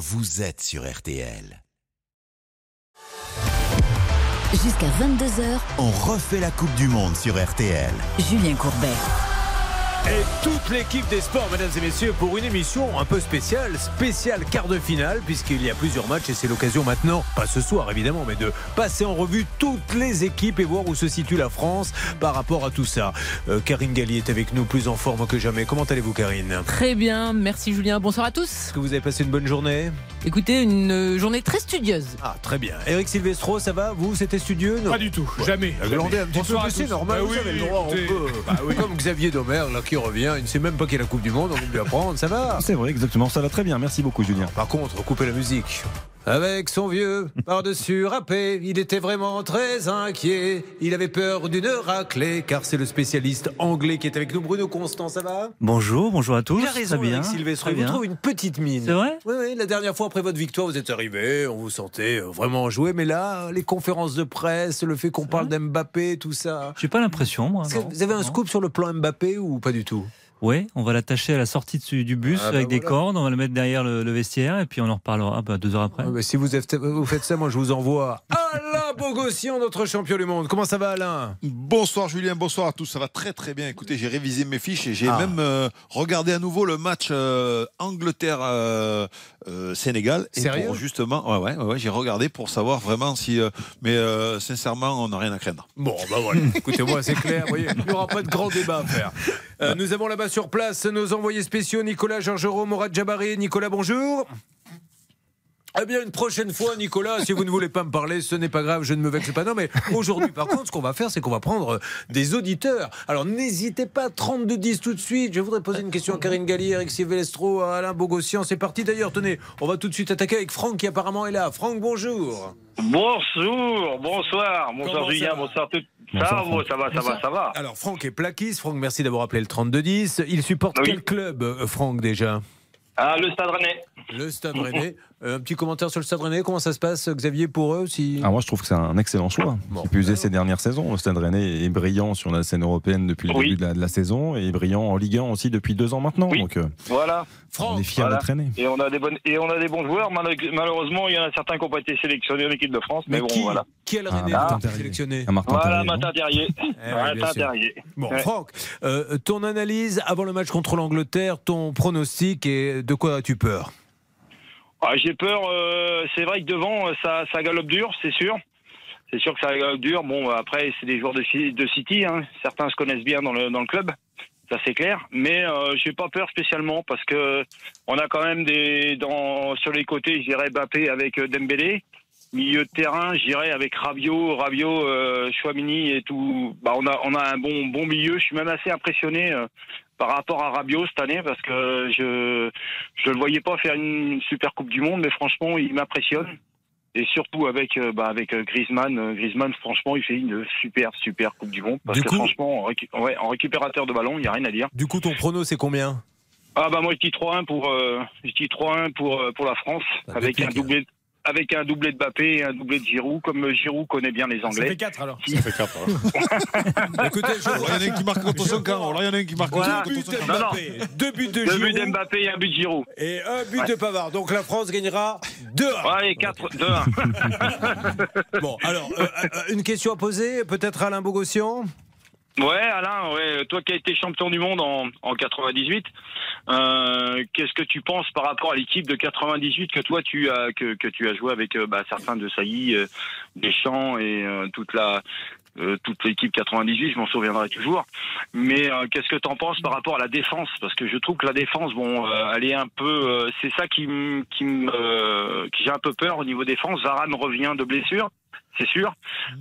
vous êtes sur RTL. Jusqu'à 22h, On refait la Coupe du Monde sur RTL. Julien Courbet. Et toute l'équipe des sports, mesdames et messieurs, pour une émission un peu spéciale, spéciale quart de finale, puisqu'il y a plusieurs matchs et c'est l'occasion maintenant, pas ce soir évidemment, mais de passer en revue toutes les équipes et voir où se situe la France par rapport à tout ça. Euh, Karine Galli est avec nous, plus en forme que jamais. Comment allez-vous, Karine? Très bien, merci Julien. Bonsoir à tous. Est-ce que vous avez passé une bonne journée? Écoutez, une euh, journée très studieuse. Ah, très bien. Eric Silvestro, ça va? Vous, c'était studieux non? Pas du tout, jamais. Glandais un petit Bonsoir peu, à tous. normal, Bah vous oui, avez le droit, on peut. bah oui. Comme Xavier Domer, là, qui revient, il ne sait même pas qu'il y a la Coupe du Monde, on vient de lui apprendre, ça va C'est vrai, exactement. Ça va très bien. Merci beaucoup, Julien. Par contre, coupez la musique. Avec son vieux par-dessus râpé, il était vraiment très inquiet. Il avait peur d'une raclée, car c'est le spécialiste anglais qui est avec nous. Bruno Constant, ça va? Bonjour, bonjour à tous. Il a raison, Très bien. Il vous trouve une petite mine. C'est vrai? Oui, oui. La dernière fois, après votre victoire, vous êtes arrivé, on vous sentait euh, vraiment jouer. Mais là, les conférences de presse, le fait qu'on parle d'Mbappé, tout ça. J'ai pas l'impression, moi. Non. vous avez un Non. scoop sur le plan Mbappé ou pas du tout? Ouais, on va l'attacher à la sortie du, du bus Ah, bah avec des voilà. cordes, on va le mettre derrière le, le vestiaire et puis on en reparlera bah, deux heures après. Ouais, mais Si vous, êtes- vous faites ça, moi je vous envoie Alain Bogossian, notre champion du monde. Comment ça va, Alain? Bonsoir Julien, bonsoir à tous. Ça va très très bien. Écoutez, j'ai révisé mes fiches et j'ai Ah. même euh, regardé à nouveau le match euh, Angleterre-Sénégal. et Sérieux? pour justement, ouais, ouais, ouais, ouais, j'ai regardé pour savoir vraiment si. euh, mais euh, sincèrement, on n'a rien à craindre. Bon, bah voilà. Écoutez-moi, c'est clair. vous voyez, il n'y aura pas de grand débat à faire. Euh, nous avons là-bas sur place nos envoyés spéciaux Nicolas Georgerot, Morad Jabari. Nicolas, bonjour. Eh bien, une prochaine fois, Nicolas, si vous ne voulez pas me parler, ce n'est pas grave, je ne me vexe pas. Non, mais aujourd'hui, par contre, ce qu'on va faire, c'est qu'on va prendre euh, des auditeurs. Alors, n'hésitez pas, 32-10 tout de suite. Je voudrais poser une question à Karine Galli, Eric Silvestro, à Alain Bogossian. C'est parti d'ailleurs. Tenez, on va tout de suite attaquer avec Franck qui apparemment est là. Franck, bonjour. Bonjour, bonsoir, bonsoir Julien, bonsoir tout. Bonsoir, ça, va, ça va, ça va, ça va. Alors, Franck est plaquiste. Franck, merci d'avoir appelé le 32-10. Il supporte Oui. quel club, euh, Franck, déjà? Ah, le Stade Rennais. Le Stade Rennais. Euh, un petit commentaire sur le Stade Rennais. Comment ça se passe, Xavier, pour eux si... Ah, moi, je trouve que c'est un excellent choix. Bon. Est ces dernières saisons. Le Stade Rennais est brillant sur la scène européenne depuis le Oui. début de la, de la saison et brillant en Ligue 1 aussi depuis deux ans maintenant. Oui. Donc, euh, Voilà. Franck, on est fiers voilà. d'être Rennais. Et on a des bonnes, et on a des bons joueurs. Mal- Malheureusement, il y en a certains qui n'ont pas été sélectionnés en équipe de France. Mais, mais bon, qui, voilà. qui est le Ah, Rennais Martin qui a été Terrier. sélectionné Un Martin Voilà, Martin Terrier. Eh Martin. Terrier. Bon, Ouais. Franck, euh, ton analyse avant le match contre l'Angleterre, ton pronostic et de quoi as-tu peur? Ah, J'ai peur. euh, c'est vrai que devant, euh, ça, ça galope dur, c'est sûr. C'est sûr que ça galope dur. Bon, après, c'est des joueurs de, Ci- de City. hein. Certains se connaissent bien dans le, dans le club. Ça c'est clair, mais euh, j'ai pas peur spécialement parce que on a quand même des dans sur les côtés, j'irais Bappé avec euh, Dembélé, milieu de terrain, j'irais avec Rabiot, Rabiot, euh, Chouamini et tout. Bah on a on a un bon bon milieu. Je suis même assez impressionné euh, par rapport à Rabiot cette année parce que je je le voyais pas faire une super Coupe du Monde, mais franchement il m'impressionne. Et surtout avec euh, bah, avec euh, Griezmann, Euh, Griezmann franchement il fait une super super Coupe du Monde parce Du que coup- franchement en, ouais, en récupérateur de ballon il y a rien à dire. Du coup, ton prono, c'est combien? Ah bah moi je dis 3-1 pour euh, je dis 3-1 pour pour la France avec un doublé avec un doublé de Mbappé et un doublé de Giroud comme Giroud connaît bien les Ça Anglais. fait 4 alors. Ça fait 4. Écoutez, je Alors, il y en a un qui marque contre son camp. Il y en a un qui marque Voilà. Deux buts contre son camp. deux buts de Deux buts Giroud d'Mbappé et un but de Giroud. et un but de Pavard. Donc la France gagnera 2 Allez 4 2-1. Bon, alors, euh, euh, une question à poser, peut-être Alain Bogossian? Ouais, Alain, ouais, toi qui as été champion du monde en, en 98, euh, qu'est-ce que tu penses par rapport à l'équipe de 98 que toi tu as que, tu as joué avec euh, bah, certains de Sailly, euh, Deschamps et euh, toute la euh, toute l'équipe 98, je m'en souviendrai toujours. Mais qu'est-ce que tu en penses par rapport à la défense? Parce que je trouve que la défense, bon, elle est un peu, c'est ça qui qui qui j'ai un peu peur au niveau défense. Varane revient de blessure. C'est sûr.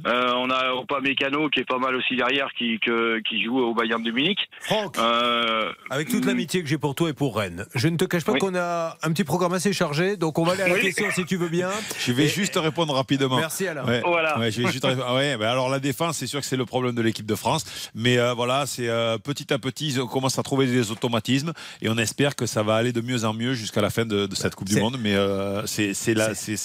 Euh, on a Opa Mécano qui est pas mal aussi derrière, qui, que- qui joue au Bayern de Munich. Franck, Euh, avec toute l'amitié que j'ai pour toi et pour Rennes, je ne te cache pas Oui. qu'on a un petit programme assez chargé, donc on va aller à la Oui. question si tu veux bien. Je vais Et- juste répondre rapidement. Merci Alain. Ouais. Voilà. Ouais, je vais juste répondre. Ouais, ben alors la défense, c'est sûr que c'est le problème de l'équipe de France, mais euh, voilà, c'est euh, petit à petit, on commence à trouver des automatismes et on espère que ça va aller de mieux en mieux jusqu'à la fin de, de cette Coupe du Monde. Mais euh, c'est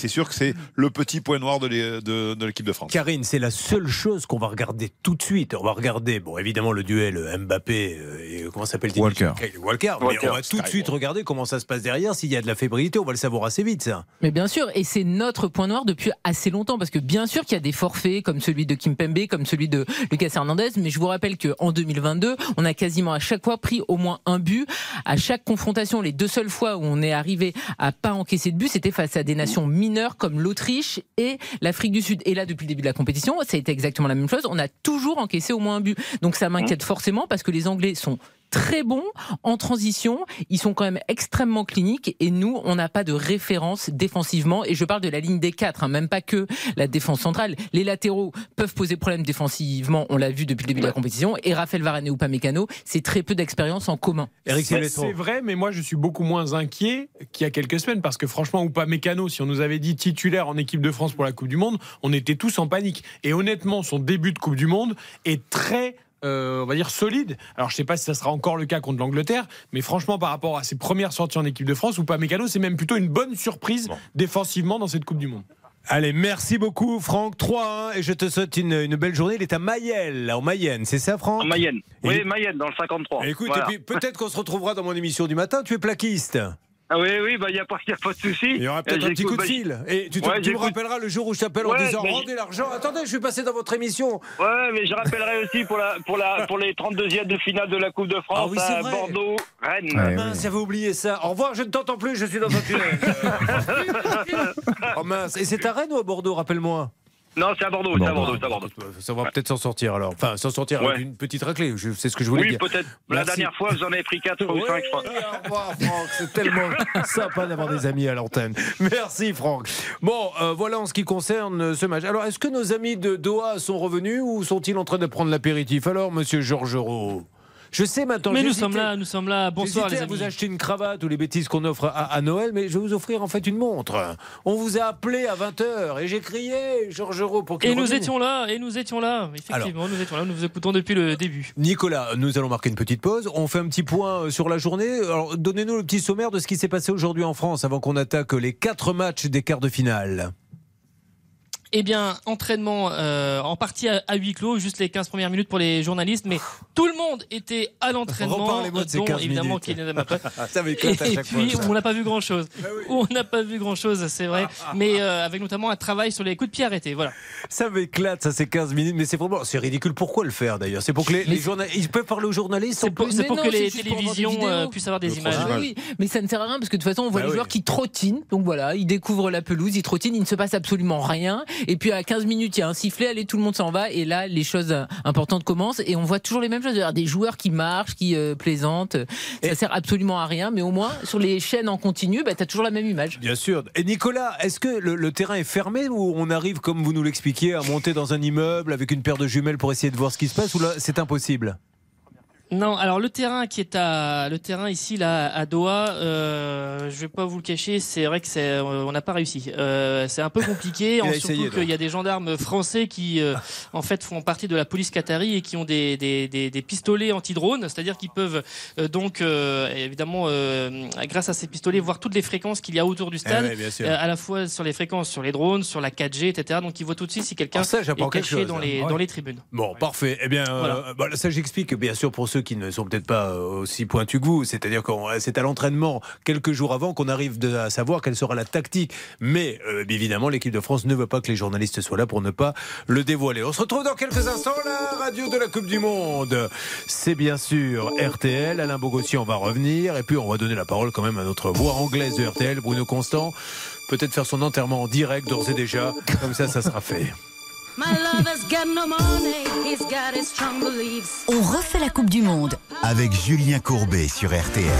sûr que c'est le petit point noir de, de, de l'équipe de France. Karine, c'est la seule chose qu'on va regarder tout de suite. On va regarder, bon, évidemment, le duel Mbappé euh, et comment s'appelle Walker. Walker. Mais Walker, on va tout de suite regarder comment ça se passe derrière. S'il y a de la fébrilité, on va le savoir assez vite, ça. Mais bien sûr, et c'est notre point noir depuis assez longtemps, parce que bien sûr qu'il y a des forfaits comme celui de Kim Pembe, comme celui de Lucas Hernandez, mais je vous rappelle qu'en 2022, on a quasiment à chaque fois pris au moins un but. À chaque confrontation, les deux seules fois où on est arrivé à pas encaisser de but, c'était face à des nations mineures comme l'Autriche et l'Afrique du Sud. Et là, depuis le début de la compétition, ça a été exactement la même chose. On a toujours encaissé au moins un but. Donc ça m'inquiète forcément parce que les Anglais sont très bons en transition. Ils sont quand même extrêmement cliniques et nous, on n'a pas de référence défensivement. Et je parle de la ligne des quatre, hein, même pas que la défense centrale. Les latéraux peuvent poser problème défensivement. On l'a vu depuis le début de la compétition. Et Raphaël Varane et Upamecano, c'est très peu d'expérience en commun. C'est vrai, mais moi je suis beaucoup moins inquiet qu'il y a quelques semaines parce que franchement, ou pas Mécano, si on nous avait dit titulaire en équipe de France pour la Coupe du Monde, on était tous en panique. Et honnêtement, son début de Coupe du Monde est très. Euh, on va dire solide. Alors je sais pas si ça sera encore le cas contre l'Angleterre, mais franchement par rapport à ses premières sorties en équipe de France, ou pas Mécano, c'est même plutôt une bonne surprise défensivement dans cette Coupe du Monde. Allez, merci beaucoup, Franck. 3-1, et je te souhaite une, une belle journée. Il est à Mayenne, là, en Mayenne, c'est ça, Franck En Mayenne. Et- Oui, Mayenne, dans le 53. Écoute, Voilà. et puis peut-être qu'on se retrouvera dans mon émission du matin. Tu es plaquiste. Ah oui, oui, bah, il n'y a, pas- y a pas de souci. Il y aura peut-être Euh, un petit coup de j'écoute- fil. Et tu, te- Ouais, tu me rappelleras le jour où je t'appelle en Ouais, disant mais- rendez l'argent. Attendez, je vais passer dans votre émission. Ouais, mais je rappellerai aussi pour, la, pour, la, pour les 32e de finale de la Coupe de France Ah oui, à vrai. Bordeaux, Rennes. Ouais. Mince, j'avais oublié ça. Au revoir, je ne t'entends plus, je suis dans un tunnel. oh mince, et c'est à Rennes ou à Bordeaux, rappelle-moi? Non, c'est à Bordeaux, c'est à Bordeaux, c'est à Bordeaux. Ça va peut-être s'en sortir alors. Enfin, s'en sortir avec une petite raclée, c'est ce que je voulais Oui, dire. peut-être. La dernière fois, vous en avez pris 4 ou 5, je crois. Oui, au revoir, Franck. C'est tellement sympa d'avoir des amis à l'antenne. Merci, Franck. Bon, euh, voilà en ce qui concerne euh, ce match. Alors, est-ce que nos amis de Doha sont revenus ou sont-ils en train de prendre l'apéritif? Alors, monsieur Georgerot je sais maintenant. Mais nous sommes là, nous sommes là. Bonsoir les j'hésitais à amis. vous acheter une cravate ou les bêtises qu'on offre à, à Noël, mais je vais vous offrir en fait une montre. On vous a appelé à 20h et j'ai crié Georgerot pour qu'il Et nous revienne. étions là, et nous étions là. Effectivement, nous étions là. Nous vous écoutons depuis le début. Nicolas, nous allons marquer une petite pause. On fait un petit point euh, sur la journée. Alors, donnez-nous le petit sommaire de ce qui s'est passé aujourd'hui en France avant qu'on attaque les quatre matchs des quarts de finale. Eh bien, entraînement euh, en partie à, à huis clos, juste les 15 premières minutes pour les journalistes, mais tout le monde était à l'entraînement, ces dont 15 évidemment minutes. Kylian Mbappé. Et, et puis, on n'a pas vu grand-chose. On n'a pas vu grand-chose, c'est vrai. Mais euh, avec notamment un travail sur les coups de pied arrêtés. Voilà. Ça m'éclate, ça, ces 15 minutes. Mais c'est vraiment, c'est ridicule. Pourquoi le faire d'ailleurs? C'est pour que les, journalistes, ils peuvent parler aux journalistes C'est pour, c'est non, que c'est les télévisions euh, puissent avoir des images. Oui, mais ça ne sert à rien parce que de toute façon, on voit Bah les oui. joueurs qui trottinent. Donc voilà, ils découvrent la pelouse, ils trottinent, il ne se passe absolument rien. Et puis à 15 minutes, il y a un sifflet, allez, tout le monde s'en va. Et là, les choses euh, importantes commencent. Et on voit toujours les mêmes choses. Des joueurs qui marchent, qui euh, plaisantent. Ça sert absolument à rien. Mais au moins, sur les chaînes en continu, bah, tu as toujours la même image. Bien sûr. Et Nicolas, est-ce que le, le terrain est fermé ou on arrive, comme vous nous l'expliquiez, à monter dans un immeuble avec une paire de jumelles pour essayer de voir ce qui se passe ou là c'est impossible? Non, alors le terrain qui est à le terrain ici là à Doha, euh, je vais pas vous le cacher, c'est vrai que c'est euh, on n'a pas réussi. Euh, c'est un peu compliqué, en- surtout qu'il y a des gendarmes français qui euh, en fait font partie de la police qatari et qui ont des des, des, des pistolets anti-drone, c'est-à-dire qu'ils peuvent euh, donc évidemment grâce à ces pistolets voir toutes les fréquences qu'il y a autour du stade. Eh ouais, euh, à la fois sur les fréquences, sur les drones, sur la 4G, etc. Donc ils voient tout de suite si quelqu'un Ah, est caché chose, dans hein. les Ouais. dans les tribunes. Bon, parfait. Eh bien, Voilà. bah, ça j'explique, bien sûr, pour ceux qui ne sont peut-être pas euh, aussi pointus que vous. C'est-à-dire que c'est à l'entraînement, quelques jours avant, qu'on arrive à savoir quelle sera la tactique. Mais euh, évidemment, l'équipe de France ne veut pas que les journalistes soient là pour ne pas le dévoiler. On se retrouve dans quelques instants, la radio de la Coupe du Monde. C'est bien sûr RTL. Alain Bogossian va revenir. Et puis, on va donner la parole quand même à notre voix anglaise de RTL, Bruno Constant. Peut-être faire son enterrement en direct d'ores et déjà. Comme ça, ça sera fait. On refait la Coupe du Monde avec Julien Courbet sur RTL.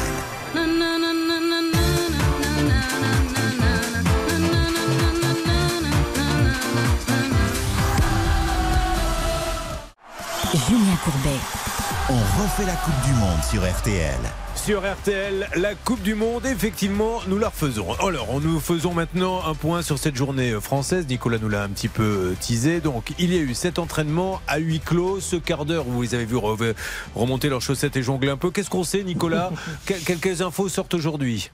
Julien Courbet. On refait la Coupe du Monde sur RTL. Sur RTL, la Coupe du Monde, effectivement, nous la refaisons. Alors, nous faisons maintenant un point sur cette journée française. Nicolas nous l'a un petit peu euh, teasé. Donc, il y a eu cet entraînement à huis clos, ce quart d'heure où vous les avez re- remonter leurs chaussettes et jongler un peu. Qu'est-ce qu'on sait, Nicolas? Que- Quelques infos sortent aujourd'hui?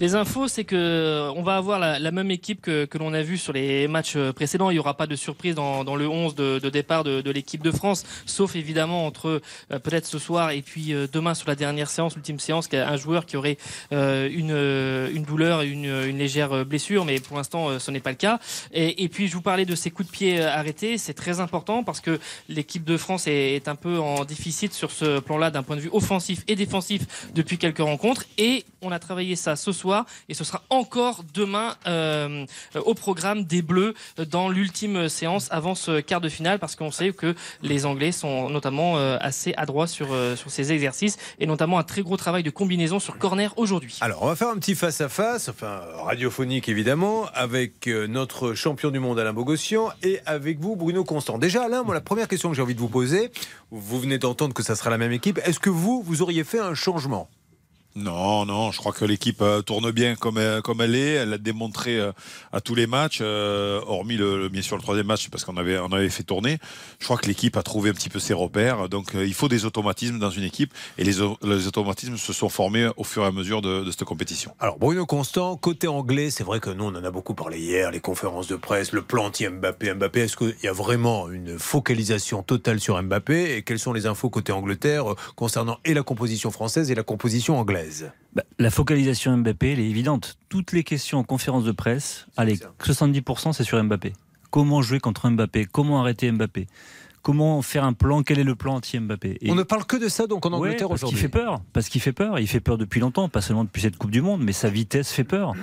Les infos, c'est que euh, on va avoir la, même équipe que, que l'on a vu sur les matchs euh, précédents. Il n'y aura pas de surprise dans, dans le 11 de, départ de, de l'équipe de France, sauf évidemment entre euh, peut-être ce soir et puis demain sur la dernière séance, l'ultime séance, qu'il y a un joueur qui aurait une, une douleur une, une légère blessure, mais pour l'instant ce n'est pas le cas. Et, puis je vous parlais de ces coups de pied arrêtés, c'est très important parce que l'équipe de France est, est un peu en déficit sur ce plan-là d'un point de vue offensif et défensif depuis quelques rencontres. Et on a travaillé ça ce soir et ce sera encore demain euh, euh, au programme des Bleus euh, dans l'ultime séance avant ce quart de finale parce qu'on sait que les Anglais sont notamment assez adroits sur, ces exercices et notamment un très gros travail de combinaison sur corner aujourd'hui. Alors, on va faire un petit face-à-face, enfin radiophonique évidemment, avec notre champion du monde Alain Bogossian et avec vous Bruno Constant. Déjà Alain, moi la première question que j'ai envie de vous poser, vous venez d'entendre que ça sera la même équipe, est-ce que vous, vous auriez fait un changement? Non, non, je crois que l'équipe euh, tourne bien comme elle, comme elle est. Elle l'a démontré euh, à tous les matchs, euh, hormis le, bien sûr le troisième match parce qu'on avait, on avait fait tourner. Je crois que l'équipe a trouvé un petit peu ses repères. Donc euh, il faut des automatismes dans une équipe et les, au- les automatismes se sont formés au fur et à mesure de, cette compétition. Alors Bruno Constant, côté anglais, c'est vrai que nous on en a beaucoup parlé hier, les conférences de presse, le plan anti-Mbappé, Mbappé, est-ce qu'il y a vraiment une focalisation totale sur Mbappé? Et quelles sont les infos côté Angleterre euh, concernant et la composition française et la composition anglaise? Bah, la focalisation Mbappé, elle est évidente. Toutes les questions en conférence de presse, allez, 70% c'est sur Mbappé. Comment jouer contre Mbappé? Comment arrêter Mbappé? Comment faire un plan Quel est le plan anti-Mbappé Et- On ne parle que de ça donc en Ouais, Angleterre parce qu'il aujourd'hui. fait peur. Parce qu'il fait peur. Il fait peur depuis longtemps, pas seulement depuis cette Coupe du Monde, mais sa vitesse fait peur.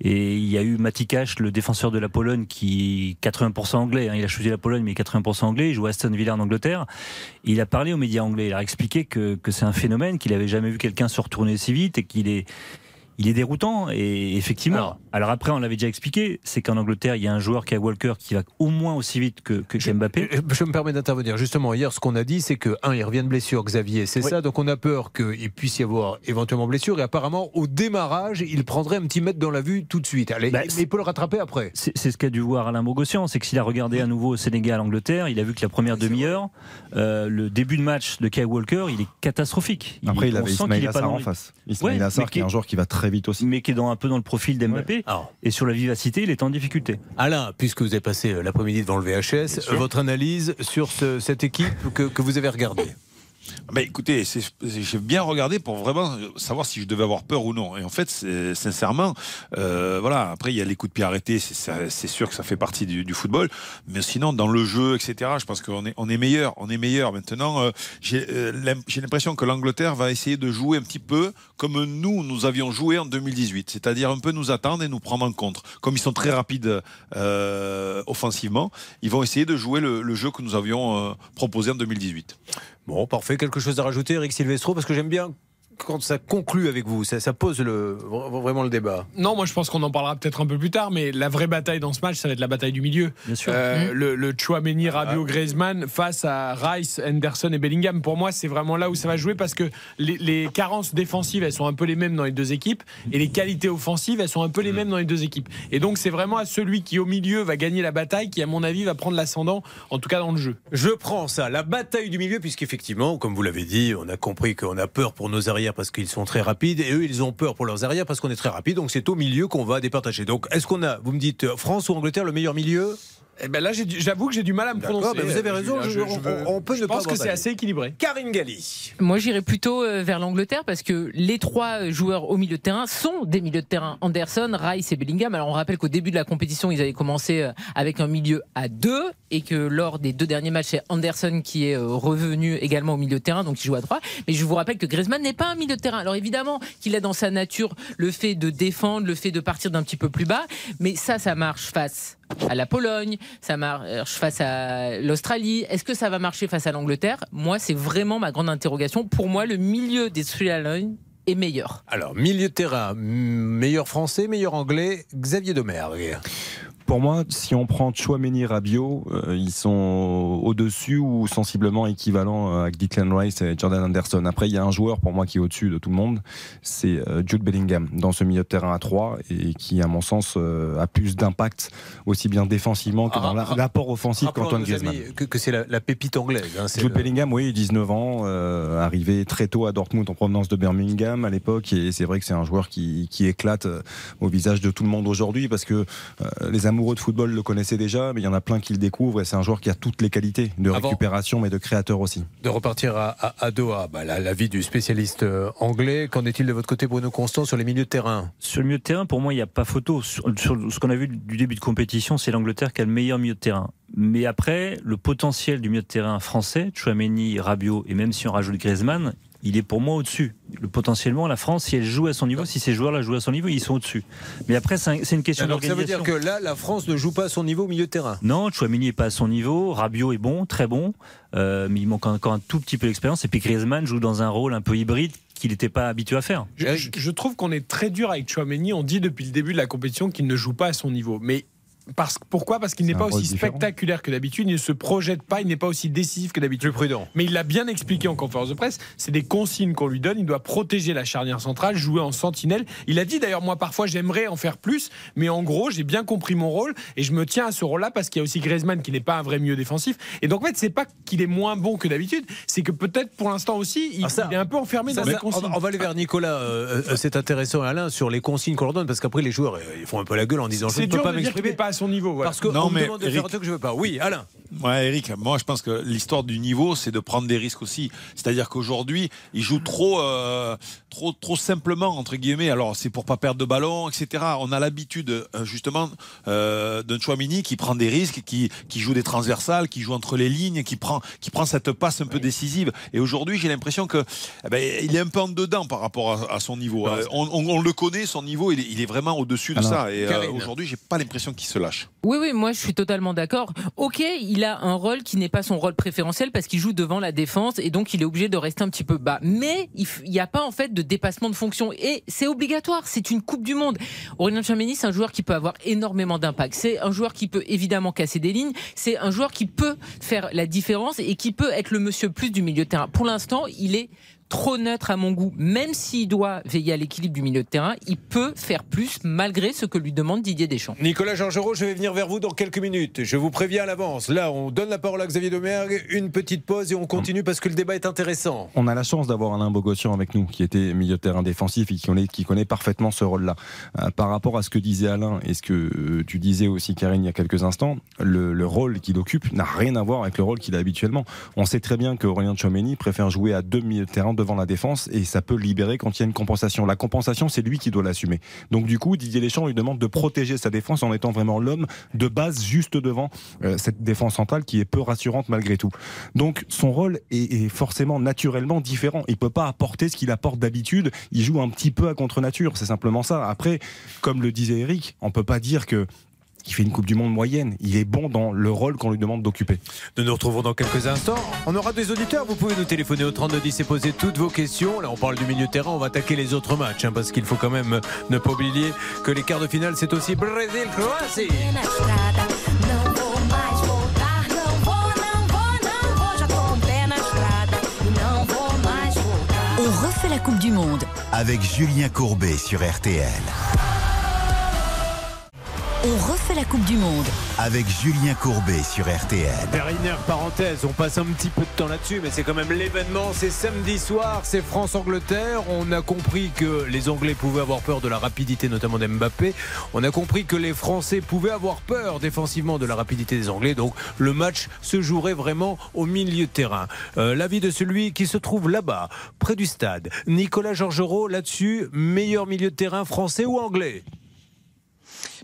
Et il y a eu Mati Cash, le défenseur de la Pologne, qui est 80% anglais. hein. Il a choisi la Pologne, mais 80% anglais. Il joue à Aston Villa en Angleterre. Il a parlé aux médias anglais. Il a expliqué que, que c'est un phénomène, qu'il avait jamais vu quelqu'un se retourner si vite et qu'il est il est déroutant et effectivement. Alors, après, on l'avait déjà expliqué, c'est qu'en Angleterre, il y a un joueur qui est Walker qui va au moins aussi vite que, que Mbappé. Euh, Je me permets d'intervenir. Justement, hier, ce qu'on a dit, c'est que, un, il revient de blessure, Xavier, c'est Oui. ça. Donc, on a peur qu'il puisse y avoir éventuellement blessure. Et apparemment, au démarrage, il prendrait un petit mètre dans la vue tout de suite. Allez, Bah, mais il peut le rattraper après. C'est c'est ce qu'a dû voir Alain Bogossian, c'est que s'il a regardé à nouveau au Sénégal, Angleterre, il a vu que la première demi-heure, euh, le début de match de Kyle Walker, il est catastrophique. Après, il avait sent Ismail qu'il est pas Assar dans en face. Ismail Ouais, Assar, qui est un joueur qui va très vite aussi. mais qui est dans, un peu dans le profil d'Mbappé. Et sur la vivacité, il est en difficulté. Alain, puisque vous avez passé euh, l'après-midi devant le VHS, votre analyse sur ce- cette équipe que, que vous avez regardée? Bah, écoutez, j'ai bien regardé pour vraiment savoir si je devais avoir peur ou non. Et en fait, sincèrement, euh, voilà. Après, il y a les coups de pied arrêtés. C'est sûr que ça fait partie du, football. Mais sinon, dans le jeu, etc., je pense qu'on est, on meilleur. On est meilleur. Maintenant, euh, j'ai euh, j'ai l'impression que l'Angleterre va essayer de jouer un petit peu comme nous, nous avions joué en 2018. C'est-à-dire un peu nous attendre et nous prendre en compte. Comme ils sont très rapides euh, offensivement, ils vont essayer de jouer le, jeu que nous avions proposé en 2018. Bon, parfait. Quelque chose à rajouter, Eric Silvestro Parce que j'aime bien quand ça conclut avec vous. Ça, ça pose le, vra- vraiment le débat. Non, moi je pense qu'on en parlera peut-être un peu plus tard, mais la vraie bataille dans ce match, ça va être la bataille du milieu. Bien sûr. Euh, le, le Chouameni, Rabiot, Griezmann face à Rice, Henderson et Bellingham. Pour moi, c'est vraiment là où ça va jouer parce que les, les carences défensives, elles sont un peu les mêmes dans les deux équipes et les qualités offensives, elles sont un peu les mêmes dans les deux équipes. Et donc, c'est vraiment à celui qui au milieu va gagner la bataille qui, à mon avis, va prendre l'ascendant, en tout cas dans le jeu. Je prends ça, la bataille du milieu, puisqu'effectivement, comme vous l'avez dit, on a compris qu'on a peur pour nos arrières parce qu'ils sont très rapides, et eux, ils ont peur pour leurs arrières parce qu'on est très rapide, donc c'est au milieu qu'on va départager. Donc, est-ce qu'on a, vous me dites, euh, France ou Angleterre, le meilleur milieu? Et ben là, j'avoue que j'ai du mal à me prononcer. mais vous avez raison, je- on- on peut je ne pas pense que c'est assez équilibré. Karine Galli. Moi, j'irais plutôt euh, vers l'Angleterre parce que les trois joueurs au milieu de terrain sont des milieux de terrain. Anderson, Rice et Bellingham. Alors, on rappelle qu'au début de la compétition, ils avaient commencé euh, avec un milieu à deux et que lors des deux derniers matchs, c'est Anderson qui est euh, revenu également au milieu de terrain, donc il joue à droite. Mais je vous rappelle que Griezmann n'est pas un milieu de terrain. Alors, évidemment qu'il a dans sa nature le fait de défendre, le fait de partir d'un petit peu plus bas, mais ça, ça marche face à la Pologne, ça marche face à l'Australie. Est-ce que ça va marcher face à l'Angleterre? Moi, c'est vraiment ma grande interrogation. Pour moi, le milieu des Lions est meilleur. Alors, milieu de terrain, meilleur français, meilleur anglais, Xavier Domergue. Pour moi, si on prend Chouameni Rabiot, euh, ils sont au-dessus ou sensiblement équivalents euh, avec Declan Rice et Jordan Anderson. Après, il y a un joueur pour moi qui est au-dessus de tout le monde, c'est euh, Jude Bellingham dans ce milieu de terrain à 3 et qui, à mon sens, euh, a plus d'impact aussi bien défensivement que Ah, dans la- ah, l'apport offensif à qu'Antoine Griezmann. amis que, que c'est la, la pépite anglaise. hein, Jude le- Bellingham, oui, 19 ans, euh, arrivé très tôt à Dortmund en provenance de Birmingham à l'époque, et c'est vrai que c'est un joueur qui, qui éclate euh, au visage de tout le monde aujourd'hui parce que euh, les amoureux de football le connaissaient déjà, mais il y en a plein qui le découvrent, et c'est un joueur qui a toutes les qualités de Avant- récupération, mais de créateur aussi. de repartir à, à- à Doha. Bah, la- L'avis du spécialiste euh, anglais. Qu'en est-il de votre côté, Bruno Constant, sur les milieux de terrain? Sur le milieu de terrain, pour moi, il n'y a pas photo. Sur, sur ce qu'on a vu du début de compétition, c'est l'Angleterre qui a le meilleur milieu de terrain. Mais après, le potentiel du milieu de terrain français, Chouameni, Rabiot, et même si on rajoute Griezmann, il est pour moi au-dessus. Le potentiellement, la France, si elle joue à son niveau, si ces joueurs-là jouent à son niveau, ils sont au-dessus. Mais après, c'est un- c'est une question Donc ça veut dire d'organisation. que là, la France ne joue pas à son niveau au milieu de terrain. Non, Chouameni n'est pas à son niveau. Rabiot est bon, très bon, euh, mais il manque encore un tout petit peu d'expérience. Et puis Griezmann joue dans un rôle un peu hybride qu'il n'était pas habitué à faire. Je, je- je trouve qu'on est très dur avec Chouameni. On dit depuis le début de la compétition qu'il ne joue pas à son niveau. Mais parce, pourquoi? Parce qu'il n'est pas aussi différent. spectaculaire que d'habitude. Il ne se projette pas. Il n'est pas aussi décisif que d'habitude. Plus prudent. Mais il l'a bien expliqué en conférence de presse. C'est des consignes qu'on lui donne. Il doit protéger la charnière centrale, jouer en sentinelle. Il a dit d'ailleurs, moi parfois j'aimerais en faire plus, mais en gros j'ai bien compris mon rôle et je me tiens à ce rôle-là parce qu'il y a aussi Griezmann qui n'est pas un vrai milieu défensif. Et donc en fait c'est pas qu'il est moins bon que d'habitude, c'est que peut-être pour l'instant aussi il, Ah, ça- il est un peu enfermé Ça, dans les ça, consignes. va, on va aller vers Nicolas. euh, euh, c'est intéressant, Alain, sur les consignes qu'on leur donne, parce qu'après les joueurs, euh, ils font un peu la gueule en disant je ne peux pas m'exprimer. pas son niveau. voilà. Parce qu'on Non, me mais demande de faire Eric- un truc que je veux pas. Oui, Alain. Ouais, Eric, moi je pense que l'histoire du niveau, c'est de prendre des risques aussi. C'est-à-dire qu'aujourd'hui, il joue trop, euh, trop, trop simplement entre guillemets. Alors c'est pour pas perdre de ballon, etc. On a l'habitude euh, justement euh, d'un Chouamini qui prend des risques, qui, qui joue des transversales, qui joue entre les lignes, qui prend, qui prend cette passe un peu décisive. Et aujourd'hui, j'ai l'impression que eh ben, il est un peu en dedans par rapport à, à son niveau. Non, Euh, on, on- on le connaît, son niveau, il est, il est vraiment au-dessus de Alors, ça. Et euh, aujourd'hui, j'ai pas l'impression qu'il se lâche. Oui, oui, moi je suis totalement d'accord. Ok, il a un rôle qui n'est pas son rôle préférentiel parce qu'il joue devant la défense et donc il est obligé de rester un petit peu bas. Mais il n'y a pas en fait de dépassement de fonction et c'est obligatoire. C'est une Coupe du Monde. Aurélien Tchouameni, c'est un joueur qui peut avoir énormément d'impact. C'est un joueur qui peut évidemment casser des lignes. C'est un joueur qui peut faire la différence et qui peut être le monsieur plus du milieu de terrain. Pour l'instant, il est trop neutre à mon goût. Même s'il doit veiller à l'équilibre du milieu de terrain, il peut faire plus malgré ce que lui demande Didier Deschamps. Nicolas Georgerot, je vais venir vers vous dans quelques minutes. Je vous préviens à l'avance. Là, on donne la parole à Xavier Domergue, une petite pause et on continue parce que le débat est intéressant. On a la chance d'avoir Alain Bogossian avec nous, qui était milieu de terrain défensif et qui connaît, qui connaît parfaitement ce rôle-là. Euh, par rapport à ce que disait Alain et ce que euh, tu disais aussi, Karine, il y a quelques instants, le, le rôle qu'il occupe n'a rien à voir avec le rôle qu'il a habituellement. On sait très bien que Aurélien Tchouameni préfère jouer à deux milieux de terrain devant la défense et ça peut libérer quand il y a une compensation. La compensation, c'est lui qui doit l'assumer. Donc du coup, Didier Deschamps lui demande de protéger sa défense en étant vraiment l'homme de base juste devant euh, cette défense centrale qui est peu rassurante malgré tout. Donc son rôle est, est forcément naturellement différent. Il peut pas apporter ce qu'il apporte d'habitude. Il joue un petit peu à contre nature. C'est simplement ça. Après, comme le disait Eric, on peut pas dire que il fait une Coupe du Monde moyenne. Il est bon dans le rôle qu'on lui demande d'occuper. Nous nous retrouvons dans quelques instants. On aura des auditeurs. Vous pouvez nous téléphoner au 3210 et poser toutes vos questions. Là, on parle du milieu de terrain. On va attaquer les autres matchs hein, parce qu'il faut quand même ne pas oublier que les quarts de finale, c'est aussi Brésil-Croatie. On refait la Coupe du Monde. Avec Julien Courbet sur RTL. On refait la Coupe du Monde. Avec Julien Courbet sur RTL. Dernière parenthèse, on passe un petit peu de temps là-dessus, mais c'est quand même l'événement. C'est samedi soir, c'est France-Angleterre. On a compris que les Anglais pouvaient avoir peur de la rapidité, notamment d'Mbappé. On a compris que les Français pouvaient avoir peur défensivement de la rapidité des Anglais. Donc le match se jouerait vraiment au milieu de terrain. Euh, L'avis de celui qui se trouve là-bas, près du stade. Nicolas Georgerot, là-dessus, meilleur milieu de terrain français ou anglais?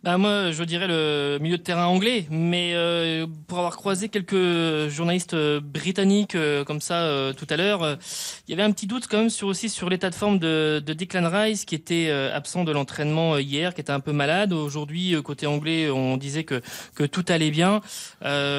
Bah, moi, je dirais le milieu de terrain anglais, mais euh, pour avoir croisé quelques journalistes euh, britanniques euh, comme ça euh, tout à l'heure, euh, il y avait un petit doute quand même sur aussi sur l'état de forme de, de Declan Rice qui était euh, absent de l'entraînement hier, qui était un peu malade. Aujourd'hui, côté anglais, on disait que que tout allait bien.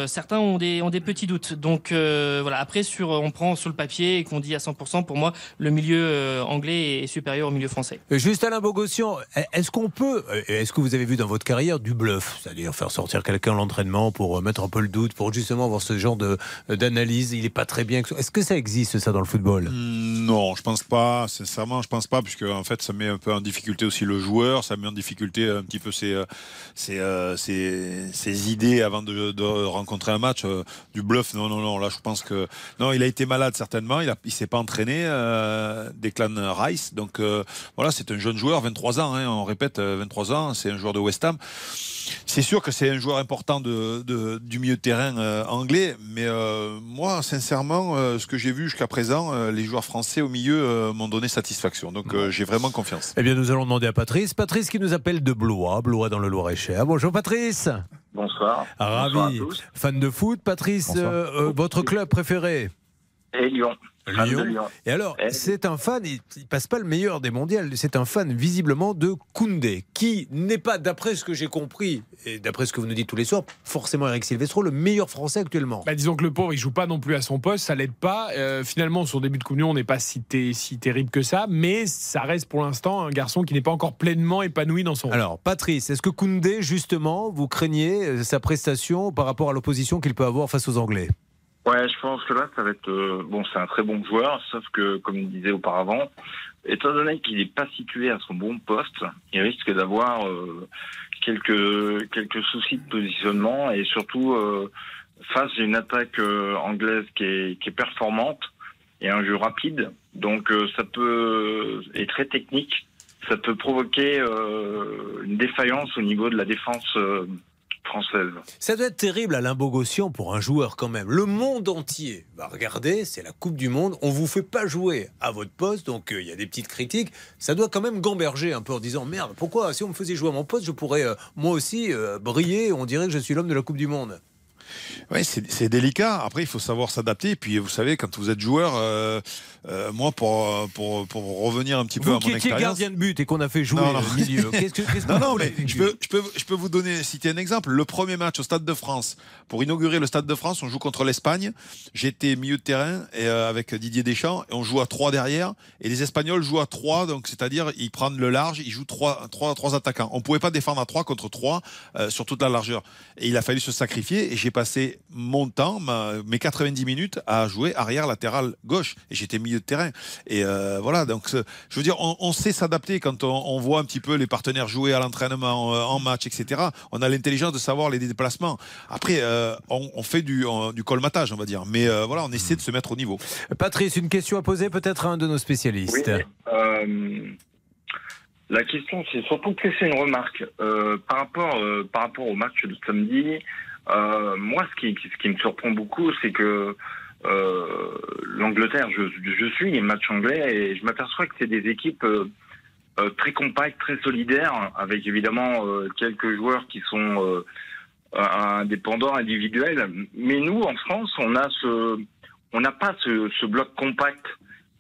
Certains ont des ont des petits doutes. Donc voilà. Après, sur on prend sur le papier et qu'on dit à 100%, pour moi, le milieu anglais est supérieur au milieu français. Juste Alain Bogossian, est-ce qu'on peut, est-ce que vous avez vu dans votre carrière du bluff, c'est-à-dire faire sortir quelqu'un l'entraînement pour euh, mettre un peu le doute, pour justement avoir ce genre euh, d'analyse. Il est pas très bien. Est-ce que ça existe ça dans le football? Hmm, Non, je pense pas. Sincèrement, je pense pas, puisque en fait, ça met un peu en difficulté aussi le joueur, ça met en difficulté un petit peu ses, euh, ses, ses- idées avant de, rencontrer un match. Du bluff, non, non, non. Là, je pense que non, il a été malade certainement. Il il s'est pas entraîné. Euh, Declan Rice, donc voilà, c'est un jeune joueur, 23 ans. hein, on répète, euh, 23 ans. C'est un joueur de West Ham. C'est sûr que c'est un joueur important de, de- du milieu de terrain euh, anglais, mais euh, moi, sincèrement, euh, ce que j'ai vu jusqu'à présent, euh, les joueurs français au milieu euh, m'ont donné satisfaction. Donc euh, j'ai vraiment confiance. Eh bien, nous allons demander à Patrice. Patrice qui nous appelle de Blois, Blois dans le Loir-et-Cher. Bonjour Patrice. Bonsoir. Ravi. Bonsoir à tous. Fan de foot, Patrice. Bonsoir. euh, euh, votre club préféré? Et Lyon. Lyon. Et alors, Eh. c'est un fan, il, il passe pas le meilleur des mondiales, c'est un fan visiblement de Koundé, qui n'est pas, d'après ce que j'ai compris, et d'après ce que vous nous dites tous les soirs, forcément Eric Silvestro, le meilleur français actuellement. Bah, disons que le pauvre, il joue pas non plus à son poste, ça l'aide pas. Euh, finalement, son début de Coupe du Monde n'est pas si, si terrible que ça, mais ça reste pour l'instant un garçon qui n'est pas encore pleinement épanoui dans son rôle. Alors, Patrice, est-ce que Koundé, justement, vous craignez euh, sa prestation par rapport à l'opposition qu'il peut avoir face aux Anglais? Ouais, je pense que là, ça va être. euh, bon, c'est un très bon joueur, sauf que, comme il disait auparavant, étant donné qu'il n'est pas situé à son bon poste, il risque d'avoir euh, quelques, quelques soucis de positionnement et surtout euh, face à une attaque euh, anglaise qui est, qui est performante et un jeu rapide. Donc, euh, ça peut. et très technique. Ça peut provoquer une défaillance au niveau de la défense française. Ça doit être terrible Alain Bogossian pour un joueur quand même. Le monde entier va regarder, c'est la Coupe du Monde, on vous fait pas jouer à votre poste, donc euh, il y a des petites critiques. Ça doit quand même gamberger un peu en disant merde, pourquoi si on me faisait jouer à mon poste, je pourrais euh, moi aussi euh, briller, on dirait que je suis l'homme de la Coupe du Monde. Oui, c'est c'est délicat. Après, il faut savoir s'adapter. Et puis, vous savez, quand vous êtes joueur, euh, euh, moi, pour, pour, pour revenir un petit peu à mon expérience. gardien de but et qu'on a fait jouer Non, non. au milieu, qu'est-ce que, qu'est-ce que Non, non, mais je peux, je, peux, je peux vous donner, citer un exemple. Le premier match au Stade de France, pour inaugurer le Stade de France, on joue contre l'Espagne. J'étais milieu de terrain et, euh, avec Didier Deschamps et on joue à 3 derrière. Et les Espagnols jouent à 3, donc c'est-à-dire ils prennent le large, ils jouent 3, trois trois attaquants. On pouvait pas défendre à 3 contre 3 euh, sur toute la largeur. Et il a fallu se sacrifier et j'ai passé mon temps, ma- mes 90 minutes à jouer arrière latéral gauche. Et j'étais milieu de terrain. Et euh, voilà, donc je veux dire, on, on sait s'adapter quand on, on voit un petit peu les partenaires jouer à l'entraînement, euh, en match, etc. On a l'intelligence de savoir les déplacements. Après, euh, on, on fait du, on- du colmatage, on va dire. Mais euh, voilà, on essaie de se mettre au niveau. Patrice, une question à poser peut-être à un de nos spécialistes. Euh, la question, c'est surtout de laisser une remarque. Euh, par, rapport, euh, par rapport au match de samedi, euh, moi, ce qui, ce qui me surprend beaucoup, c'est que euh, l'Angleterre, je, je suis les matchs anglais et je m'aperçois que c'est des équipes euh, euh, très compactes, très solidaires, avec évidemment euh, quelques joueurs qui sont euh, indépendants, individuels. Mais nous, en France, on a ce, on n'a pas ce bloc compact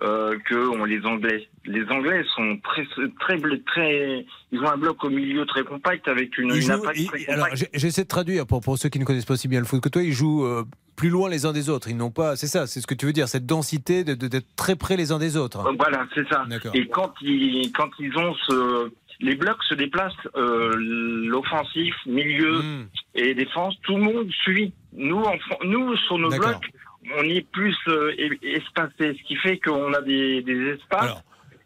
euh, que ont les Anglais. Les Anglais sont très, très, très, ils ont un bloc au milieu très compact avec une, une jouent- attaque ils- très alors, j'essaie de traduire pour, pour ceux qui ne connaissent pas aussi bien le foot que toi. Ils jouent euh, plus loin les uns des autres. Ils n'ont pas, c'est ça, c'est ce que tu veux dire, cette densité de- de- d'être très près les uns des autres. Euh, Voilà, c'est ça. D'accord. Et quand ils, quand ils ont ce, les blocs se déplacent, euh, l'offensif, milieu Hmm. et défense, tout le monde suit. Nous, en nous sur nos blocs, on est plus euh, espacé, ce qui fait qu'on a des, des espaces.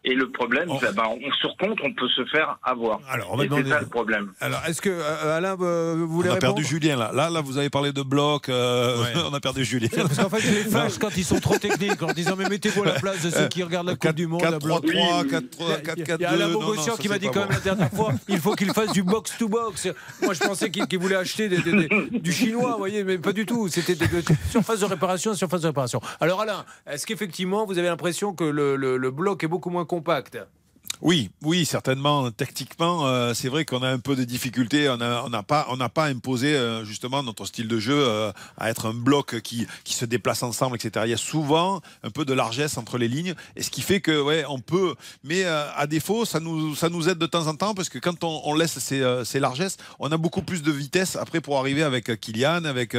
Et le problème, c'est ben, on sur compte, on peut se faire avoir. Alors, on va et c'est demander- ça le problème. Alors, est-ce que euh, Alain, euh, vous voulez on a perdu Julien là. Là, là, vous avez parlé de bloc. euh, on a perdu Julien. Parce qu'en fait, je les fâche quand ils sont trop techniques en disant mais mettez-vous à la place de ceux qui regardent la Coupe du Monde. à bloc. 4-3-3, Il y a- 4-4-4-2. Il y a Alain Bogossian qui m'a dit quand même la dernière fois il faut qu'il fasse du box to box. Moi je pensais qu'il voulait acheter du chinois, vous voyez, mais pas du tout. C'était surface de réparation, surface de réparation. Alors Alain, est-ce qu'effectivement vous avez l'impression que le, bloc est beaucoup moins compact Oui, oui, certainement. Techniquement, euh, c'est vrai qu'on a un peu de difficultés. On n'a pas, pas imposé euh, justement notre style de jeu euh, à être un bloc qui, qui se déplace ensemble, etc. Il y a souvent un peu de largesse entre les lignes, et ce qui fait que ouais, on peut. Mais à défaut, ça nous, ça nous aide de temps en temps parce que quand on, on laisse ces, ces largesses, on a beaucoup plus de vitesse après pour arriver avec Kylian, avec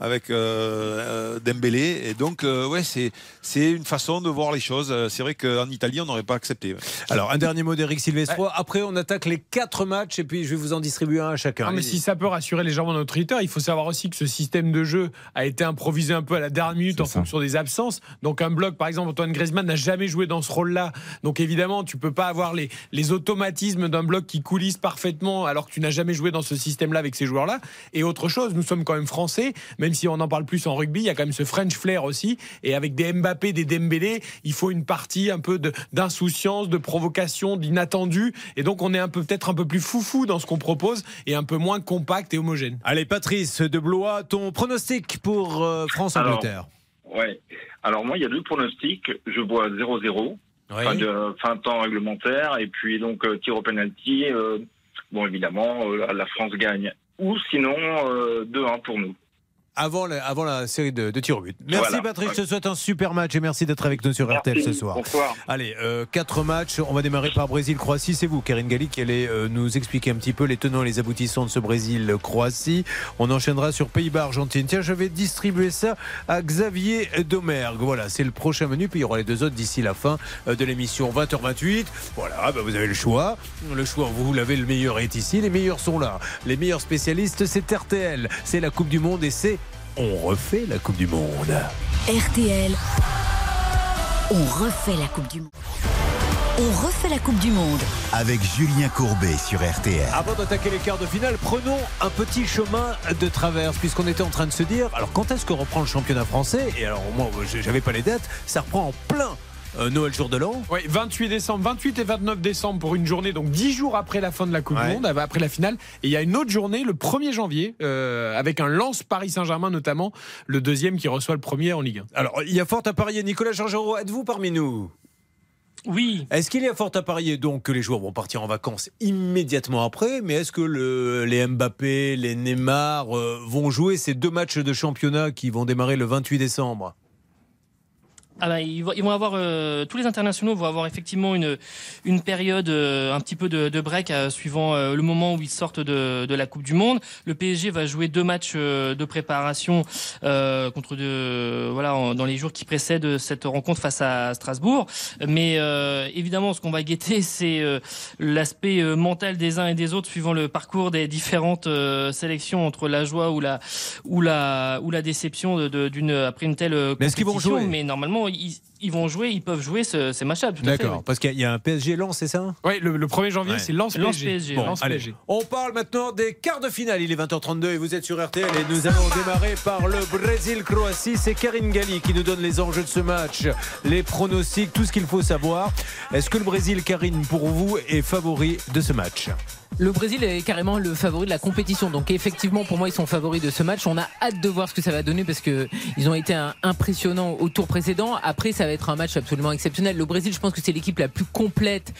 avec Dembélé, et donc ouais, c'est c'est une façon de voir les choses. C'est vrai qu'en Italie, on n'aurait pas accepté. Alors, Un dernier mot d'Eric Silvestro. Après, on attaque les quatre matchs et puis je vais vous en distribuer un à chacun. Ah, mais si ça peut rassurer légèrement notre auditeur, il faut savoir aussi que ce système de jeu a été improvisé un peu à la dernière minute en fonction des absences. Donc un bloc, par exemple, Antoine Griezmann n'a jamais joué dans ce rôle-là. Donc évidemment, tu peux pas avoir les, les automatismes d'un bloc qui coulisse parfaitement alors que tu n'as jamais joué dans ce système-là avec ces joueurs-là. Et autre chose, nous sommes quand même français, même si on en parle plus en rugby, il y a quand même ce French flair aussi. Et avec des Mbappé, des Dembélé, il faut une partie un peu de- d'insouciance, de, provocation, d'inattendu. Et donc on est un peu peut-être un peu plus foufou dans ce qu'on propose et un peu moins compact et homogène. Allez, Patrice de Blois, ton pronostic pour euh, France-Angleterre Ouais. Alors moi, il y a deux pronostics. Je vois 0-0, fin de fin de temps réglementaire, et puis donc euh, tir au penalty. euh, bon, évidemment, euh, la- France gagne. Ou sinon euh, 2-1 pour nous. Avant la, avant la série de, de tirs au but. Merci Voilà. Patrick, je te souhaite un super match et merci d'être avec nous sur Merci, RTL ce soir. bonsoir. Allez, euh, quatre matchs. On va démarrer par Brésil-Croatie. C'est vous, Karine Galli, qui allez euh, nous expliquer un petit peu les tenants et les aboutissants de ce Brésil-Croatie. On enchaînera sur Pays-Bas-Argentine. Tiens, je vais distribuer ça à Xavier Domergue. Voilà, c'est le prochain menu. Puis il y aura les deux autres d'ici la fin euh, de l'émission. 20h28. Voilà, bah, vous avez le choix. Le choix, vous l'avez, le meilleur est ici. Les meilleurs sont là. Les meilleurs spécialistes, c'est RTL. C'est la Coupe du Monde et c'est On refait la Coupe du Monde. RTL, on refait la Coupe du Monde. On refait la Coupe du Monde. Avec Julien Courbet sur RTL. Avant d'attaquer les quarts de finale, prenons un petit chemin de traverse, puisqu'on était en train de se dire, alors quand est-ce que reprend le championnat français? Et alors moi, j'avais pas les dates, ça reprend en plein euh, Noël jour de l'an. Oui, 28 décembre, 28 et 29 décembre pour une journée, donc 10 jours après la fin de la Coupe Ouais. du Monde, après la finale. Et il y a une autre journée, le 1er janvier, euh, avec un lance Paris Saint-Germain notamment, le deuxième qui reçoit le premier en Ligue 1. Alors, il y a fort à parier. Nicolas Georgerot, êtes-vous parmi nous? Oui. Est-ce qu'il y a fort à parier donc que les joueurs vont partir en vacances immédiatement après? Mais est-ce que le- les Mbappé, les Neymar euh, vont jouer ces deux matchs de championnat qui vont démarrer le 28 décembre? Ah bah, ils, vont, ils vont avoir euh, tous les internationaux vont avoir effectivement une une période euh, un petit peu de, de break euh, suivant euh, le moment où ils sortent de, de la Coupe du Monde. Le PSG va jouer deux matchs euh, de préparation euh, contre de voilà en- dans les jours qui précèdent cette rencontre face à Strasbourg. Mais euh, évidemment, ce qu'on va guetter, c'est euh, l'aspect euh, mental des uns et des autres suivant le parcours des différentes euh, sélections entre la joie ou la ou la ou la déception d'une après une telle euh, Mais est-ce qu'ils vont compétition. jouer? Mais normalement, ils, ils vont jouer, ils peuvent jouer ce- ces fait, D'accord, oui. parce qu'il y a- un PSG lent, c'est ça? Oui, le, le 1er janvier, Ouais. c'est Lance Lens PSG. PSG, Bon, Lens allez, PSG. on parle maintenant des quarts de finale. Il est 20h32 et vous êtes sur RTL et nous allons démarrer par le Brésil-Croatie. C'est Karine Galli qui nous donne les enjeux de ce match, les pronostics, tout ce qu'il faut savoir. Est-ce que le Brésil, Karine, pour vous, est favori de ce match? Le Brésil est carrément le favori de la compétition. Donc effectivement, pour moi, ils sont favoris de ce match. On a hâte de voir ce que ça va donner parce que ils ont été impressionnants au tour précédent. Après, ça va être un match absolument exceptionnel. Le Brésil, je pense que c'est l'équipe la plus complète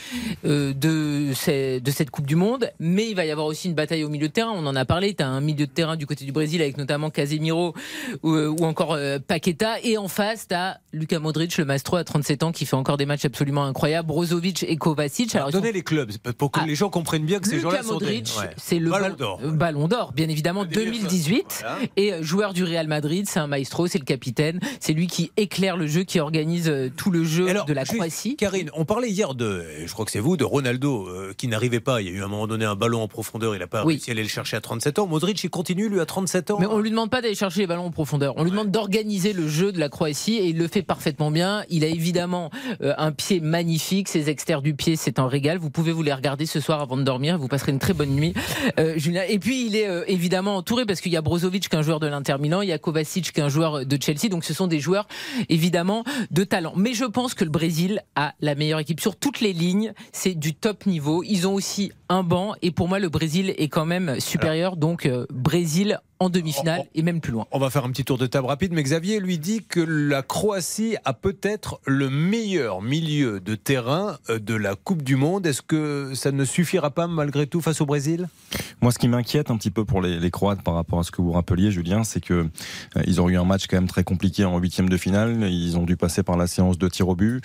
euh, de, ces- de cette Coupe du Monde. Mais il va y avoir aussi une bataille au milieu de terrain. On en a parlé. Tu as un milieu de terrain du côté du Brésil avec notamment Casemiro ou, ou encore euh, Paqueta. Et en face, tu as Luka Modric, le maestro à 37 ans, qui fait encore des matchs absolument incroyables. Brozovic et Kovacic. Alors, sont- Donnez les clubs pour que Ah. les gens comprennent bien que ces Des- Modric, ouais. c'est le Ballon bal- d'or. Ballon d'or, bien évidemment, 2018. Voilà. Et euh, joueur du Real Madrid, c'est un maestro, c'est le capitaine. C'est lui qui éclaire le jeu, qui organise euh, tout le jeu Alors, de la juste, Croatie. Karine, on parlait hier de, je crois que c'est vous, de Ronaldo, euh, qui n'arrivait pas. Il y a eu à un moment donné un ballon en profondeur, il n'a pas Oui. réussi à aller le chercher à 37 ans. Modric, il continue, lui, à 37 ans. Mais on lui demande pas d'aller chercher les ballons en profondeur. On lui demande d'organiser le jeu de la Croatie et il le fait parfaitement bien. Il a évidemment euh, un pied magnifique. Ses extérieurs du pied, c'est un régal. Vous pouvez vous les regarder ce soir avant de dormir. Vous passerez une très bonne nuit, euh, Julien. Et puis il est euh, évidemment entouré parce qu'il y a Brozovic qui est un joueur de l'Inter Milan, il y a Kovacic qui est un joueur de Chelsea. Donc ce sont des joueurs évidemment de talent. Mais je pense que le Brésil a la meilleure équipe sur toutes les lignes. C'est du top niveau. Ils ont aussi un banc et pour moi le Brésil est quand même supérieur. Donc euh, Brésil en demi-finale et même plus loin. On va faire un petit tour de table rapide, mais Xavier lui dit que la Croatie a peut-être le meilleur milieu de terrain euh, de la Coupe du Monde. Est-ce que ça ne suffira pas malgré tout face au Brésil? Moi, ce qui m'inquiète un petit peu pour les, les Croates par rapport à ce que vous rappeliez, Julien, c'est que euh, ils ont eu un match quand même très compliqué en huitième de finale. Ils ont dû passer par la séance de tir au but.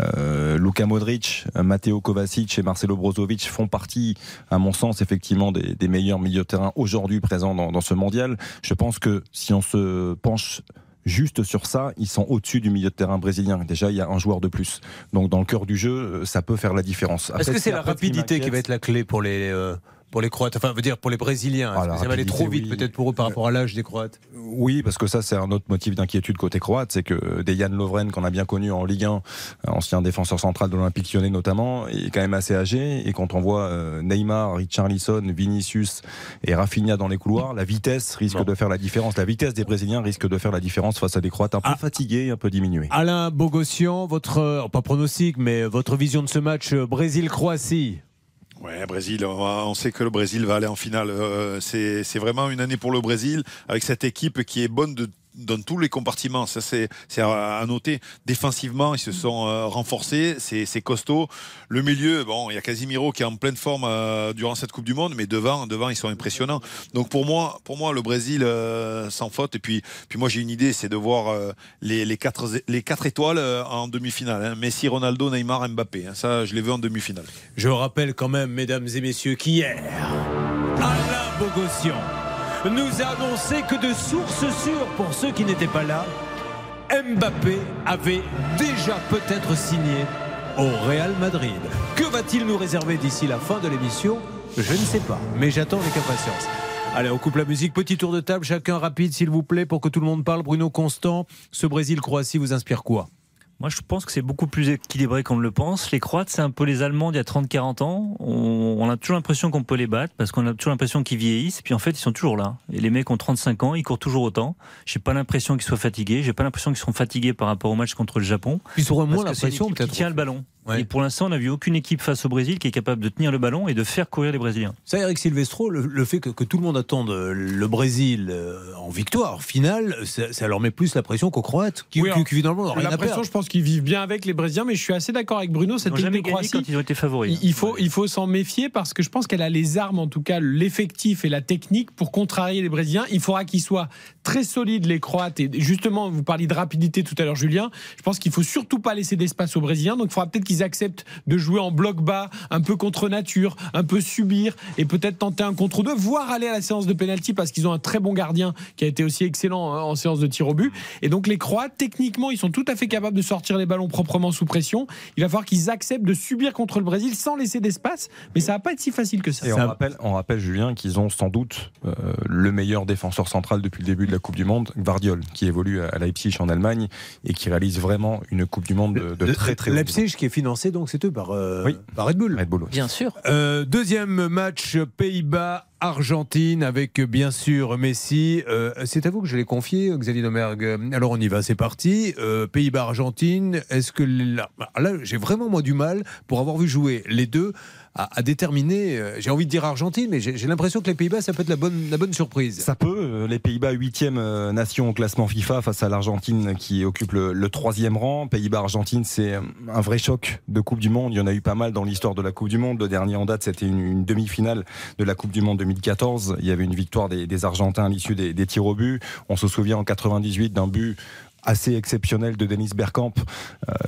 Euh, Luka Modric, Matteo Kovacic et Marcelo Brozovic font partie, à mon sens, effectivement, des, des meilleurs milieux de terrain aujourd'hui présents dans, dans ce mondial. Je pense que si on se penche juste sur ça, ils sont au-dessus du milieu de terrain brésilien. Déjà, il y a un joueur de plus. Donc dans le cœur du jeu, euh, ça peut faire la différence. Est-ce que c'est la qui rapidité qui va être la clé pour les, euh, pour les Croates Enfin, veut dire pour les Brésiliens. Ah, ça va aller trop vite oui. peut-être pour eux par rapport à l'âge des Croates? Oui, parce que ça, c'est un autre motif d'inquiétude côté croate, c'est que Dejan Lovren, qu'on a bien connu en Ligue 1, ancien défenseur central de l'Olympique lyonnais notamment, est quand même assez âgé. Et quand on voit euh, Neymar, Richarlison, Vinicius et Rafinha dans les couloirs, la vitesse risque de faire la différence. La vitesse des Brésiliens risque de faire la différence face à des Croates un peu fatigués, un peu diminués. Alain Bogossian, votre, euh, pas pronostic, mais votre vision de ce match euh, Brésil-Croatie? Ouais, Brésil, on, sait que le Brésil va aller en finale. Euh, c'est vraiment une année pour le Brésil avec cette équipe qui est bonne de dans tous les compartiments, ça c'est à noter. Défensivement, ils se sont euh, renforcés, c'est costaud. Le milieu, bon, il y a Casimiro qui est en pleine forme euh, durant cette Coupe du Monde, mais devant, devant, ils sont impressionnants. Donc pour moi, pour moi, le Brésil euh, sans faute. Et puis, puis moi j'ai une idée, c'est de voir les, les quatre les quatre étoiles en demi-finale. hein. Messi, Ronaldo, Neymar, Mbappé. hein. Ça, je les veux en demi-finale. Je rappelle quand même, mesdames et messieurs, qu'hier, Alain Bogossian nous a annoncé que de sources sûres, pour ceux qui n'étaient pas là, Mbappé avait déjà peut-être signé au Real Madrid. Que va-t-il nous réserver d'ici la fin de l'émission? Je ne sais pas, mais j'attends avec impatience. Allez, on coupe la musique. Petit tour de table, chacun rapide, s'il vous plaît, pour que tout le monde parle. Bruno Constant, ce Brésil-Croatie vous inspire quoi? Moi, je pense que c'est beaucoup plus équilibré qu'on ne le pense. Les Croates, c'est un peu les Allemands d'il y a 30-40 ans. On, on a toujours l'impression qu'on peut les battre parce qu'on a toujours l'impression qu'ils vieillissent. Puis en fait, ils sont toujours là. Et les mecs ont 35 ans, ils courent toujours autant. J'ai pas l'impression qu'ils soient fatigués. J'ai pas l'impression qu'ils seront fatigués par rapport au match contre le Japon. Ils auront moins l'impression, peut-être. Qui tient le ballon. Ouais. Et pour l'instant, on n'a vu aucune équipe face au Brésil qui est capable de tenir le ballon et de faire courir les Brésiliens. Ça, Eric Silvestro, le, le fait que, que tout le monde attende euh, le Brésil euh, en victoire finale, ça, ça leur met plus la pression qu'aux Croates, qui, Oui, qui, alors, qui finalement n'ont rien La à pression, je pense qu'ils vivent bien avec les Brésiliens, mais je suis assez d'accord avec Bruno. Cette équipe de Croatie, quand ils ont été favoris. il il faut, il faut s'en méfier parce que je pense qu'elle a les armes, en tout cas l'effectif et la technique pour contrarier les Brésiliens. Il faudra qu'ils soient très solides, les Croates. Et justement, vous parliez de rapidité tout à l'heure, Julien. Je pense qu'il faut surtout pas laisser d'espace aux Brésiliens. Donc il faudra peut-être qu'ils acceptent de jouer en bloc bas, un peu contre nature, un peu subir et peut-être tenter un contre deux, voire aller à la séance de pénalty parce qu'ils ont un très bon gardien qui a été aussi excellent hein, en séance de tir au but. Et donc les Croates, techniquement, ils sont tout à fait capables de sortir les ballons proprement sous pression. Il va falloir qu'ils acceptent de subir contre le Brésil sans laisser d'espace, mais ça va pas être si facile que ça. Et on rappelle, on rappelle, Julien, qu'ils ont sans doute euh, le meilleur défenseur central depuis le début de la Coupe du Monde, Gvardiol, qui évolue à Leipzig en Allemagne et qui réalise vraiment une Coupe du Monde de, de très très haut niveau. Leipzig qui est financé, donc c'est eux par, euh, Oui. par Red Bull. Red Bull, oui. Bien sûr. Euh, deuxième match Pays-Bas. Argentine avec bien sûr Messi. Euh, c'est à vous que je l'ai confié, Xavier Domergue. Alors on y va, c'est parti. Euh, Pays-Bas, Argentine. Est-ce que là, là j'ai vraiment moi du mal pour avoir vu jouer les deux à, à déterminer. euh, j'ai envie de dire Argentine, mais j'ai l'impression que les Pays-Bas ça peut être la bonne la bonne surprise. Ça peut. euh, Les Pays-Bas, huitième euh, nation au classement FIFA face à l'Argentine qui occupe le, troisième rang. Pays-Bas-Argentine, c'est un vrai choc de Coupe du Monde. Il y en a eu pas mal dans l'histoire de la Coupe du Monde. Le dernier en date, c'était une, une demi-finale de la Coupe du Monde 2014. Il y avait une victoire des, des Argentins à l'issue des, des tirs au but. On se souvient en 98 d'un but assez exceptionnel de Denis Bergkamp,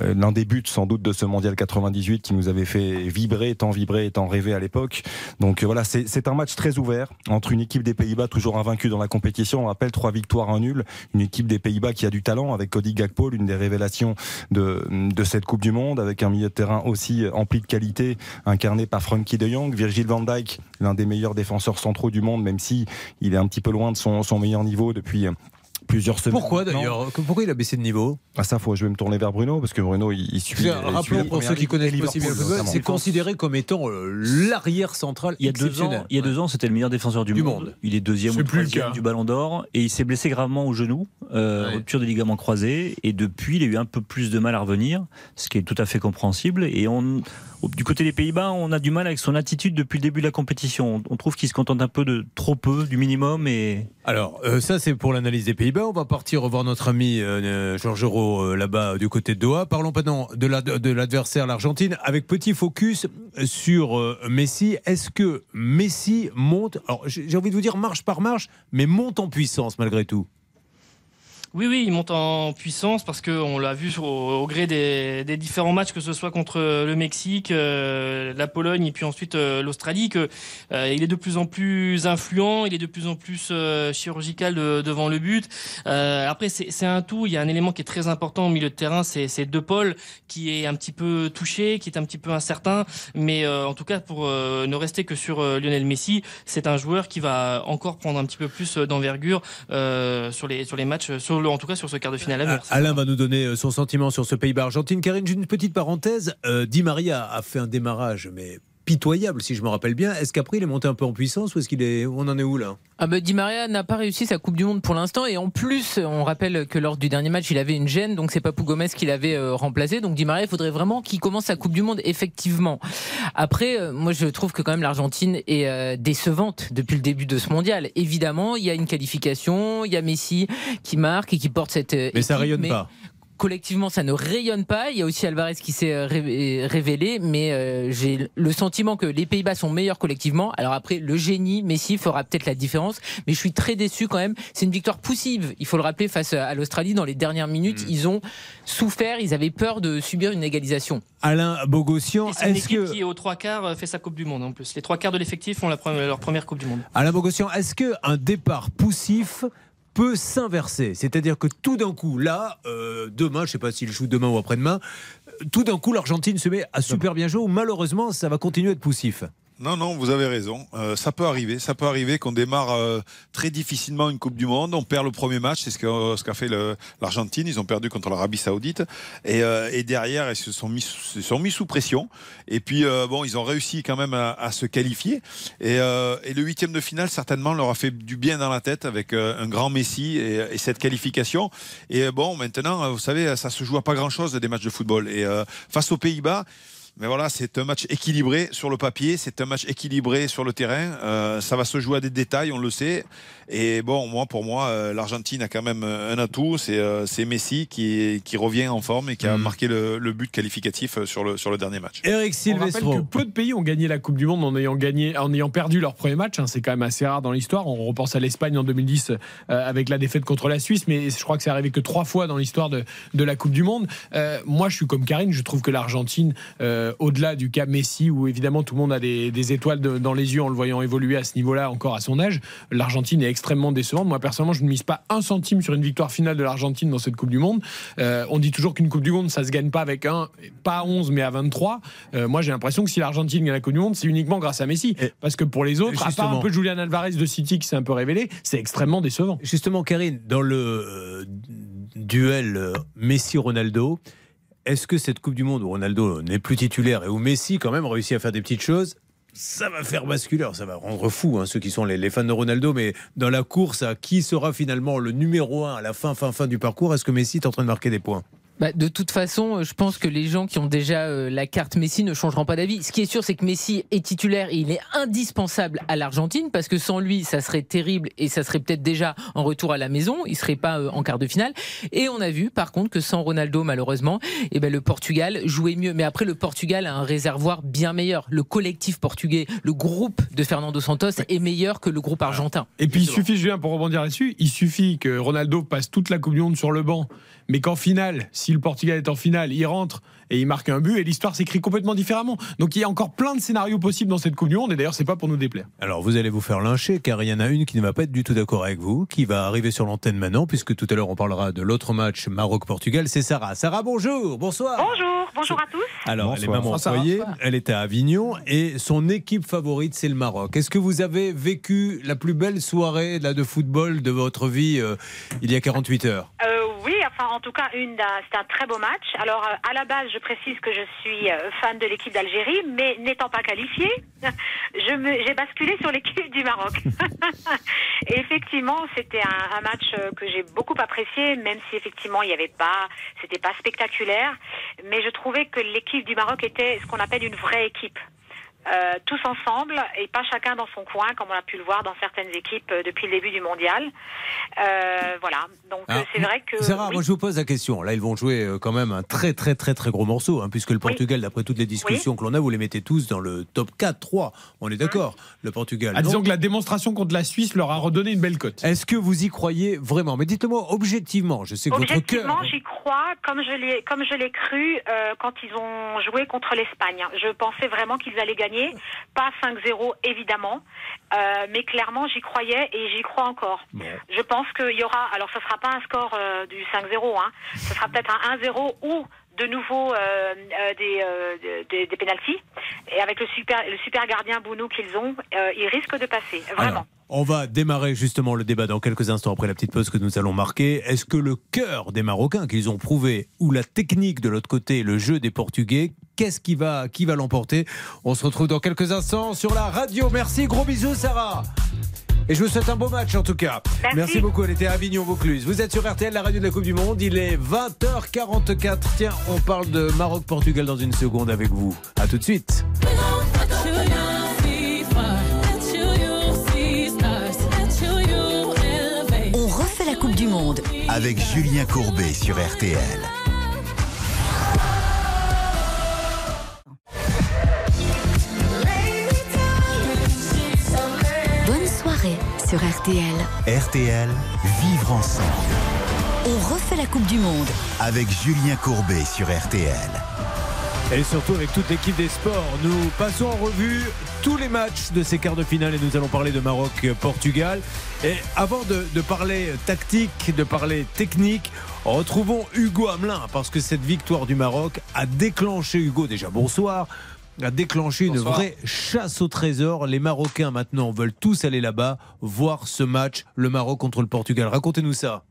euh, l'un des buts sans doute de ce mondial 98 qui nous avait fait vibrer, tant vibrer et tant rêver à l'époque. Donc euh, voilà, c'est un match très ouvert entre une équipe des Pays-Bas toujours invaincue dans la compétition. On rappelle trois victoires, un nul. Une équipe des Pays-Bas qui a du talent avec Cody Gakpo, l'une des révélations de, de cette Coupe du Monde, avec un milieu de terrain aussi empli de qualité, incarné par Frankie de Jong, Virgil van Dijk, l'un des meilleurs défenseurs centraux du monde, même si il est un petit peu loin de son, son meilleur niveau depuis plusieurs semaines. Pourquoi d'ailleurs Pourquoi il a baissé de niveau Ah ça, faut, je vais me tourner vers Bruno parce que Bruno, il, il suit Rappelons pour ceux qui connaissent et pas si bien le Liverpool, c'est considéré comme étant euh, l'arrière central Il y a deux ans, il y a deux ans, c'était le meilleur défenseur du, Du monde. monde. Il est deuxième C'est ou plus le troisième cas. du Ballon d'Or et il s'est blessé gravement au genou, euh, Ouais. rupture des ligaments croisés et depuis il a eu un peu plus de mal à revenir, ce qui est tout à fait compréhensible. Et on, du côté des Pays-Bas, on a du mal avec son attitude depuis le début de la compétition. On, trouve qu'il se contente un peu de trop peu, du minimum et Alors, euh, ça, c'est pour l'analyse des Pays-Bas. On va partir revoir notre ami euh, euh, Georges euh, là-bas du côté de Doha. Parlons maintenant de la- de l'adversaire, l'Argentine, avec petit focus sur Messi. Est-ce que Messi monte, alors j'ai envie de vous dire marche par marche, mais monte en puissance malgré tout Oui, oui, il monte en puissance parce qu'on l'a vu au, gré des, des différents matchs, que ce soit contre le Mexique, euh, la Pologne et puis ensuite euh, l'Australie, que euh, il est de plus en plus influent, il est de plus en plus euh, chirurgical de- devant le but. Euh, après, c'est un tout. Il y a un élément qui est très important au milieu de terrain, c'est De Paul qui est un petit peu touché, qui est un petit peu incertain. Mais euh, en tout cas, pour euh, ne rester que sur euh, Lionel Messi, c'est un joueur qui va encore prendre un petit peu plus euh, d'envergure euh, sur les sur les matchs, le, en tout cas sur ce quart de finale à venir. Alain va nous donner euh, son sentiment sur ce Pays-Bas-Argentine. Karine, j'ai une petite parenthèse. Euh, Di Maria a fait un démarrage, mais pitoyable, si je me rappelle bien. Est-ce qu'après, il est monté un peu en puissance ou est-ce qu'il est. On en est où là? Ah bah, Di Maria n'a pas réussi sa Coupe du Monde pour l'instant et en plus on rappelle que lors du dernier match il avait une gêne donc c'est Papou Gomez qui l'avait euh, remplacé donc Di Maria il faudrait vraiment qu'il commence sa Coupe du Monde effectivement. Après euh, moi je trouve que quand même l'Argentine est euh, décevante depuis le début de ce mondial. Évidemment il y a une qualification, il y a Messi qui marque et qui porte cette Mais ça équipe, rayonne mais pas. Collectivement ça ne rayonne pas. Il y a aussi Alvarez qui s'est euh, ré- révélé, mais euh, j'ai le sentiment que les Pays-Bas sont meilleurs collectivement. Alors après, le génie Messi fera peut-être la différence, mais je suis très déçu quand même. C'est une victoire poussive, il faut le rappeler, face à l'Australie. Dans les dernières minutes, Mm. ils ont souffert, ils avaient peur de subir une égalisation. Alain Bogossian, Et c'est une est-ce équipe que. qui, aux trois quarts, euh, fait sa Coupe du Monde en plus. Les trois quarts de l'effectif ont la pre- leur première Coupe du Monde. Alain Bogossian, est-ce qu'un départ poussif peut s'inverser. C'est-à-dire que tout d'un coup, là, euh, demain, je ne sais pas s'il joue demain ou après-demain, euh, tout d'un coup, l'Argentine se met à super bien jouer ou malheureusement, ça va continuer à être poussif Non, non, vous avez raison. Euh, ça peut arriver. Ça peut arriver qu'on démarre euh, très difficilement une Coupe du Monde. On perd le premier match, c'est ce qu'a fait l'Argentine. Ils ont perdu contre l'Arabie Saoudite. Et, euh, derrière, ils se sont, mis, sous- pression. Et puis, bon, ils ont réussi quand même à, se qualifier. Et, le huitième de finale, certainement, leur a fait du bien dans la tête avec un grand Messi et, et cette qualification. Et bon, maintenant, vous savez, ça se joue à pas grand-chose des matchs de football. Et face aux Pays-Bas, mais voilà, c'est un match équilibré sur le papier, c'est un match équilibré sur le terrain. Euh, ça va se jouer à des détails, on le sait. Et bon, moi, pour moi, euh, l'Argentine a quand même un atout, c'est euh, Messi qui, qui revient en forme et qui a marqué le, le but qualificatif euh, sur le, sur le dernier match. Eric On rappelle que peu de pays ont gagné la Coupe du Monde en ayant gagné, en ayant perdu leur premier match. hein. C'est quand même assez rare dans l'histoire. On repense à l'Espagne en 2010 euh, avec la défaite contre la Suisse, mais je crois que c'est arrivé que trois fois dans l'histoire de, de la Coupe du Monde. Euh, moi, je suis comme Karine. Je trouve que l'Argentine, euh, au-delà du cas Messi, où évidemment tout le monde a des, des étoiles de- dans les yeux en le voyant évoluer à ce niveau-là encore à son âge, l'Argentine est extrêmement décevante. Moi, personnellement, je ne mise pas un centime sur une victoire finale de l'Argentine dans cette Coupe du Monde. Euh, on dit toujours qu'une Coupe du Monde, ça se gagne pas avec un, pas à 11, mais à 23. Euh, moi, j'ai l'impression que si l'Argentine gagne la Coupe du Monde, c'est uniquement grâce à Messi. Parce que pour les autres, à part un peu Julian Alvarez de City qui s'est un peu révélé, c'est extrêmement décevant. Justement, Karine, dans le euh, duel Messi-Ronaldo, est-ce que cette Coupe du Monde où Ronaldo n'est plus titulaire et où Messi quand même réussit à faire des petites choses, ça va faire basculer, ça va rendre fou hein, ceux qui sont les, les fans de Ronaldo, mais dans la course à qui sera finalement le numéro un à la fin, fin, fin du parcours, est-ce que Messi est en train de marquer des points? Bah, de toute façon, euh, je pense que les gens qui ont déjà euh, la carte Messi ne changeront pas d'avis. Ce qui est sûr, c'est que Messi est titulaire et il est indispensable à l'Argentine parce que sans lui, ça serait terrible et ça serait peut-être déjà en retour à la maison. Il serait pas euh, en quart de finale. Et on a vu, par contre, que sans Ronaldo, malheureusement, eh ben, le Portugal jouait mieux. Mais après, le Portugal a un réservoir bien meilleur. Le collectif portugais, le groupe de Fernando Santos est meilleur que le groupe argentin. Et puis il suffit, Julien, pour rebondir là-dessus, il suffit que Ronaldo passe toute la Coupe du Monde sur le banc, mais qu'en finale, si le Portugal est en finale, il rentre et il marque un but et l'histoire s'écrit complètement différemment. Donc il y a encore plein de scénarios possibles dans cette Coupe du Monde et d'ailleurs c'est pas pour nous déplaire. Alors vous allez vous faire lyncher car il y en a une qui ne va pas être du tout d'accord avec vous, qui va arriver sur l'antenne maintenant, puisque tout à l'heure on parlera de l'autre match Maroc-Portugal, c'est Sarah. Sarah, bonjour, bonsoir. Bonjour, bonjour à tous. Alors, elle est Bonsoir. maman Bonsoir. foyer, elle est à Avignon et son équipe favorite, c'est le Maroc. Est-ce que vous avez vécu la plus belle soirée là, de football de votre vie euh, il y a 48 heures? Euh, oui, enfin en tout cas, une, d'un- c'est un très beau match. Alors euh, à la base, je précise que je suis euh, fan de l'équipe d'Algérie, mais n'étant pas qualifiée, je j'ai basculé sur l'équipe du Maroc. Et effectivement, c'était un, un match euh, que j'ai beaucoup apprécié, même si effectivement il n'y avait pas, c'était pas spectaculaire, mais je trouvais que l'équipe du Maroc était ce qu'on appelle une vraie équipe. Euh, tous ensemble et pas chacun dans son coin, comme on a pu le voir dans certaines équipes euh, depuis le début du mondial. Euh, voilà. Donc euh, c'est vrai que. Sarah, oui. moi je vous pose la question. Là, ils vont jouer quand même un très très très très gros morceau, hein, puisque le Portugal, d'après toutes les discussions que l'on a, vous les mettez tous dans le top 4, 3. On est d'accord, le Portugal. Ah, disons Donc, que la démonstration contre la Suisse leur a redonné une belle cote. Est-ce que vous y croyez vraiment? Mais dites-moi objectivement, je sais que votre cœur. Objectivement, j'y crois, comme je l'ai, comme je l'ai cru euh, quand ils ont joué contre l'Espagne. Je pensais vraiment qu'ils allaient gagner, pas 5-0 évidemment, euh, mais clairement j'y croyais et j'y crois encore. Je pense qu'il y aura, alors ce sera pas un score euh, du 5-0, hein, ce sera peut-être un 1-0 ou de nouveau euh, des, des, des pénalties. Et avec le super, le super gardien Bounou qu'ils ont, ils risquent de passer, vraiment. Alors, on va démarrer justement le débat dans quelques instants après la petite pause que nous allons marquer. Est-ce que le cœur des Marocains qu'ils ont prouvé ou la technique de l'autre côté, le jeu des Portugais, qu'est-ce qui va, qui va l'emporter On se retrouve dans quelques instants sur la radio. Merci, gros bisous Sarah. Et je vous souhaite un beau match en tout cas. Merci. beaucoup. Elle était à Avignon Vaucluse. Vous êtes sur RTL, la radio de la Coupe du Monde. Il est 20h44. Tiens, on parle de Maroc-Portugal dans une seconde avec vous. À tout de suite. On refait la Coupe du Monde. Avec Julien Courbet sur RTL. Sur RTL. RTL, vivre ensemble. On refait la Coupe du Monde. Avec Julien Courbet sur RTL. Et surtout avec toute l'équipe des sports, nous passons en revue tous les matchs de ces quarts de finale et nous allons parler de Maroc-Portugal. Et avant de, de parler tactique, de parler technique, retrouvons Hugo Hamelin parce que cette victoire du Maroc a déclenché, Hugo déjà bonsoir, a déclenché une vraie chasse au trésor. Les Marocains maintenant veulent tous aller là-bas voir ce match, le Maroc contre le Portugal. Racontez-nous ça.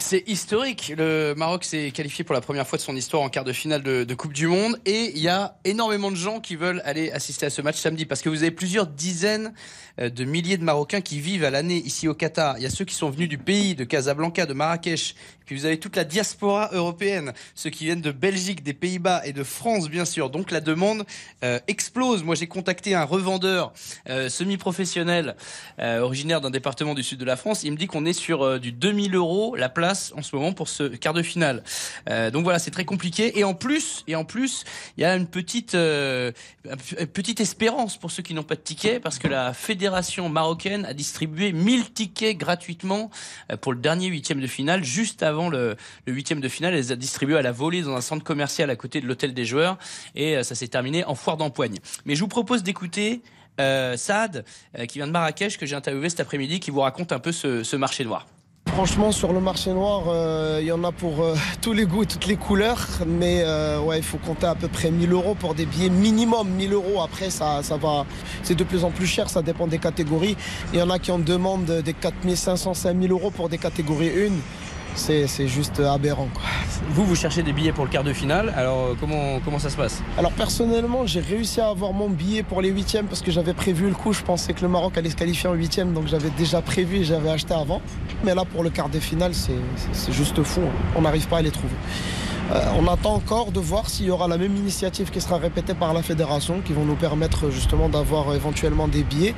C'est historique. Le Maroc s'est qualifié pour la première fois de son histoire en quart de finale de, de Coupe du Monde. Et il y a énormément de gens qui veulent aller assister à ce match samedi parce que vous avez plusieurs dizaines euh, de milliers de Marocains qui vivent à l'année ici au Qatar. Il y a ceux qui sont venus du pays, de Casablanca, de Marrakech. Puis vous avez toute la diaspora européenne, ceux qui viennent de Belgique, des Pays-Bas et de France, bien sûr. Donc la demande euh, explose. Moi, j'ai contacté un revendeur euh, semi-professionnel euh, originaire d'un département du sud de la France. Il me dit qu'on est sur du 2000 euros la place en ce moment pour ce quart de finale. Donc voilà, c'est très compliqué. Et en plus, et en plus, il y a une petite, petite espérance pour ceux qui n'ont pas de ticket, parce que la fédération marocaine a distribué 1000 tickets gratuitement pour le dernier huitième de finale, juste avant le, le huitième de finale. Elle les a distribués à la volée dans un centre commercial à côté de l'hôtel des joueurs, et euh, ça s'est terminé en foire d'empoigne. Mais je vous propose d'écouter. Euh, Saad, euh, qui vient de Marrakech, que j'ai interviewé cet après-midi, qui vous raconte un peu ce, marché noir. Franchement, sur le marché noir, euh, il y en a pour tous les goûts toutes les couleurs. Mais ouais, il faut compter à peu près 1000 euros pour des billets minimum 1000 euros. Après, ça, ça va, c'est de plus en plus cher. Ça dépend des catégories. Il y en a qui en demandent des 4500, 5000 euros pour des catégories 1. C'est juste aberrant. Quoi. Vous, vous cherchez des billets pour le quart de finale. Alors, euh, comment, comment ça se passe? Alors personnellement, j'ai réussi à avoir mon billet pour les huitièmes parce que j'avais prévu le coup. Je pensais que le Maroc allait se qualifier en huitième, donc j'avais déjà prévu et j'avais acheté avant. Mais là, pour le quart de finale, c'est c'est juste fou. On n'arrive pas à les trouver. Euh, on attend encore de voir s'il y aura la même initiative qui sera répétée par la fédération, qui vont nous permettre justement d'avoir éventuellement des billets.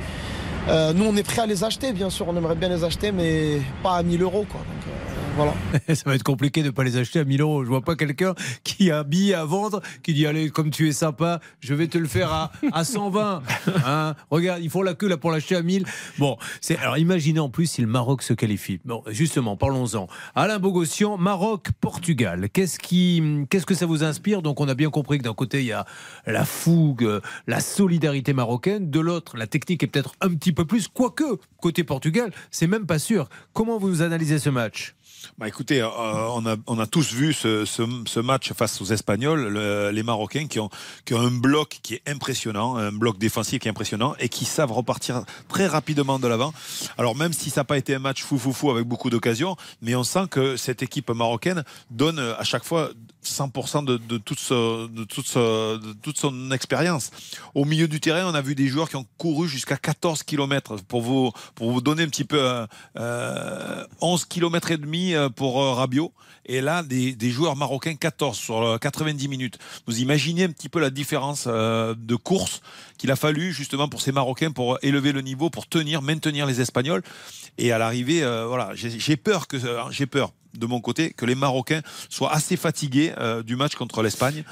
Euh, nous, on est prêt à les acheter, bien sûr, on aimerait bien les acheter, mais pas à 1000 euros. Quoi. Donc, euh, voilà. Ça va être compliqué de ne pas les acheter à 1000 euros. Je vois pas quelqu'un qui a un billet à vendre qui dit Allez, comme tu es sympa, je vais te le faire à, à 120. Hein Regarde, ils font la queue là pour l'acheter à 1000. Bon, c'est alors imaginez en plus si le Maroc se qualifie. Bon, justement, parlons-en. Alain Bogossian, Maroc-Portugal. Qu'est-ce qui, qu'est-ce que ça vous inspire? Donc, on a bien compris que d'un côté il y a la fougue, la solidarité marocaine, de l'autre la technique est peut-être un petit peu plus. Quoique côté Portugal, c'est même pas sûr. Comment vous analysez ce match? Bah écoutez, euh, on, a, on a tous vu ce, ce, match face aux Espagnols, le- les Marocains qui ont, qui ont un bloc qui est impressionnant, un bloc défensif qui est impressionnant et qui savent repartir très rapidement de l'avant. Alors même si ça n'a pas été un match fou fou fou avec beaucoup d'occasions, mais on sent que cette équipe marocaine donne euh, à chaque fois 100% de, toute son expérience. Au milieu du terrain, on a vu des joueurs qui ont couru jusqu'à 14 km. Pour vous, donner un petit peu, euh, euh, 11 km et demi euh, pour euh, Rabiot. Et là, des, joueurs marocains 14 sur euh, 90 minutes. Vous imaginez un petit peu la différence euh, de course qu'il a fallu justement pour ces Marocains pour élever le niveau, pour tenir, maintenir les Espagnols. Et à l'arrivée, euh, voilà, j'ai peur que euh, j'ai peur de mon côté que les Marocains soient assez fatigués euh, du match contre l'Espagne.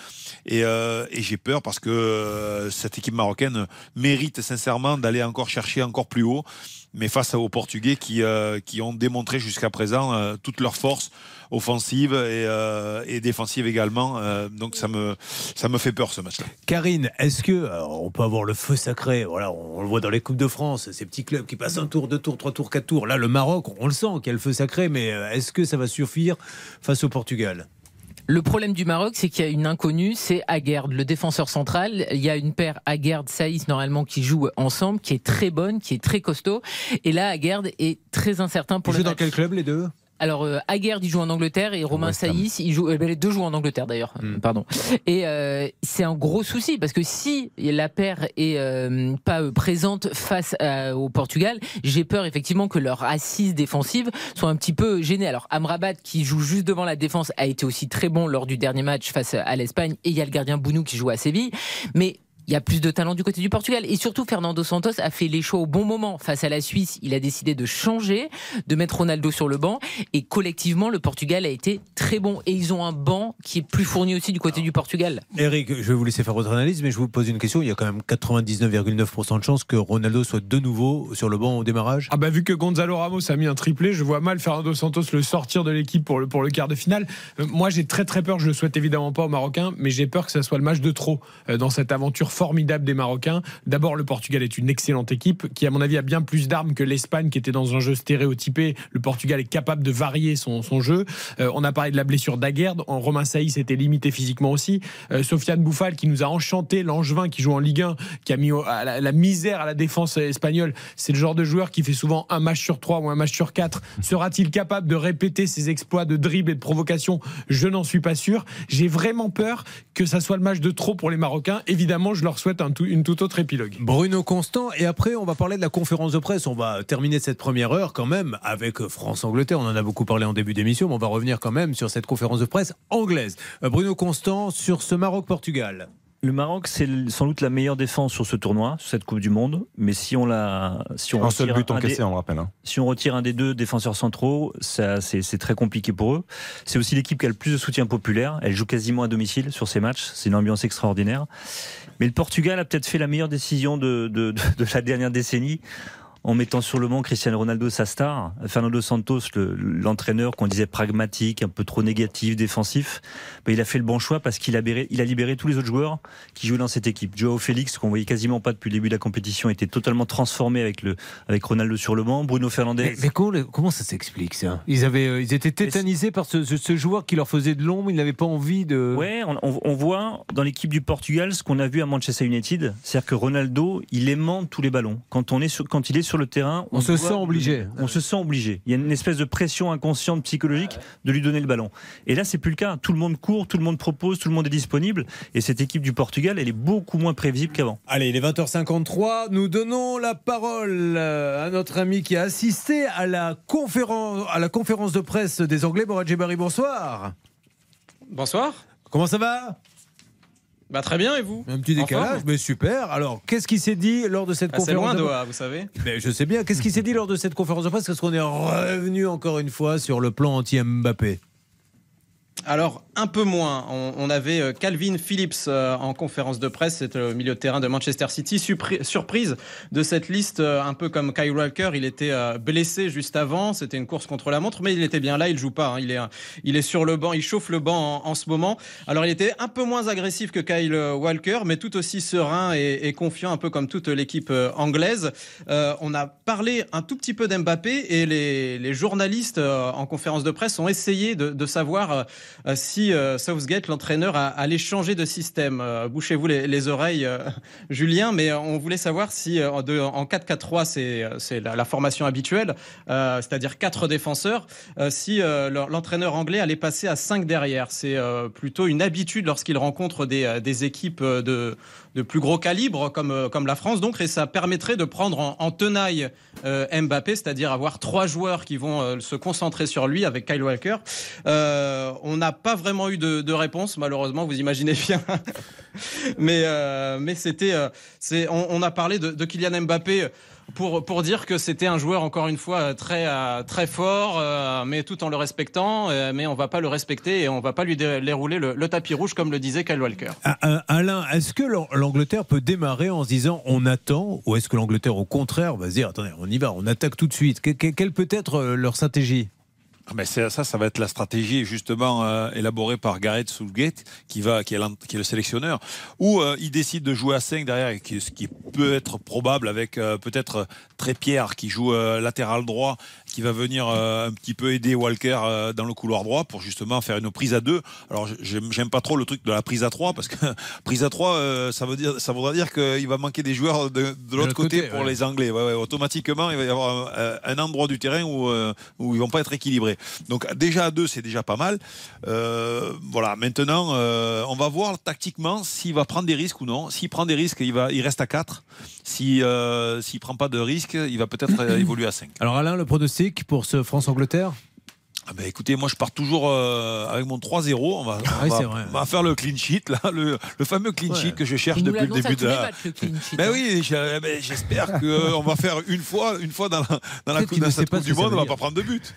Et, euh, j'ai peur parce que euh, cette équipe marocaine mérite sincèrement d'aller encore chercher encore plus haut. Mais face aux Portugais qui, qui ont démontré jusqu'à présent toute leur force offensive et, euh, et défensive également. Euh, donc ça me, ça me fait peur ce match-là. Karine, est-ce que alors, on peut avoir le feu sacré Voilà, on le voit dans les coupes de France, ces petits clubs qui passent un tour, deux tours, trois tours, quatre tours. Là, le Maroc, on le sent qu'il y a le feu sacré, mais euh, est-ce que ça va suffire face au Portugal? Le problème du Maroc, c'est qu'il y a une inconnue, c'est Aguerd, le défenseur central. Il y a une paire Aguerd-Saïs, normalement, qui jouent ensemble, qui est très bonne, qui est très costaud. Et là, Aguerd est très incertain pour Ils le jouent dans quel club les deux? Alors, euh, Aguerd, il joue en Angleterre et Romain. Saïs, il joue, euh, ben, les deux jouent en Angleterre d'ailleurs. Hmm. Pardon. Et euh, c'est un gros souci parce que si la paire est euh, pas euh, présente face à- au Portugal, j'ai peur effectivement que leur assise défensive soit un petit peu gênée. Alors, Amrabat, qui joue juste devant la défense, a été aussi très bon lors du dernier match face à l'Espagne et il y a le gardien Bounou qui joue à Séville. Mais il y a plus de talent du côté du Portugal. Et surtout, Fernando Santos a fait les choix au bon moment. Face à la Suisse, il a décidé de changer, de mettre Ronaldo sur le banc. Et collectivement, le Portugal a été très bon. Et ils ont un banc qui est plus fourni aussi du côté du Portugal. Eric, je vais vous laisser faire votre analyse, mais je vous pose une question. Il y a quand même 99,9% de chances que Ronaldo soit de nouveau sur le banc au démarrage. Ah bah vu que Gonzalo Ramos a mis un triplé, je vois mal Fernando Santos le sortir de l'équipe pour le, pour le quart de finale. Euh, moi j'ai très très peur, je le souhaite évidemment pas aux Marocains, mais j'ai peur que ça soit le match de trop euh, dans cette aventure formidable des Marocains. D'abord le Portugal est une excellente équipe qui à mon avis a bien plus d'armes que l'Espagne qui était dans un jeu stéréotypé. Le Portugal est capable de varier son, jeu. Euh, on a parlé de la blessure d'Aguerd, en Romain Saïs était limité physiquement aussi. Euh, Sofiane Bouffal qui nous a enchanté, l'Angevin qui joue en Ligue 1, qui a mis la, la misère à la défense espagnole. C'est le genre de joueur qui fait souvent un match sur trois ou un match sur quatre. Sera-t-il capable de répéter ses exploits de dribble et de provocation? Je n'en suis pas sûr. J'ai vraiment peur que ça soit le match de trop pour les Marocains. Évidemment, je leur souhaite un tout- une toute autre épilogue. Bruno Constant, et après on va parler de la conférence de presse. On va terminer cette première heure quand même avec France-Angleterre. On en a beaucoup parlé en début d'émission, mais on va revenir quand même sur cette conférence de presse anglaise. Euh, Bruno Constant sur ce Maroc-Portugal. Le Maroc, c'est sans doute la meilleure défense sur ce tournoi, sur cette Coupe du Monde. Mais si on la, si on Un seul retire but encaissé, des- on le rappelle. hein. Si on retire un des deux défenseurs centraux, ça, c'est, c'est très compliqué pour eux. C'est aussi l'équipe qui a le plus de soutien populaire. Elle joue quasiment à domicile sur ces matchs. C'est une ambiance extraordinaire. Mais le Portugal a peut-être fait la meilleure décision de, de, de- de la dernière décennie en mettant sur le banc Cristiano Ronaldo, sa star, Fernando Santos, le- l'entraîneur qu'on disait pragmatique, un peu trop négatif, défensif. Ben, il a fait le bon choix parce qu'il a, libéré, il a libéré tous les autres joueurs qui jouaient dans cette équipe. Joao Félix, qu'on voyait quasiment pas depuis le début de la compétition, était totalement transformé avec, le, avec Ronaldo sur le banc. Bruno Fernandez. Mais, mais comment, comment ça s'explique ça? Ils, avaient, euh, ils étaient tétanisés par ce, joueur qui leur faisait de l'ombre. Ils n'avaient pas envie de. Ouais, on, on- on voit dans l'équipe du Portugal ce qu'on a vu à Manchester United, c'est-à-dire que Ronaldo, il aimante tous les ballons. Quand on est sur, quand il est sur le terrain, On se doit- sent obligé. On se sent obligé. Il y a une espèce de pression inconsciente psychologique de lui donner le ballon. Et là, c'est plus le cas. Tout le monde court, tout le monde propose, tout le monde est disponible. Et cette équipe du Portugal, elle est beaucoup moins prévisible qu'avant. Allez, il est 20h53. Nous donnons la parole euh, à notre ami qui a assisté à la conférence, à la conférence de presse des Anglais. Morad Jebari, bonsoir. Bonsoir. Comment ça va? Bah très bien et vous Un petit décalage, mais super. Alors, qu'est-ce qui s'est dit lors de cette Ah, C'est conférence loin de Doha, vous savez. Mais je sais bien. Qu'est-ce qui s'est dit lors de cette conférence de presse? Parce qu'on est revenu encore une fois sur le plan anti-Mbappé. Alors, un peu moins. On, avait euh, Calvin Phillips euh, en conférence de presse, c'est le milieu de terrain de Manchester City. Surpri- surprise de cette liste, euh, un peu comme Kyle Walker, il était euh, blessé juste avant. C'était une course contre la montre, mais il était bien là. Il joue pas. hein. Il, est, euh, il est sur le banc, il chauffe le banc en, ce moment. Alors, il était un peu moins agressif que Kyle euh, Walker, mais tout aussi serein et, confiant, un peu comme toute l'équipe euh, anglaise. Euh, on a parlé un tout petit peu d'Mbappé et les, journalistes euh, en conférence de presse ont essayé de savoir. Euh, si euh, Southgate, l'entraîneur, allait changer de système. Euh, Bouchez-vous les, les oreilles, Julien, mais on voulait savoir si en 4-4-3, c'est la, formation habituelle, c'est-à-dire quatre défenseurs, si l'entraîneur anglais allait passer à 5 derrière. C'est plutôt une habitude lorsqu'il rencontre des, équipes de, de plus gros calibre comme, euh, comme la France, donc, et ça permettrait de prendre en, en tenaille euh, Mbappé, c'est-à-dire avoir trois joueurs qui vont euh, se concentrer sur lui avec Kyle Walker. On n'a pas vraiment eu de, réponse, malheureusement, vous imaginez bien. mais mais c'était, on a parlé de, de Kylian Mbappé. Pour, pour dire que c'était un joueur encore une fois euh, très euh, très fort, euh, mais tout en le respectant, mais on va pas le respecter et on va pas lui dé- dérouler le, le tapis rouge comme le disait Kyle Walker. Alain, est-ce que l'Ang- l'Angleterre peut démarrer en se disant on attend ou est-ce que l'Angleterre au contraire va se dire attendez on y va, on attaque tout de suite? Que- que- Quelle peut être leur stratégie? Ah c'est- ça, ça va être la stratégie justement euh, élaborée par Gareth Southgate, qui va, qui est, le sélectionneur, où euh, il décide de jouer à 5 derrière, ce qui peut être probable avec euh, peut-être Trépierre qui joue euh, latéral droit, qui va venir euh, un petit peu aider Walker euh, dans le couloir droit pour justement faire une prise à deux. Alors j'aime pas trop le truc de la prise à 3 parce que prise à 3 ça veut dire ça voudra dire qu'il va manquer des joueurs de, de l'autre côté, pour ouais. les Anglais. Ouais, ouais, automatiquement, il va y avoir un, un endroit du terrain où, euh, où ils vont pas être équilibrés. Donc déjà à deux, c'est déjà pas mal. Euh, voilà. Maintenant, euh, on va voir tactiquement s'il va prendre des risques ou non. S'il prend des risques, il va, il reste à 4 Si euh, s'il prend pas de risques, il va peut-être euh, évoluer à 5 Alors Alain, le pronostic pour ce France-Angleterre? Ah ben écoutez, moi je pars toujours euh, avec mon 3-0. On va, on, oui, va, on va faire le clean sheet, là, le, le fameux clean sheet que je cherche depuis le début de la. sheet, Ben hein. oui, ben, j'espère qu'on va faire une fois, une fois dans la, dans la coupe, dans ne cette du Monde, on va dire. pas prendre de but.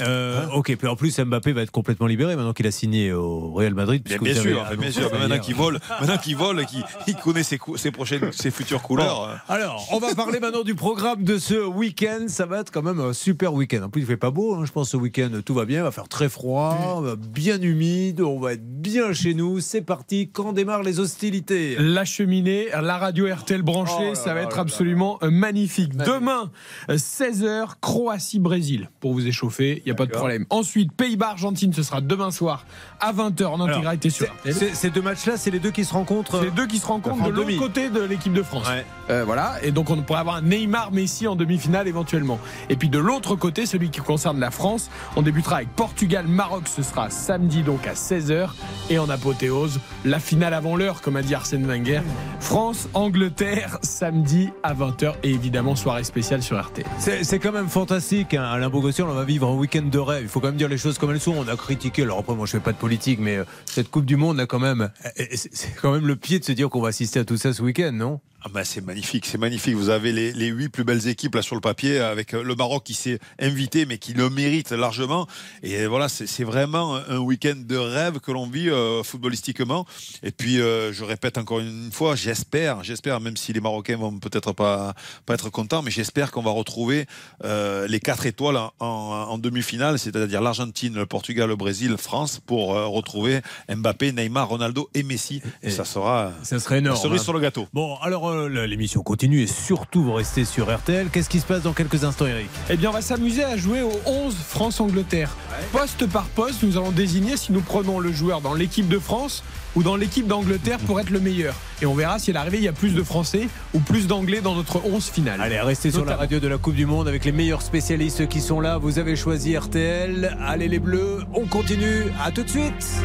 Euh, ok, puis en plus Mbappé va être complètement libéré maintenant qu'il a signé au Real Madrid. Bien, avez sûr, bien sûr. Maintenant qu'il vole, maintenant qu'il vole, et qu'il il connaît ses, prochaines, ses futures couleurs. euh. Bon, alors, on va parler maintenant du programme de ce week-end. Ça va être quand même un super week-end. En plus, il fait pas beau. hein. Je pense ce week-end, tout va bien. Il va faire très froid, va bien humide. On va être bien chez nous. C'est parti. Quand démarrent les hostilités La cheminée, la radio RTL branchée, Oh là ça va là être là absolument euh, magnifique. Demain, euh, 16h, Croatie-Brésil, pour vous échauffer, il n'y a pas de problème. Ensuite, Pays-Bas-Argentine, ce sera demain soir à 20h en intégralité sur RTL. Ces deux matchs-là, c'est les deux qui se rencontrent. C'est les deux qui se rencontrent en de l'autre côté de l'équipe de France. Euh, voilà, et donc on pourrait avoir un Neymar-Messi en demi-finale éventuellement. Et puis de l'autre côté, celui qui concerne la France, on débutera avec Portugal-Maroc, ce sera samedi donc à 16h. Et en apothéose, la finale avant l'heure, comme a dit Arsène Wenger. France-Angleterre, samedi à 20h. Et évidemment, soirée spéciale sur RT. C'est quand même fantastique, hein. Alain Bogossian, on va vivre un week-end de rêve. Il faut quand même dire les choses comme elles sont. On a critiqué, alors après moi je fais pas de politique, mais euh, cette Coupe du Monde a quand même, c'est quand même le pied de se dire qu'on va assister à tout ça ce week-end, non? Ah ben c'est magnifique, c'est magnifique. Vous avez les, les huit plus belles équipes là sur le papier avec euh, le Maroc qui s'est invité mais qui le mérite largement. Et voilà, c'est vraiment un week-end de rêve que l'on vit euh, footballistiquement. Et puis euh, je répète encore une fois, j'espère, j'espère, même si les Marocains vont peut-être pas pas être contents, mais j'espère qu'on va retrouver euh, les quatre étoiles en, en- en demi-finale, c'est-à-dire l'Argentine, le Portugal, le Brésil, France, pour retrouver Mbappé, Neymar, Ronaldo et Messi. Et, ça sera Ça serait énorme. cerise hein. sur le gâteau. Bon, alors euh, l'émission continue et surtout vous restez sur RTL. Qu'est-ce qui se passe dans quelques instants, Eric Eh bien, on va s'amuser à jouer au 11 France-Angleterre. Poste par poste, nous allons désigner si nous prenons le joueur dans l'équipe de France ou dans l'équipe d'Angleterre pour être le meilleur. Et on verra si à l'arrivée, il y a plus de Français ou plus d'Anglais dans notre 11 finale. Allez, restez sur la radio de la Coupe du Monde avec les meilleurs spécialistes qui sont là. Vous avez choisi RTL. Allez les Bleus, on continue. À tout de suite.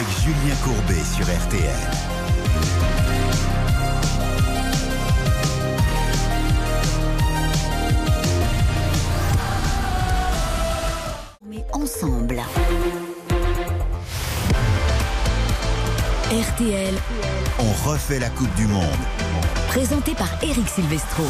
Avec Julien Courbet sur RTL. Mais ensemble. RTL, On refait la Coupe du Monde. présenté par Eric Silvestro.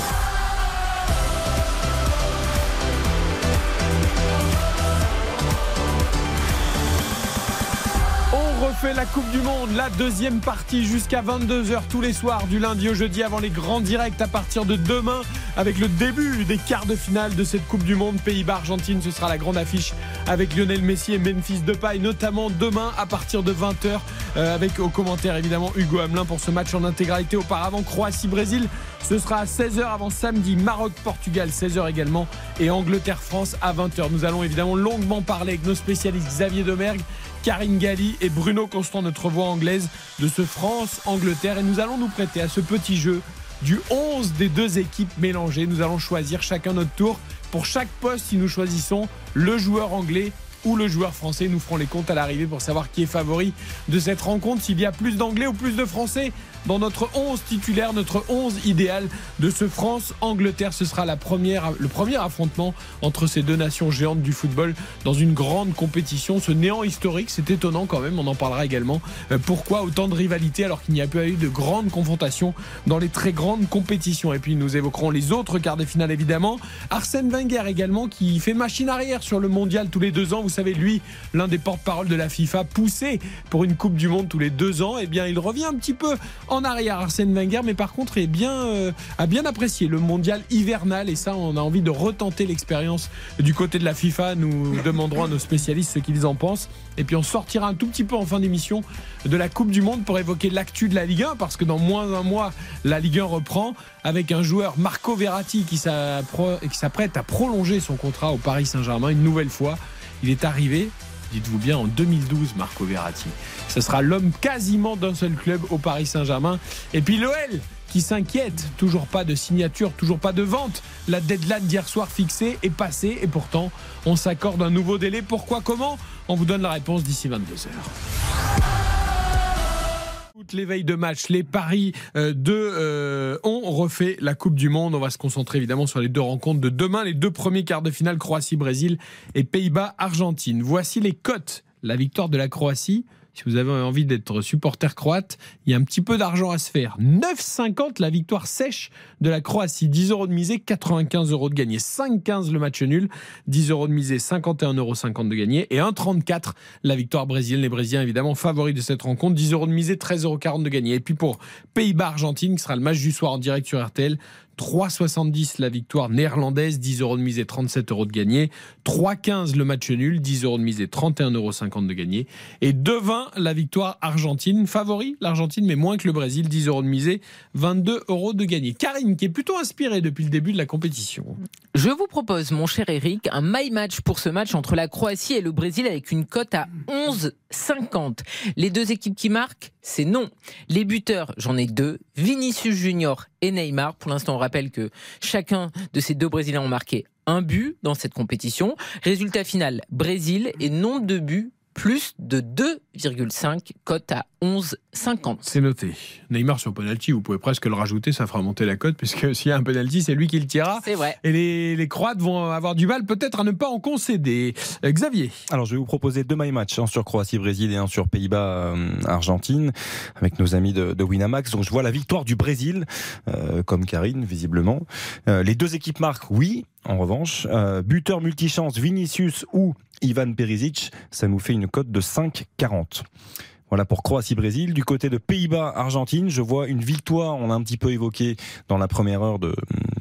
La Coupe du Monde, la deuxième partie jusqu'à 22h tous les soirs, du lundi au jeudi, avant les grands directs à partir de demain avec le début des quarts de finale de cette Coupe du Monde. Pays-Bas-Argentine, ce sera la grande affiche avec Lionel Messi et Memphis Depay, notamment demain à partir de 20h, avec au commentaire évidemment Hugo Hamelin pour ce match en intégralité. Auparavant, Croatie-Brésil, ce sera à 16h avant samedi, Maroc-Portugal, 16h également, et Angleterre-France à 20h. Nous allons évidemment longuement parler avec nos spécialistes Xavier Domergue, Karine Galli et Bruno Constant, notre voix anglaise, de ce France-Angleterre. Et nous allons nous prêter à ce petit jeu du 11 des deux équipes mélangées. Nous allons choisir chacun notre tour. Pour chaque poste, si nous choisissons le joueur anglais ou le joueur français, nous ferons les comptes à l'arrivée pour savoir qui est favori de cette rencontre, s'il y a plus d'anglais ou plus de français dans notre 11 titulaire, notre 11 idéal de ce France-Angleterre. Ce sera la première, le premier affrontement entre ces deux nations géantes du football dans une grande compétition. Ce néant historique, c'est étonnant quand même, on en parlera également. Euh, Pourquoi autant de rivalité alors qu'il n'y a pas eu de grandes confrontations dans les très grandes compétitions? Et puis nous évoquerons les autres quarts de finale évidemment. Arsène Wenger également qui fait machine arrière sur le mondial tous les deux ans. Vous savez, lui, l'un des porte-parole de la FIFA, poussé pour une Coupe du Monde tous les deux ans, eh bien il revient un petit peu en arrière Arsène Wenger, mais par contre est bien, euh, a bien apprécié le mondial hivernal et ça on a envie de retenter l'expérience du côté de la FIFA. Nous demanderons à nos spécialistes ce qu'ils en pensent. Et puis on sortira un tout petit peu en fin d'émission de la Coupe du Monde pour évoquer l'actu de la Ligue 1 parce que dans moins d'un mois la Ligue 1 reprend avec un joueur Marco Verratti qui s'apprête à prolonger son contrat au Paris Saint-Germain une nouvelle fois. Il est arrivé dites-vous bien, en 2012, Marco Verratti. Ce sera l'homme quasiment d'un seul club au Paris Saint-Germain. Et puis l'OL qui s'inquiète, toujours pas de signature, toujours pas de vente. La deadline d'hier soir fixée est passée et pourtant on s'accorde un nouveau délai. Pourquoi, comment? On vous donne la réponse d'ici 22h. Toutes les veilles de match, les paris euh, de euh, on refait la Coupe du Monde. On va se concentrer évidemment sur les deux rencontres de demain, les deux premiers quarts de finale Croatie-Brésil et Pays-Bas-Argentine. Voici les cotes. La victoire de la Croatie. Si vous avez envie d'être supporter croate, il y a un petit peu d'argent à se faire. 9,50 la victoire sèche de la Croatie. 10 euros de misée, 95 euros de gagné. 5,15 le match nul. 10 euros de misée, 51,50 euros de gagné. Et 1,34 la victoire brésilienne. Les Brésiliens évidemment favoris de cette rencontre. 10 euros de misée, 13,40 euros de gagné. Et puis pour Pays-Bas-Argentine, qui sera le match du soir en direct sur RTL, 3,70 la victoire néerlandaise, 10 euros de mise et 37 euros de gagné. 3,15 le match nul, 10 euros de mise et 31,50 euros de gagné. Et 2,20 la victoire argentine. Favori l'Argentine, mais moins que le Brésil, 10 euros de misée, 22 euros de gagné. Karine, qui est plutôt inspirée depuis le début de la compétition. Je vous propose, mon cher Eric, un my match pour ce match entre la Croatie et le Brésil avec une cote à 11,50. Les deux équipes qui marquent, c'est non. Les buteurs, j'en ai deux, Vinicius Junior et Neymar. Pour l'instant, on rappelle que chacun de ces deux Brésiliens ont marqué un but dans cette compétition. Résultat final, Brésil et nombre de buts plus de 2,5 cote à 11,50. C'est noté. Neymar sur penalty, vous pouvez presque le rajouter, ça fera monter la cote, puisque s'il y a un penalty, c'est lui qui le tirera. C'est vrai. Et les, les Croates vont avoir du mal peut-être à ne pas en concéder. Euh, Xavier Alors, je vais vous proposer deux my match, un sur Croatie-Brésil et un sur Pays-Bas-Argentine, avec nos amis de, de Winamax. Donc, je vois la victoire du Brésil, euh, comme Karine, visiblement. Euh, les deux équipes marquent, oui, en revanche. Euh, buteur multichance, Vinicius ou Ivan Perisic, ça nous fait une cote de 5,40. Voilà pour Croatie-Brésil. Du côté de Pays-Bas-Argentine, je vois une victoire, on a un petit peu évoqué dans la première heure de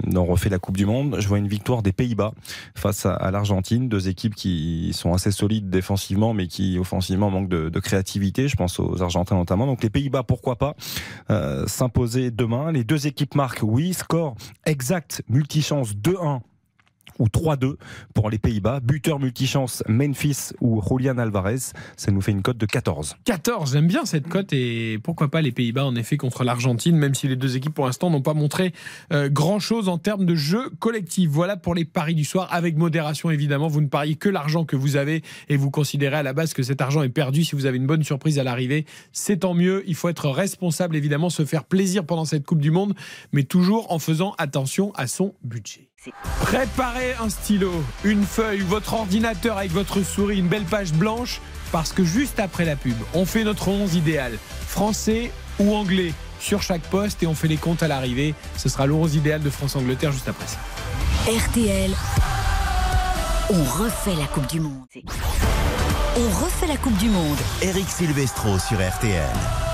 d'en refait la Coupe du Monde. Je vois une victoire des Pays-Bas face à, à l'Argentine, deux équipes qui sont assez solides défensivement, mais qui offensivement manquent de, de créativité. Je pense aux Argentins notamment. Donc les Pays-Bas, pourquoi pas euh, s'imposer demain. Les deux équipes marquent, oui, score exact, multichance 2-1 ou 3-2 pour les Pays-Bas. Buteur multichance Memphis ou Julian Alvarez, ça nous fait une cote de 14. 14, j'aime bien cette cote et pourquoi pas les Pays-Bas en effet contre l'Argentine, même si les deux équipes pour l'instant n'ont pas montré euh, grand-chose en termes de jeu collectif. Voilà pour les paris du soir, avec modération évidemment. Vous ne pariez que l'argent que vous avez et vous considérez à la base que cet argent est perdu. Si vous avez une bonne surprise à l'arrivée, c'est tant mieux. Il faut être responsable évidemment, se faire plaisir pendant cette Coupe du Monde, mais toujours en faisant attention à son budget. Préparez un stylo, une feuille, votre ordinateur avec votre souris, une belle page blanche, parce que juste après la pub, on fait notre 11 idéal, français ou anglais, sur chaque poste et on fait les comptes à l'arrivée. Ce sera le 11 idéal de France-Angleterre juste après ça. RTL, on refait la Coupe du Monde. On refait la Coupe du Monde. Eric Silvestro sur RTL.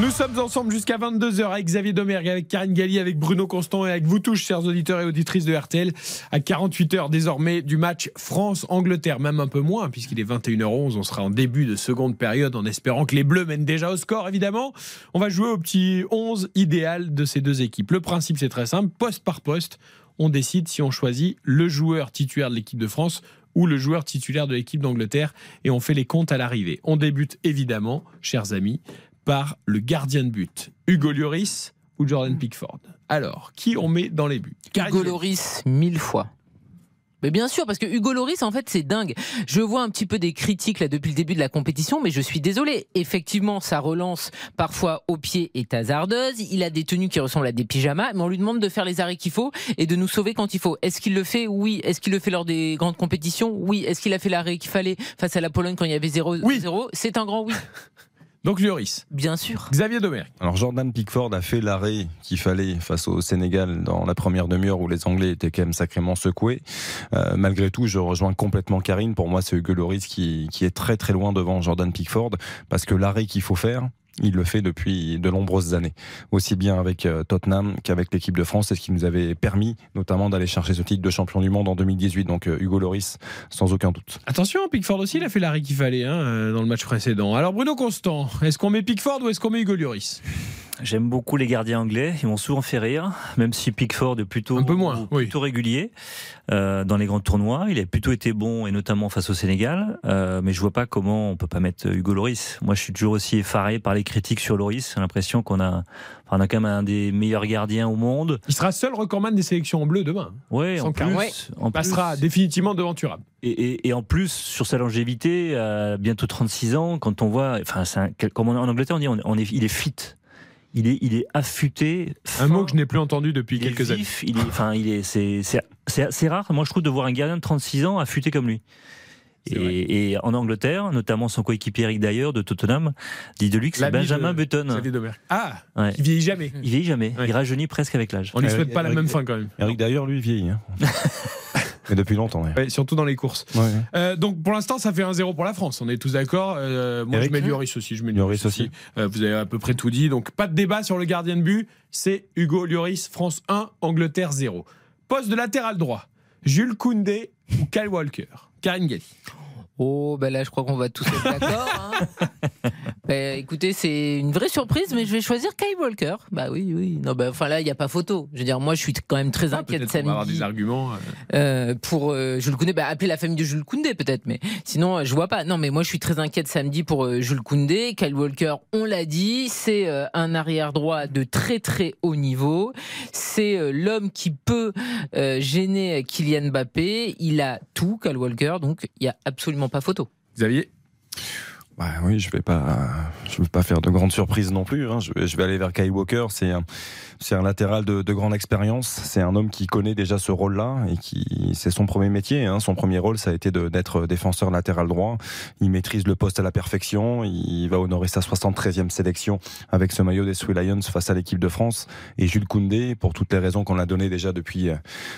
Nous sommes ensemble jusqu'à 22h avec Xavier Domergue, avec Karine Galli, avec Bruno Constant et avec vous tous, chers auditeurs et auditrices de RTL, à 48 heures désormais du match France-Angleterre, même un peu moins, puisqu'il est 21h11. On sera en début de seconde période en espérant que les Bleus mènent déjà au score, évidemment. On va jouer au petit 11 idéal de ces deux équipes. Le principe, c'est très simple poste par poste, on décide si on choisit le joueur titulaire de l'équipe de France ou le joueur titulaire de l'équipe d'Angleterre et on fait les comptes à l'arrivée. On débute évidemment, chers amis, par le gardien de but, Hugo Lloris ou Jordan Pickford? Alors, qui on met dans les buts? Hugo Loris, mille fois. Mais bien sûr, parce que Hugo Loris, en fait, c'est dingue. Je vois un petit peu des critiques là depuis le début de la compétition, mais je suis désolé. Effectivement, sa relance, parfois au pied, est hasardeuse. Il a des tenues qui ressemblent à des pyjamas, mais on lui demande de faire les arrêts qu'il faut et de nous sauver quand il faut. Est-ce qu'il le fait? Oui. Est-ce qu'il le fait lors des grandes compétitions? Oui. Est-ce qu'il a fait l'arrêt qu'il fallait face à la Pologne quand il y avait 0-0 C'est un grand oui. Donc Lloris. Bien sûr. Xavier Domergue. Alors Jordan Pickford a fait l'arrêt qu'il fallait face au Sénégal dans la première demi-heure où les Anglais étaient quand même sacrément secoués. Euh, malgré tout, je rejoins complètement Karine. Pour moi, c'est Hugo Lloris qui, qui est très très loin devant Jordan Pickford parce que l'arrêt qu'il faut faire, il le fait depuis de nombreuses années, aussi bien avec euh, Tottenham qu'avec l'équipe de France, c'est ce qui nous avait permis notamment d'aller chercher ce titre de champion du monde en 2018. Donc euh, Hugo Lloris, sans aucun doute. Attention, Pickford aussi, il a fait l'arrêt qu'il fallait hein, euh, dans le match précédent. Alors Bruno Constant, est-ce qu'on met Pickford ou est-ce qu'on met Hugo Lloris? J'aime beaucoup les gardiens anglais, ils m'ont souvent fait rire, même si Pickford est plutôt, Un peu moins, plutôt régulier euh, dans les grands tournois. Il a plutôt été bon, et notamment face au Sénégal, euh, mais je vois pas comment on peut pas mettre Hugo Loris. Moi, je suis toujours aussi effaré par les critiques sur Loris. J'ai l'impression qu'on a, enfin, on a quand même un des meilleurs gardiens au monde. Il sera seul recordman des sélections en bleu demain. Sans en plus, Ouais. en passera plus- définitivement devant Thuram. Et, et- et en plus, sur sa longévité, à bientôt 36 ans, quand on voit, enfin, un- comme on- en Angleterre, on dit, on, on est, il est fit. Il est, il est affûté. Un mot que je n'ai plus entendu depuis quelques années. Il est, enfin, il est, c'est, c'est, c'est assez rare, moi, je trouve, de voir un gardien de 36 ans affûté comme lui. Et, et en Angleterre, notamment son coéquipier Eric Dyer de Tottenham, dit de lui que c'est Benjamin de Button. Ah, Ouais. il vieillit jamais. Il vieillit jamais. Il rajeunit presque avec l'âge. On lui souhaite pas la même fin quand même. Eric d'ailleurs, lui, vieillit. hein. Mais depuis longtemps. ouais. Ouais, surtout dans les courses. Ouais. Euh, donc pour l'instant, ça fait 1-0 pour la France. On est tous d'accord. Euh, moi, Eric je mets Lloris aussi. Je mets Lloris aussi. Euh, vous avez à peu près tout dit. Donc pas de débat sur le gardien de but. C'est Hugo Lloris. France 1, Angleterre 0. Poste de latéral droit. Jules Koundé ou Kyle Walker? Karine Galli. Oh, ben là, je crois qu'on va tous être d'accord. hein. Ben, écoutez, c'est une vraie surprise, mais je vais choisir Kyle Walker. Bah oui, oui. Non, ben, enfin là, il n'y a pas photo. Je veux dire, moi, je suis quand même très inquiète Ah, Peut-être qu'on va avoir samedi. des arguments. euh. Euh, pour euh, Jules Koundé, bah, appelez la famille de Jules Koundé peut-être, mais sinon je vois pas. Non, mais moi je suis très inquiète samedi pour euh, Jules Koundé. Kyle Walker, on l'a dit, c'est un arrière droit de très très haut niveau. C'est l'homme qui peut gêner Kylian Mbappé. Il a tout, Kyle Walker, donc il y a absolument pas photo. Xavier? Ouais, oui, je vais pas, vais pas faire de grandes surprises non plus. hein. Je, vais, je vais aller vers Kai Walker. C'est un, c'est un latéral de, de grande expérience. C'est un homme qui connaît déjà ce rôle-là et qui, c'est son premier métier. hein. Son premier rôle, ça a été d'être défenseur latéral droit. Il maîtrise le poste à la perfection. Il va honorer sa 73e sélection avec ce maillot des Three Lions face à l'équipe de France. Et Jules Koundé, pour toutes les raisons qu'on a données déjà depuis, euh,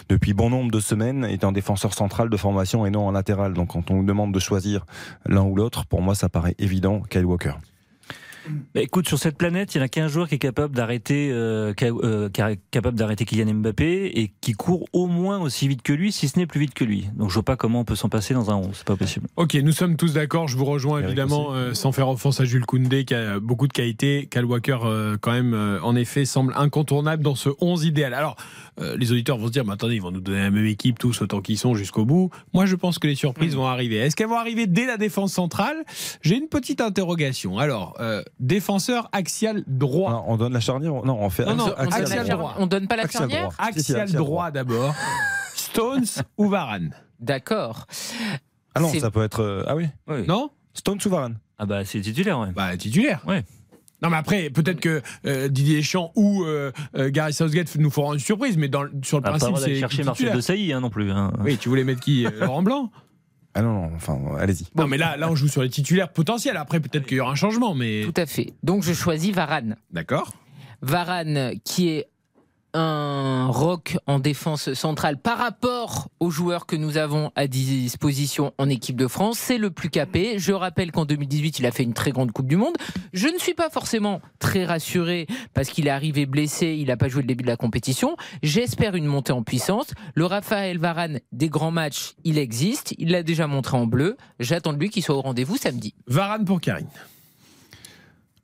depuis bon nombre de semaines, est un défenseur central de formation et non en latéral. Donc, quand on nous demande de choisir l'un ou l'autre, pour moi, ça paraît évident. Kyle Walker. Bah, écoute, sur cette planète, il n'y en a qu'un joueur qui est capable d'arrêter, euh, euh, capable d'arrêter Kylian Mbappé et qui court au moins aussi vite que lui, si ce n'est plus vite que lui. Donc je vois pas comment on peut s'en passer dans un 11, c'est pas possible. Ok, nous sommes tous d'accord. Je vous rejoins évidemment, euh, sans faire offense à Jules Koundé, qui a beaucoup de qualité. Kyle Walker, euh, quand même, euh, en effet, semble incontournable dans ce 11 idéal. Alors, euh, les auditeurs vont se dire, mais attendez, ils vont nous donner la même équipe, tous autant qu'ils sont jusqu'au bout. Moi, je pense que les surprises vont arriver. Est-ce qu'elles vont arriver dès la défense centrale? J'ai une petite interrogation. Alors, euh, défenseur axial droit. On donne la charnière Non, on fait Non, non, axial, axial axial droit. On donne pas la Axial charnière droit. Si, si, Axial axial droit d'abord. Stones ou Varane D'accord. Ah non, ça peut être. euh, ah oui Non Stones ou Varane Ah bah c'est titulaire, ouais. Bah, titulaire. Ouais. Non, mais après, peut-être que euh, Didier Deschamps ou euh, euh, Gary Southgate nous feront une surprise, mais dans, le- sur le Ah, principe, c'est chercher Marcel de Sailly hein, non plus. hein. Oui, tu voulais mettre qui Laurent Blanc Ah non, non, enfin, allez-y. Non, mais là, là, on joue sur les titulaires potentiels. Après, peut-être qu'il y aura un changement, mais. Tout à fait. Donc je choisis Varane. D'accord. Varane qui est un rock en défense centrale par rapport aux joueurs que nous avons à disposition en équipe de France. C'est le plus capé. Je rappelle qu'en 2018, il a fait une très grande Coupe du Monde. Je ne suis pas forcément très rassuré parce qu'il est arrivé blessé, il n'a pas joué le début de la compétition. J'espère une montée en puissance. Le Raphaël Varane des grands matchs, il existe. Il l'a déjà montré en bleu. J'attends de lui qu'il soit au rendez-vous samedi. Varane pour Karine.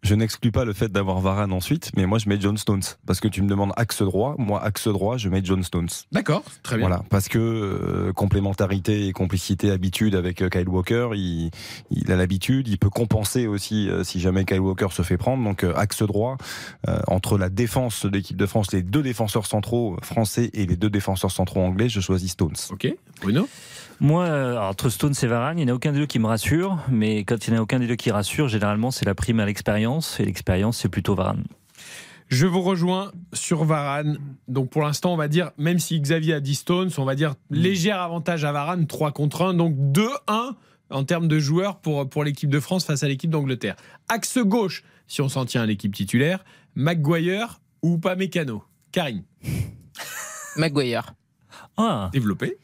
Je n'exclus pas le fait d'avoir Varane ensuite, mais moi je mets John Stones. Parce que tu me demandes axe droit, moi axe droit, je mets John Stones. D'accord, très bien. Voilà, parce que euh, complémentarité et complicité, habitude avec euh, Kyle Walker, il, il a l'habitude, il peut compenser aussi euh, si jamais Kyle Walker se fait prendre. Donc euh, axe droit, euh, entre la défense de l'équipe de France, les deux défenseurs centraux français et les deux défenseurs centraux anglais, je choisis Stones. Ok, Bruno? Moi, euh, entre Stones et Varane, il n'y en a aucun des deux qui me rassure. Mais quand il n'y en a aucun des deux qui rassure, généralement, c'est la prime à l'expérience. Et l'expérience, c'est plutôt Varane. Je vous rejoins sur Varane. Donc pour l'instant, on va dire, même si Xavier a dit Stones, on va dire léger avantage à Varane, 3 contre 1. Donc 2-1 en termes de joueurs pour, pour l'équipe de France face à l'équipe d'Angleterre. Axe gauche, si on s'en tient à l'équipe titulaire, Maguire ou pas Mécano Karine. Maguire. Ah. Développé.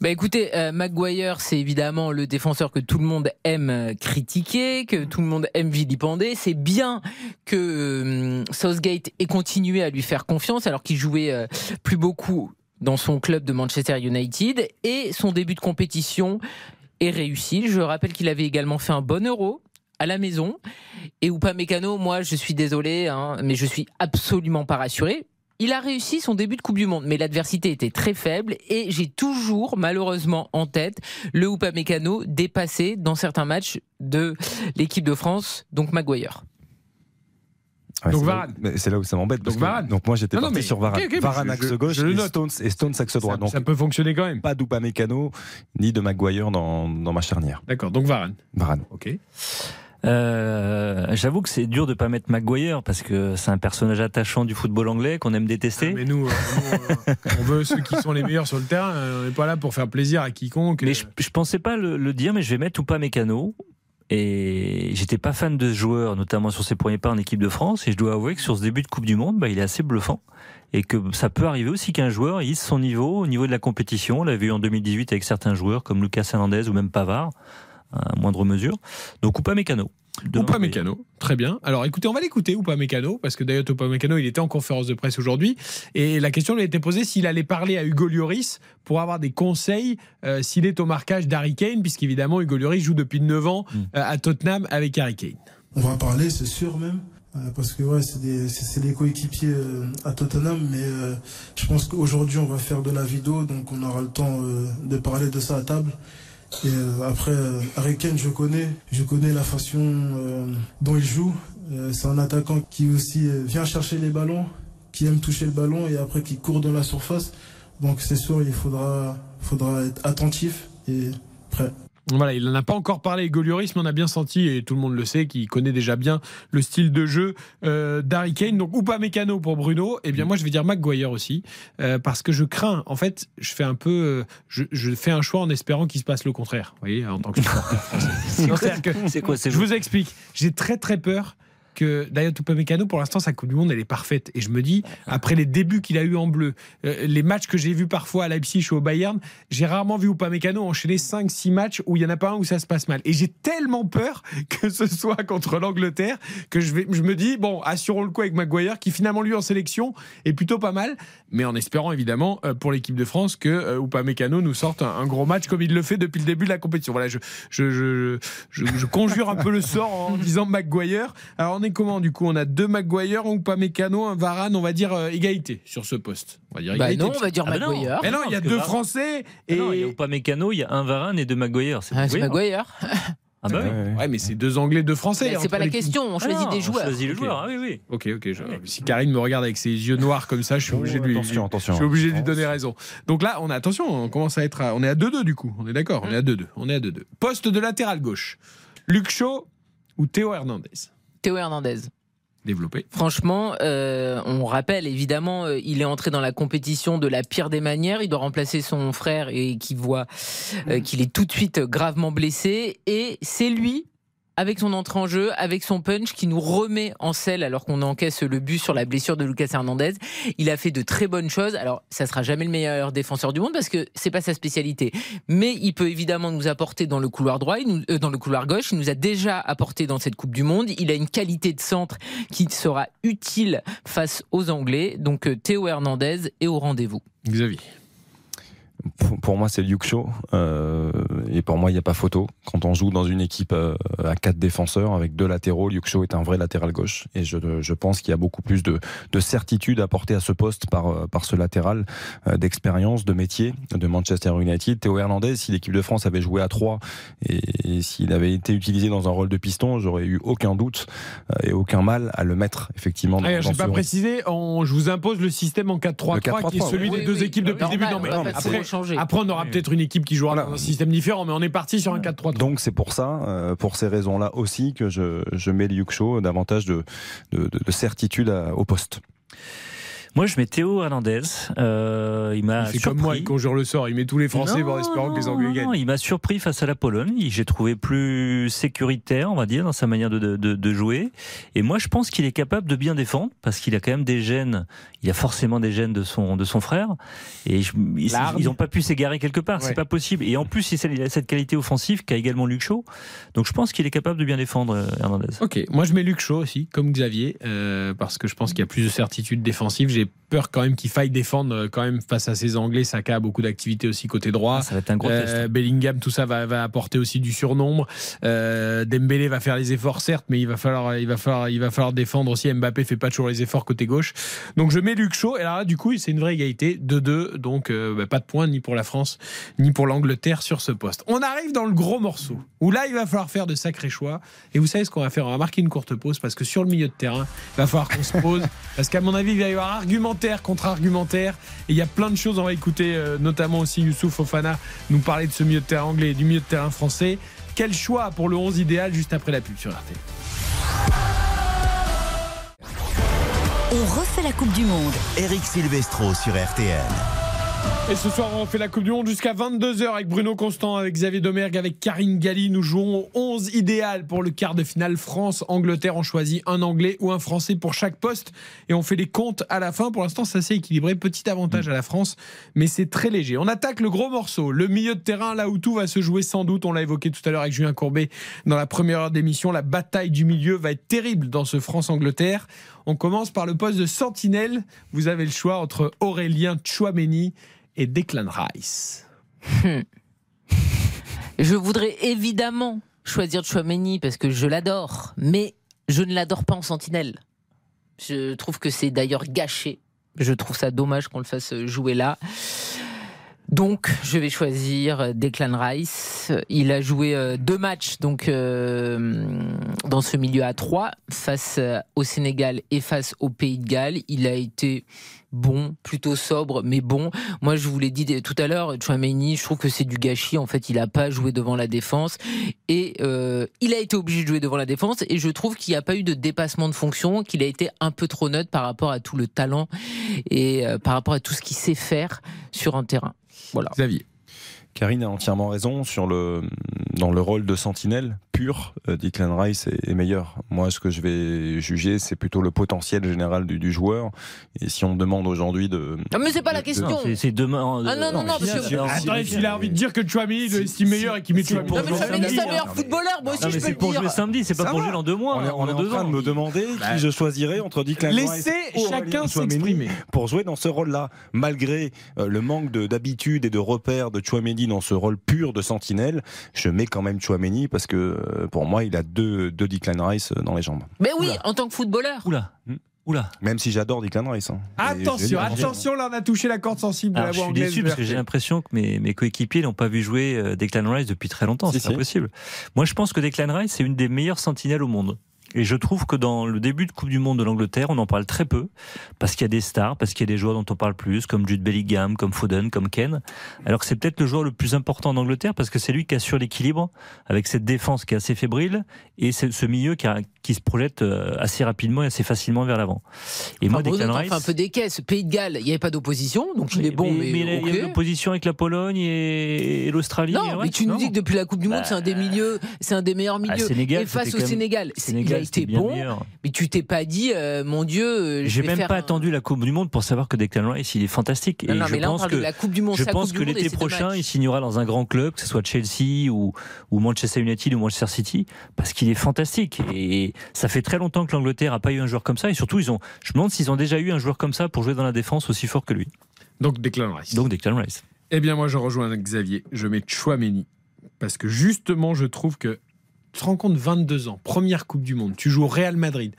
Bah écoutez, euh, Maguire, c'est évidemment le défenseur que tout le monde aime euh, critiquer, que tout le monde aime vilipender. C'est bien que euh, Southgate ait continué à lui faire confiance alors qu'il jouait euh, plus beaucoup dans son club de Manchester United et son début de compétition est réussi. Je rappelle qu'il avait également fait un bon euro à la maison. Et Upamecano, moi, je suis désolé, hein, mais je suis absolument pas rassuré. Il a réussi son début de Coupe du Monde, mais l'adversité était très faible et j'ai toujours, malheureusement, en tête le Upamecano dépassé dans certains matchs de l'équipe de France, donc Maguire. Ouais, Donc c'est là où- Varane. C'est là où ça m'embête. Donc Varane. Donc moi j'étais parti mais- sur Varane. Varane je- axe je- gauche je et. Stones, et Stones axe droit. Ça, donc ça peut fonctionner quand même. pas d'Upamecano ni de Maguire dans, dans ma charnière. D'accord, donc Varane. Varane. Ok. Euh, J'avoue que c'est dur de pas mettre Maguire parce que c'est un personnage attachant du football anglais qu'on aime détester. Mais nous, euh, nous, euh, on veut ceux qui sont les meilleurs sur le terrain. On n'est pas là pour faire plaisir à quiconque. Mais je, je pensais pas le, le dire, mais je vais mettre ou pas Mécano. Et j'étais pas fan de ce joueur, notamment sur ses premiers pas en équipe de France. Et je dois avouer que sur ce début de Coupe du Monde, bah, il est assez bluffant. Et que ça peut arriver aussi qu'un joueur hisse son niveau au niveau de la compétition. On l'a vu en 2018 avec certains joueurs comme Lucas Hernandez ou même Pavard, à moindre mesure. Donc ou pas Mécano. Ou pas Mécano, très bien. Alors écoutez, on va l'écouter ou pas Mécano, parce que d'ailleurs pas Mécano, il était en conférence de presse aujourd'hui, et la question lui a été posée s'il allait parler à Hugo Lloris pour avoir des conseils euh, s'il est au marquage d'Harry Kane, puisqu'évidemment Hugo Lloris joue depuis 9 ans Mm. euh, à Tottenham avec Harry Kane. On va parler, c'est sûr même. euh, Parce que ouais, c'est des, des coéquipiers euh, à Tottenham, mais euh, je pense qu'aujourd'hui on va faire de la vidéo, donc on aura le temps euh, de parler de ça à table. Et euh, après, euh, Harry je connais, je connais la façon euh, dont il joue. C'est un attaquant qui aussi vient chercher les ballons, qui aime toucher le ballon et après qui court dans la surface. Donc c'est sûr, il faudra, faudra être attentif et prêt. Voilà, il n'en a pas encore parlé Hugo Lloris, mais on a bien senti, et tout le monde le sait, qu'il connaît déjà bien le style de jeu euh, d'Harry Kane. Donc, ou pas Mécano pour Bruno. Eh bien, moi, je vais dire Maguire aussi, euh, parce que je crains, en fait, je fais un peu, euh, je, je fais un choix en espérant qu'il se passe le contraire. Vous voyez, en tant que supporter français. Non, c'est-à-dire que- C'est quoi, Je vous explique. J'ai très très peur que d'ailleurs Mécano pour l'instant sa Coupe du Monde elle est parfaite. Et je me dis après les débuts qu'il a eu en bleu euh, les matchs que j'ai vus parfois à Leipzig ou au Bayern j'ai rarement vu Upamecano enchaîner 5 6 matchs où il y en a pas un où ça se passe mal. Et j'ai tellement peur que ce soit contre l'Angleterre que je me dis bon assurons le coup avec Maguire qui finalement lui en sélection est plutôt pas mal. Mais en espérant évidemment euh, pour l'équipe de France que euh, Upamecano nous sorte un, gros match comme il le fait depuis le début de la compétition. Voilà je conjure un peu le sort en disant Maguire. Alors on est comment du coup? On a deux Maguire, un pas Mécano, un Varane, on va dire euh, égalité sur ce poste. On va dire Bah égalité. non, on va dire Ah bah non. Maguire. Mais non, il y a deux Varane- Français Ah et. non, il y a pas Mécano, il y a un Varane et deux Maguire. C'est Ah, Maguire. Ah bah oui. Ouais, mais c'est deux Anglais, deux Français. C'est pas la les- question, on Ah choisit non, des on joueurs. choisit le Ok. joueur, ah oui, oui. Ok, ok. je- Si Karine me regarde avec ses yeux noirs comme ça, je suis obligé de lui, attention, attention. je suis obligé de lui donner raison. Donc là, on a attention, on commence à être, à, on est à 2-2 du coup. On est d'accord, on est à 2-2. On est à 2-2. Poste de latéral gauche. Luc Shaw ou Théo Hernandez? Théo Hernandez. Développé. Franchement, euh, on rappelle évidemment, euh, il est entré dans la compétition de la pire des manières. Il doit remplacer son frère et qui voit euh, qu'il est tout de suite gravement blessé. Et c'est lui avec son entrée en jeu, avec son punch qui nous remet en selle alors qu'on encaisse le but sur la blessure de Lucas Hernandez. Il a fait de très bonnes choses. Alors, ça sera jamais le meilleur défenseur du monde parce que c'est pas sa spécialité. Mais il peut évidemment nous apporter dans le couloir droit, euh, dans le couloir gauche. Il nous a déjà apporté dans cette Coupe du Monde. Il a une qualité de centre qui sera utile face aux Anglais. Donc, euh, Théo Hernandez est au rendez-vous. Xavier. Pour, moi, c'est Luke Shaw. euh, et pour moi, il n'y a pas photo. Quand on joue dans une équipe euh, à quatre défenseurs avec deux latéraux, Luke Shaw est un vrai latéral gauche. Et je, je pense qu'il y a beaucoup plus de, de certitude apportée à ce poste par, euh, par ce latéral euh, d'expérience, de métier de Manchester United. Théo Hernandez, si l'équipe de France avait joué à 3 et, et s'il avait été utilisé dans un rôle de piston, j'aurais eu aucun doute et aucun mal à le mettre effectivement dans, J'ai pas précisé, on- je vous impose le système en 4-3-3 qui est 4-3-3, celui oui. des deux Oui, équipes depuis le début. Non, mais après, changer. après, on aura peut-être une équipe qui jouera dans un système différent, mais on est parti sur un 4-3-3. Donc c'est pour ça, euh, pour ces raisons-là aussi, que je, je mets Luke Shaw davantage de, de, de- de certitude à- au poste. Moi, je mets Théo Hernandez. Euh, il m'a surpris. comme moi, il conjure le sort, il met tous les Français Non, en espérant que les Anglais gagnent. Non, il m'a surpris face à la Pologne. J'ai trouvé plus sécuritaire, on va dire, dans sa manière de, de- de- jouer. Et moi, je pense qu'il est capable de bien défendre parce qu'il a quand même des gènes. Il a forcément des gènes de son de son frère. Et je- ils n'ont pas pu s'égarer quelque part. Ouais. C'est pas possible. Et en plus, il a cette qualité offensive qu'a également Luc Shaw. Donc, je pense qu'il est capable de bien défendre euh, Hernandez. Ok, moi je mets Luc Shaw aussi, comme Xavier, euh, parce que je pense qu'il y a plus de certitude défensive. J'ai peur quand même qu'il faille défendre euh, quand même face à ces Anglais. Saka a beaucoup d'activité aussi côté droit. Ça va être un gros Euh, test. Bellingham, tout ça va, va apporter aussi du surnombre. Euh, Dembélé va faire les efforts certes, mais il va falloir, il va falloir, il va falloir défendre aussi. Mbappé fait pas toujours les efforts côté gauche. Donc je mets Luc Shaw. Et là, du coup, c'est une vraie égalité, 2-2. Donc euh, bah, pas de points ni pour la France ni pour l'Angleterre sur ce poste. On arrive dans le gros morceau où là, il va falloir faire de sacrés choix. Et vous savez ce qu'on va faire? On va marquer une courte pause parce que sur le milieu de terrain, il va falloir qu'on se pose parce qu'à mon avis, il va y avoir argumentaire contre argumentaire. Et il y a plein de choses. On va écouter euh, notamment aussi Youssouf Fofana nous parler de ce milieu de terrain anglais et du milieu de terrain français. Quel choix pour le 11 idéal juste après la pub sur RT On refait la Coupe du Monde. Eric Silvestro sur RTL. Et ce soir, on fait la Coupe du Monde jusqu'à 22h avec Bruno Constant, avec Xavier Domergue, avec Karine Galli. Nous jouons au 11 idéal pour le quart de finale France-Angleterre. On choisit un Anglais ou un Français pour chaque poste et on fait les comptes à la fin. Pour l'instant, c'est assez équilibré. Petit avantage à la France, mais c'est très léger. On attaque le gros morceau, le milieu de terrain, là où tout va se jouer sans doute. On l'a évoqué tout à l'heure avec Julien Courbet dans la première heure d'émission. La bataille du milieu va être terrible dans ce France-Angleterre. On commence par le poste de sentinelle. Vous avez le choix entre Aurélien Chouameni et Declan Rice. Je voudrais évidemment choisir Chouameni parce que je l'adore, mais je ne l'adore pas en sentinelle. Je trouve que c'est d'ailleurs gâché. Je trouve ça dommage qu'on le fasse jouer là. Donc, je vais choisir Declan Rice. Il a joué euh, deux matchs donc euh, dans ce milieu à 3 face euh, au Sénégal et face au Pays de Galles. Il a été bon, plutôt sobre, mais bon. Moi, je vous l'ai dit tout à l'heure, Chouameni, je trouve que c'est du gâchis. En fait, il n'a pas joué devant la défense et euh, il a été obligé de jouer devant la défense. Et je trouve qu'il n'y a pas eu de dépassement de fonction, qu'il a été un peu trop neutre par rapport à tout le talent et euh, par rapport à tout ce qu'il sait faire sur un terrain. Voilà. Xavier. Karine a entièrement raison sur le dans le rôle de sentinelle pur. euh, Declan Rice est, est meilleur. Moi, ce que je vais juger, c'est plutôt le potentiel général du, du joueur. Et si on me demande aujourd'hui de Non, mais c'est pas la question. C'est- C'est demain. Ah non, non, non, parce que- Attendez, s'il a envie de dire que Chouameni le estime meilleur et qu'il met Chouameni. Non, mais Chouameni, c'est un meilleur footballeur. Moi aussi, je peux c'est le pour dire. jouer samedi, c'est pas pour jouer dans deux mois. On est, on est dans en train de me demander qui je choisirais entre Declan Rice Laissez chacun s'exprimer. pour jouer dans ce rôle-là, malgré euh, le manque de- d'habitude et de repères de Dans ce rôle pur de sentinelle. Je mets quand même Chouameni parce que euh, pour moi, il a deux, deux Declan Rice dans les jambes. Mais oui, en tant que footballeur. Oula. Oula. Même si j'adore Declan Rice. hein. Je Attention, dire, attention, là on a touché la corde sensible de la je voix suis anglaise. déçu parce que j'ai l'impression que mes, mes coéquipiers n'ont pas vu jouer euh, Declan Rice depuis très longtemps. Si, C'est pas si. possible. Moi, je pense que Declan Rice, c'est une des meilleures sentinelles au monde. Et je trouve que dans le début de Coupe du Monde de l'Angleterre, on en parle très peu, parce qu'il y a des stars, parce qu'il y a des joueurs dont on parle plus, comme Jude Bellingham, comme Foden, comme Ken. Alors que c'est peut-être le joueur le plus important en Angleterre, parce que c'est lui qui assure l'équilibre, avec cette défense qui est assez fébrile, et ce milieu qui a, qui se projette euh, assez rapidement et assez facilement vers l'avant. Et moi, Enfin, Bruno, Declan Rice. fais un peu des caisses. Pays de Galles, il n'y avait pas d'opposition, donc il est bon, mais, il y a ok. une opposition avec la Pologne et, et l'Australie. Non, mais tu nous dis que depuis la Coupe du Monde, c'est un des milieux, c'est un des meilleurs milieux. Ah, Sénégal, et face au Sénégal, Sénégal, il a été bon, meilleur. mais tu t'es pas dit, euh, mon Dieu, euh, J'ai même pas un- attendu la Coupe du Monde pour savoir que Declan Rice, il est fantastique. Non, et non, je mais là, on pense parle que de la Coupe du Monde, je pense que l'été prochain, il signera dans un grand club, que ce soit Chelsea ou, ou Manchester United ou Manchester City, parce qu'il est fantastique. Et ça fait très longtemps que l'Angleterre a pas eu un joueur comme ça. Et surtout, ils ont, je me demande s'ils ont déjà eu un joueur comme ça pour jouer dans la défense aussi fort que lui. Donc Declan Rice. Donc Declan Rice. Eh bien, moi, je rejoins Xavier. Je mets Chouameni. Parce que justement, je trouve que tu te rends compte, 22 ans, première Coupe du Monde, tu joues au Real Madrid.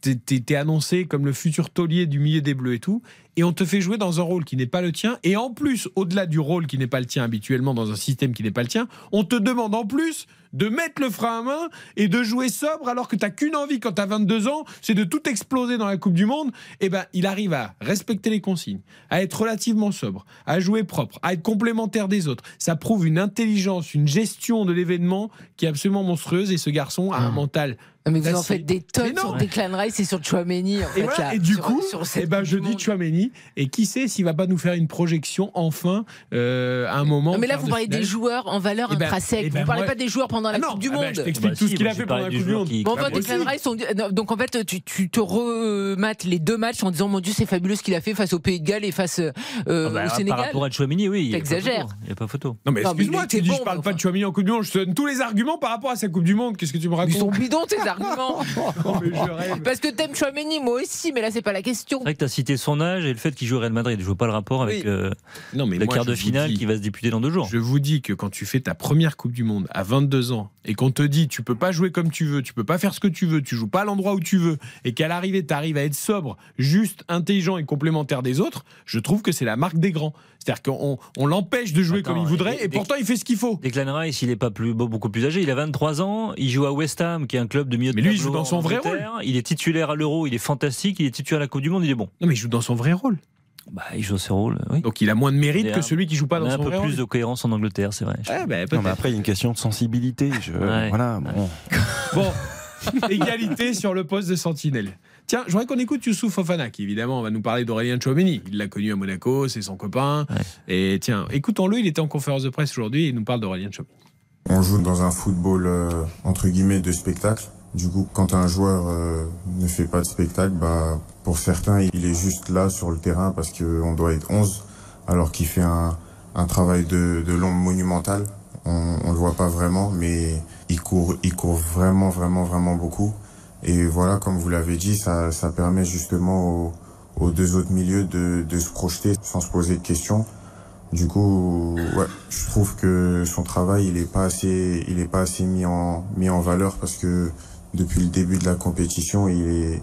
T'es- annoncé comme le futur taulier du milieu des Bleus et tout, et on te fait jouer dans un rôle qui n'est pas le tien, et en plus, au-delà du rôle qui n'est pas le tien habituellement dans un système qui n'est pas le tien, on te demande en plus de mettre le frein à main et de jouer sobre alors que t'as qu'une envie quand t'as 22 ans, c'est de tout exploser dans la Coupe du Monde. Et ben, il arrive à respecter les consignes, à être relativement sobre, à jouer propre, à être complémentaire des autres. Ça prouve une intelligence, une gestion de l'événement qui est absolument monstrueuse et ce garçon a un mental. Ah, mais vous en faites des tonnes sur Declan Rice et sur Chouameni. En fait, Et, voilà, là, et du sur- coup, sur eh ben, je dis. Chouameni. Et qui sait s'il va pas nous faire une projection enfin euh, à un moment. Non, mais là, vous de parlez finale. des joueurs en valeur Eh ben- intrinsèque. eh ben, vous parlez moi- pas des joueurs pendant la Ah non, Coupe du ah ben, Monde. je t'explique tout ce qu'il a fait pendant la Coupe du Monde. Bon, Bah, bah, Declan. Rice, on donc en fait, tu, tu te remates les deux matchs en disant Mon Dieu, c'est fabuleux ce qu'il a fait face au Pays de Galles et face euh, Ah bah, au Sénégal. par rapport à Chouamini, oui. il y a pas T'exagères. photo. Il n'y a pas photo. Non mais excuse-moi, tu dis bon, je parle pas de Chouamini en Coupe du Monde, je te donne tous les arguments par rapport à sa Coupe du Monde. Qu'est-ce que tu me racontes? Ils sont bidons tes arguments. Parce que t'aimes Chouameni, moi aussi, mais là c'est pas la question. C'est vrai que tu as cité son âge et le fait qu'il joue au Real Madrid. Je vois pas le rapport avec Oui. euh, Non, mais le moi, quart de finale dis- qui va se disputer dans deux jours. Je vous dis que quand tu fais ta première Coupe du Monde à 22 ans et qu'on te dit tu peux pas jouer comme tu veux, tu peux pas faire ce que tu veux, tu joues pas à l'endroit où tu veux et qu'à l'arrivée tu arrives à être sobre, juste, intelligent et complémentaire des autres, je trouve que c'est la marque des grands. C'est-à-dire qu'on on l'empêche de jouer Attends, comme il voudrait et- et, pourtant il fait ce qu'il faut. Declan Rice, il est pas plus, beaucoup plus âgé. Il a 23 ans. Il joue à West Ham, qui est un club de milieu de Mais lui, il joue dans son vrai Angleterre. Il est titulaire à l'Euro. Il est fantastique. Il est titulaire à la Coupe du Monde. Il est bon. Non mais il joue dans son vrai rôle. Bah, il joue ses rôles. Oui. Donc il a moins de mérite que celui qui joue pas on dans a un son peu plus rôle. de cohérence en Angleterre, c'est vrai. Ouais, bah, Non, mais après, il y a une question de sensibilité. Je- Ouais. Voilà, bon. Bon, égalité sur le poste de sentinelle. Tiens, je voudrais qu'on écoute Youssouf Fofana, qui évidemment va nous parler d'Aurélien Chouameni. Il l'a connu à Monaco, c'est son copain. Et tiens, écoutons-le, il était en conférence de presse aujourd'hui et il nous parle d'Aurélien Chouameni. On joue dans un football euh, entre guillemets de spectacle. Du coup, quand un joueur euh, ne fait pas de spectacle, bah, pour certains, il est juste là sur le terrain parce qu'on doit être 11, alors qu'il fait un, un travail de, de l'ombre monumental. On, on le voit pas vraiment, mais il court, il court vraiment, vraiment, vraiment beaucoup. Et voilà, comme vous l'avez dit, ça, ça permet justement aux, aux deux autres milieux de, de se projeter sans se poser de questions. Du coup, ouais, je trouve que son travail, il est pas assez, il est pas assez mis en, mis en valeur parce que depuis le début de la compétition, il est,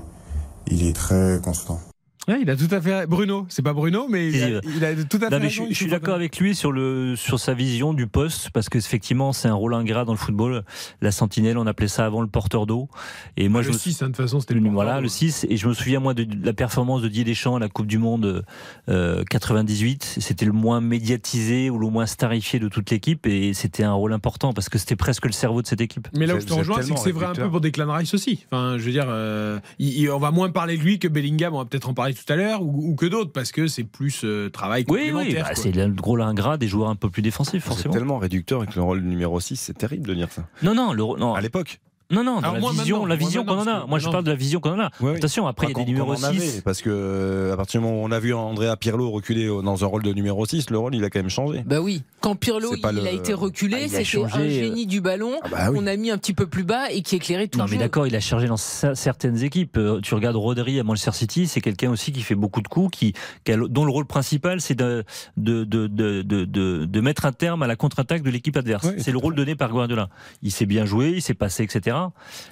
il est très constant. Ouais, il a tout à fait. Bruno, c'est pas Bruno, mais il a, il a tout à fait. Non, mais raison, je, je suis d'accord avec lui sur, le, sur sa vision du poste, parce que effectivement, c'est un rôle ingrat dans le football. La sentinelle, on appelait ça avant le porteur d'eau. Et moi, Ah, je le me 6, hein, de toute façon, c'était le Voilà, le 6. Et je me souviens, moi, de, de la performance de Didier Deschamps à la Coupe du Monde euh, 98. C'était le moins médiatisé ou le moins starifié de toute l'équipe. Et c'était un rôle important parce que c'était presque le cerveau de cette équipe. Mais là où je te rejoins, c'est que c'est vrai un peu pour Declan Rice aussi. Enfin, je veux dire, euh, il- il- on va moins parler de lui que Bellingham, on va peut-être en parler tout à l'heure, ou, ou que d'autres, parce que c'est plus euh, travail Oui, complémentaire. oui, bah, quoi. c'est le gros ingrat des joueurs un peu plus défensifs, C'est forcément. tellement réducteur avec le rôle numéro 6, c'est terrible de dire ça. Non, non, le, non. À l'époque. Non, non, dans la moi, vision, la vision qu'on en a. Moi, je parle de la vision qu'on en a. Oui. Attention, après, il y a des numéros qu'on en avait, 6. Parce que euh, à partir du moment où on a vu Andrea Pirlo reculer au- dans un rôle de numéro 6, le rôle il a quand même changé. Bah oui, quand Pirlo il le- a été reculé, Ah, c'était un euh, génie du ballon bah oui. qu'on a mis un petit peu plus bas et qui éclairait tout Non, le mais jeu. d'accord, il a chargé dans cer- certaines équipes. Euh, Tu regardes Rodri à Manchester City, c'est quelqu'un aussi qui fait beaucoup de coups, qui, qui a le- dont le rôle principal, c'est de, de, de, de, de, de- de mettre un terme à la contre-attaque de l'équipe adverse. Oui, c'est le rôle donné par Guardiola. Il sait bien jouer, il sait passer, etc.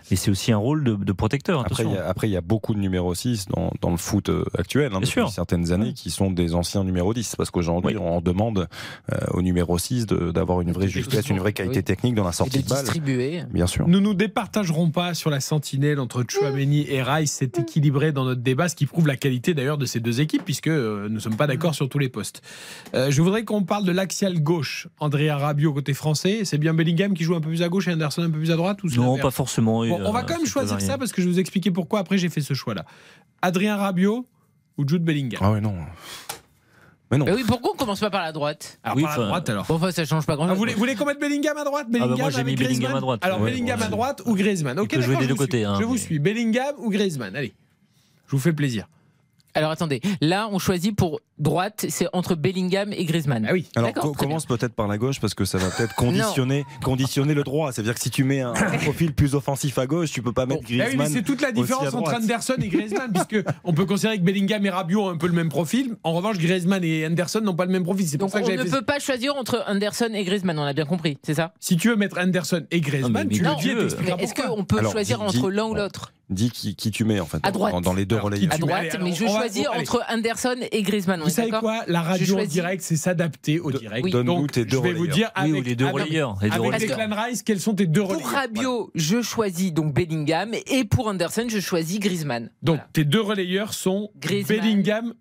Mais c'est aussi un rôle de, de protecteur. Après, il Attention. y a- après, il y a beaucoup de numéro 6 dans, dans le foot euh, actuel, hein, depuis sûr. certaines années, qui sont des anciens numéro 10. Parce qu'aujourd'hui, on demande euh, au numéro permettre aussi de- d'avoir une vraie justesse, une vraie qualité Oui. technique dans la sortie de, balle. distribuer. Bien sûr. Nous nous départagerons pas sur la sentinelle entre Chouameni et Rice. C'est équilibré dans notre débat, ce qui prouve la qualité d'ailleurs de ces deux équipes, puisque euh, nous ne sommes pas d'accord sur tous les postes. Euh, je voudrais qu'on parle de l'axial gauche. Andrea Rabiot côté français. C'est bien Bellingham qui joue un peu plus à gauche et Anderson un peu plus à droite ou Non, pas forcément. Bon, on va quand même choisir ça parce que je vais vous expliquer pourquoi après j'ai fait ce choix-là. Adrien Rabiot ou Jude Bellingham? Ah ouais, non. Mais non. Mais oui, pourquoi on commence pas par la droite? Alors, par la droite alors. Bon, enfin, ça change pas Ah, chose. vous voulez, vous voulez qu'on mette Bellingham à droite? Bah, Bellingham moi, j'ai avec mis Bellingham à droite. Alors Ouais, Bellingham ouais. à droite ou Griezmann? Ok, jouer des je deux vous suis. côtés, hein, je vous suis. Bellingham ou Griezmann? Allez, je vous fais plaisir. Alors attendez, là on choisit pour droite, c'est entre Bellingham et Griezmann. Ah oui. Alors co- commence peut-être par la gauche parce que ça va peut-être conditionner, conditionner le droit. C'est-à-dire que si tu mets un profil plus offensif à gauche, tu peux pas mettre Ah oui, Griezmann. mais c'est toute la différence entre. Anderson et Griezmann, puisque on peut considérer que Bellingham et Rabiot ont un peu le même profil. En revanche, Griezmann et Anderson n'ont pas le même profil. C'est pour Donc ça que on ne fait. peut pas choisir entre Anderson et Griezmann, on a bien compris, c'est ça? Si tu veux mettre Anderson et Griezmann, tu le Non, dis mais Est-ce qu'on peut Alors, choisir entre l'un ou l'autre? Dis qui, qui tu mets en fait À droite. dans, dans les deux relayeurs. À droite, Allez, alors, mais je va- choisis allez. entre Anderson et Griezmann. on Vous savez quoi? La radio en choisis- direct, c'est s'adapter au direct. Oui. Donne-nous Donc, tes deux je vais vous dire Oui, avec, ou les deux avec- relayeurs, les deux avec relayeurs. Declan Rice, quels sont tes deux Pour relayeurs? Rabiot, je choisis donc Bellingham et pour Anderson, je choisis Griezmann. Donc, tes deux relayeurs sont Griezmann. Bellingham,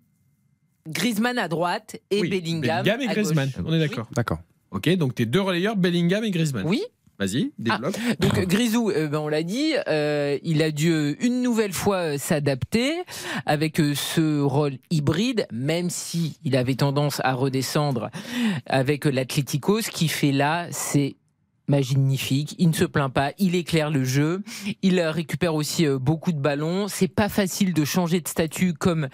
Griezmann à droite et oui, Bellingham, Bellingham et à Griezmann. gauche. On est d'accord. D'accord. Ok, donc tes deux relayeurs, Bellingham et Griezmann. Oui. Vas-y, développe. Donc Grisou, euh, ben, on l'a dit, euh, il a dû euh, une nouvelle fois euh, s'adapter avec euh, ce rôle hybride, même si il avait tendance à redescendre avec euh, l'Atlético. Ce qu'il fait là, c'est magnifique. Il ne se plaint pas, il éclaire le jeu, il récupère aussi euh, beaucoup de ballons. C'est pas facile de changer de statut comme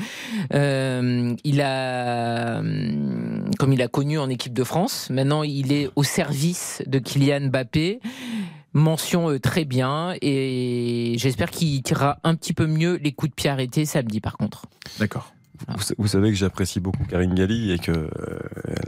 euh, il a euh, comme il a connu en équipe de France. Maintenant, il est au service de Kylian Mbappé. Mention très bien et j'espère qu'il tirera un petit peu mieux les coups de pied arrêtés samedi par contre. D'accord. Vous, sa- vous savez que j'apprécie beaucoup Karine Galli et que euh,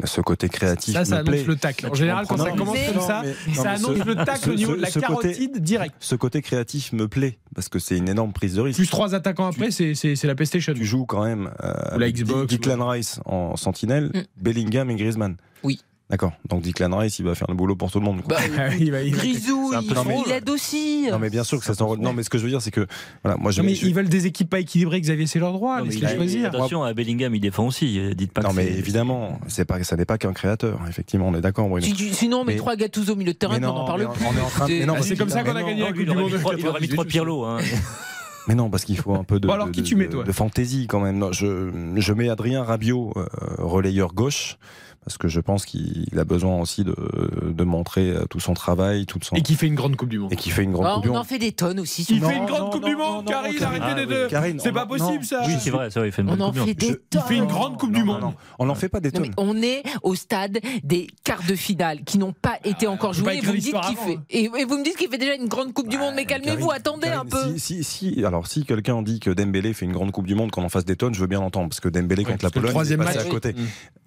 ce côté créatif Ça, ça me annonce plaît. le tacle. En Tu général, quand ça commence comme ça, mais- ça non, annonce ce- le tacle ce- au niveau de la ce côté- carotide direct. Ce côté créatif me plaît parce que c'est une énorme prise de risque. Plus trois attaquants après, c'est la PlayStation. Tu joues quand même euh, la Xbox, Declan Rice en sentinelle, Mm. Bellingham et Griezmann. Oui. D'accord. Donc Declan Rice, il va faire le boulot pour tout le monde. quoi. Bah, il va- il va- Grisou, c'est il, aide aussi. non mais bien sûr que c'est son rôle. Non mais ce que je veux dire c'est que voilà, moi je Non, mais je- ils veulent des équipes pas équilibrées, Xavier, c'est leur droit. Laisse-les il a- choisir. Attention, à Bellingham, il défend aussi. euh, Dites pas non que mais c'est- évidemment, c'est pas ça n'est pas qu'un créateur. Effectivement, on est d'accord. Bruno. Sinon, on met Mais- trois Gattuso au milieu de terrain, on n'en parle plus. on est en train de- mais non, Ah, c'est comme ça qu'on a gagné la Coupe il du Monde. mis trois- il aurait mis trois Pirlo. hein. Mais non, parce qu'il faut un peu de, Bon, alors, de- qui tu mets, toi de fantaisie quand même. Non, je, je mets Adrien Rabiot, euh, relayeur gauche, parce que je pense qu'il a besoin aussi de, de montrer euh, tout son travail, tout son... Et qui fait une grande Coupe du Monde. et qui fait une grande Ah, Coupe du on en Monde. fait des tonnes aussi. Il fait une grande non, Coupe non, du Monde, Karine, arrêtez Ah, de. oui. Karine, C'est pas possible non, ça. Oui, c'est vrai, vrai, il fait une On en Coupe du fait Monde. des Il fait une grande Coupe du Monde. non, on n'en fait pas des mais tonnes. on est au stade des quarts de finale qui n'ont pas été encore pas joués. Et vous, me dites qu'il fait, hein. et, vous me dites qu'il fait déjà une grande Coupe du Monde. Mais calmez-vous, attendez un peu. Si, alors si quelqu'un dit que Dembélé fait une grande Coupe du Monde, qu'on en fasse des tonnes, je veux bien l'entendre, parce que Dembélé contre la Pologne, il est troisième passé match, à côté.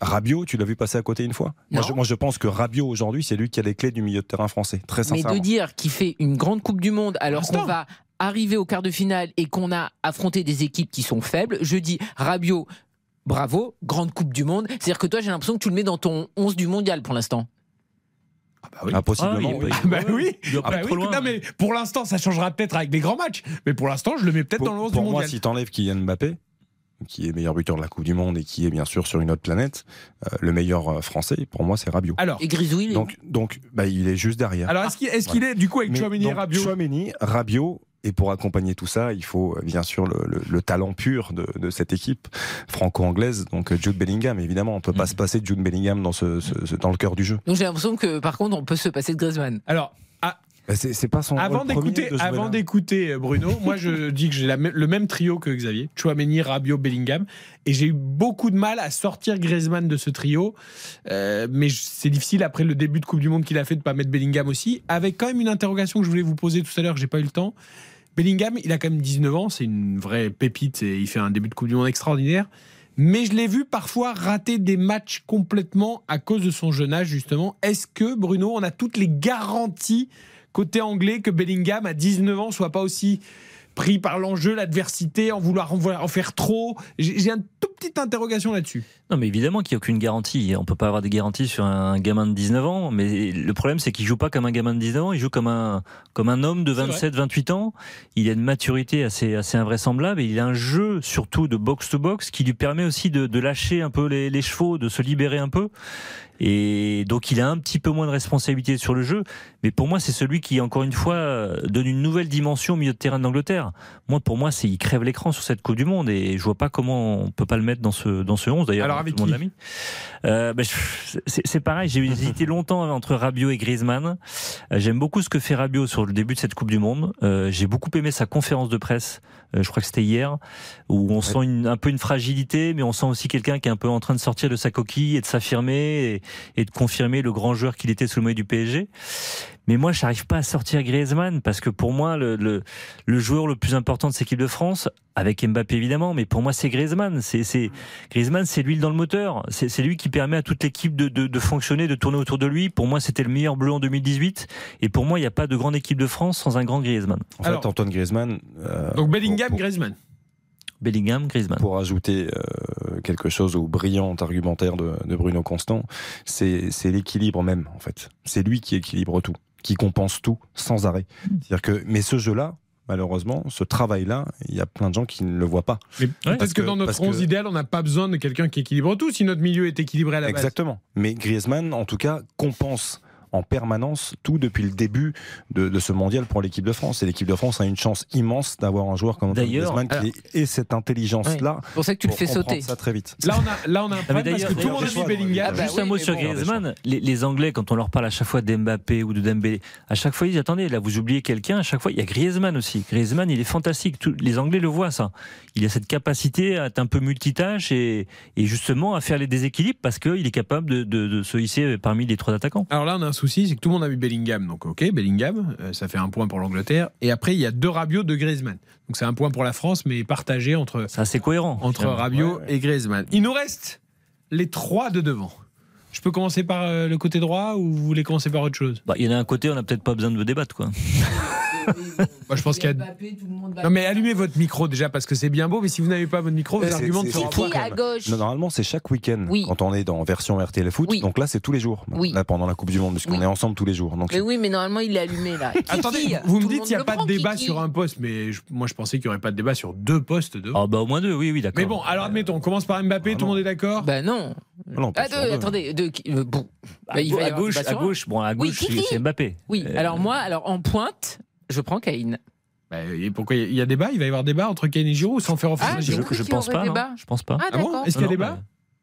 Rabiot, tu l'as vu passer à côté une fois moi je, moi, je pense que Rabiot aujourd'hui, c'est lui qui a les clés du milieu de terrain français, très Mais sincèrement. de dire qu'il fait une grande Coupe du Monde alors qu'on va arriver au quart de finale et qu'on a affronté des équipes qui sont faibles, je dis Rabiot, bravo, grande Coupe du Monde. C'est-à-dire que toi, j'ai l'impression que tu le mets dans ton 11 du mondial pour l'instant. Ah, possiblement. Ah oui, oui. Ah bah oui, Bah loin. non, mais pour l'instant ça changera peut-être avec des grands matchs, mais pour l'instant je le mets peut-être Pour, dans le 11 pour du moi, mondial. si t'enlèves Kylian Mbappé, qui est meilleur buteur de la Coupe du Monde et qui est bien sûr sur une autre planète, euh, le meilleur euh, français, pour moi, c'est Rabiot. Alors, Et Grisou, il est Donc, donc bah, il est juste derrière. alors est-ce qu'il est, qu'il est du coup avec Chouameni et Rabiot Chouameni, Rabiot, et pour accompagner tout ça, il faut euh, bien sûr le, le- le talent pur de, de cette équipe franco-anglaise, donc Jude Bellingham. Évidemment, on ne peut Mm. pas se passer de Jude Bellingham dans, ce, ce- ce- dans le cœur du jeu. Donc j'ai l'impression que par contre, on peut se passer de Griezmann. Alors, ah, Bah, C'est pas son avant d'écouter, avant d'écouter euh, Bruno, moi je dis que j'ai le même trio que Xavier, Chouameni, Rabiot, Bellingham, et j'ai eu beaucoup de mal à sortir Griezmann de ce trio, Euh, mais c'est difficile après le début de Coupe du Monde qu'il a fait de pas mettre Bellingham aussi, avec quand même une interrogation que je voulais vous poser tout à l'heure que j'ai pas eu le temps. Bellingham, il a quand même 19 ans, c'est une vraie pépite et il fait un début de Coupe du Monde extraordinaire. Mais je l'ai vu parfois rater des matchs complètement à cause de son jeune âge, justement. Est-ce que, Bruno, on a toutes les garanties côté anglais que Bellingham, à 19 ans, soit pas aussi pris par l'enjeu, l'adversité, en vouloir en, faire trop J'ai j'ai un tout petite interrogation là-dessus. Non, mais évidemment qu'il n'y a aucune garantie. On peut pas avoir des garanties sur un gamin de 19 ans. Mais le problème, c'est qu'il joue pas comme un gamin de 19 ans. Il joue comme un, comme un homme de 27, 28 ans. Il a une maturité assez, assez invraisemblable et il a un jeu, surtout de box to box, qui lui permet aussi de, de lâcher un peu les, les chevaux, de se libérer un peu. Et donc, il a un petit peu moins de responsabilité sur le jeu. Mais pour moi, c'est celui qui, encore une fois, euh, donne une nouvelle dimension au milieu de terrain d'Angleterre. Moi, pour moi, c'est il crève l'écran sur cette Coupe du Monde et je vois pas comment on peut pas le mettre dans ce dans ce 11. D'ailleurs, Alors, avec l'a mis. Euh, bah, c'est pareil. J'ai hésité longtemps entre Rabiot et Griezmann. Euh, J'aime beaucoup ce que fait Rabiot sur le début de cette Coupe du Monde. Euh, J'ai beaucoup aimé sa conférence de presse. Euh, je crois que c'était hier, où on sent une, un peu une fragilité, mais on sent aussi quelqu'un qui est un peu en train de sortir de sa coquille et de s'affirmer et, et de confirmer le grand joueur qu'il était sous le maillot du PSG. Mais moi, j'arrive pas à sortir Griezmann parce que pour moi, le, le, le joueur le plus important de cette équipe de France, avec Mbappé évidemment, mais pour moi, c'est Griezmann. C'est, c'est Griezmann, c'est l'huile dans le moteur. C'est, c'est lui qui permet à toute l'équipe de, de, de fonctionner, de tourner autour de lui. Pour moi, c'était le meilleur bleu en 2018. Et pour moi, il n'y a pas de grande équipe de France sans un grand Griezmann. En fait, Antoine Griezmann. euh, Donc Bellingham, Griezmann. Bellingham, Griezmann. Pour ajouter euh, quelque chose au brillant argumentaire de, de Bruno Constant, c'est c'est l'équilibre même, en fait. C'est lui qui équilibre tout, qui compense tout sans arrêt. C'est-à-dire que, mais ce jeu-là, malheureusement, ce travail-là, il y a plein de gens qui ne le voient pas. Mais Parce que, dans notre parce que- 11 idéal, on n'a pas besoin de quelqu'un qui équilibre tout. Si notre milieu est équilibré à la base. Exactement. Mais Griezmann, en tout cas, compense en permanence tout depuis le début de, de ce mondial pour l'équipe de France. Et l'équipe de France a une chance immense d'avoir un joueur comme Griezmann qui ait cette intelligence-là. C'est pour ça que tu le fais sauter. ça très vite. Là, on a, là, on a un problème parce que tout le monde a dit Bellingham. bah Juste un mot sur Griezmann. Les, les Anglais, quand on leur parle à chaque fois d'Mbappé ou de Dembélé, à chaque fois ils disent attendez, là vous oubliez quelqu'un. À chaque fois, il y a Griezmann aussi. Griezmann, il est fantastique. Tous- les Anglais le voient ça. Il a cette capacité à être un peu multitâche et, et justement à faire les déséquilibres parce qu'il est capable de, de- de se hisser parmi les trois attaquants. Alors là, on a un souci, c'est que tout le monde a vu Bellingham. Donc, ok, Bellingham, euh, ça fait un point pour l'Angleterre. Et après, il y a deux Rabiot, deux Griezmann. Donc, c'est un point pour la France, mais partagé entre, Ça, c'est cohérent. entre finalement. Rabiot et Griezmann. Il nous reste les trois de devant. Je peux commencer par euh, le côté droit ou vous voulez commencer par autre chose? Bah, il y en a un côté, on n'a peut-être pas besoin de débattre quoi. Moi, je pense qu'il y a. Non, mais allumez votre micro déjà parce que c'est bien beau, mais si vous n'avez pas votre micro, vos C'est- arguments ne seront pas. Qui à gauche Non, Normalement, c'est chaque week-end Oui. quand on est dans version RTL Foot. Oui. Donc là, c'est tous les jours. Oui. Là, pendant la Coupe du Monde, puisqu'on Oui. est ensemble tous les jours. Donc, Mais oui, mais normalement, il est allumé là. Attendez, vous me dites qu'il n'y a pas de débat sur un poste, mais moi je pensais qu'il n'y aurait pas de débat sur deux postes. Ah bah au moins deux, oui, oui, d'accord. mais bon, alors admettons, on commence par Mbappé, tout le monde est d'accord Bah non. Ah, de- deux. attendez, de, euh, bon. à, Bah, il va à gauche, débat à gauche, bon, à gauche, c'est Mbappé. Oui, Euh, alors moi, alors en pointe, je prends Kane. Bah, et pourquoi il y a débat? Il va y avoir débat entre Kane et Giroud sans faire offense Ah, à Giroud? je qu'il y pense pas, non. débat. Je pense pas. Ah, Ah bon? Est-ce qu'il y a Non, débat?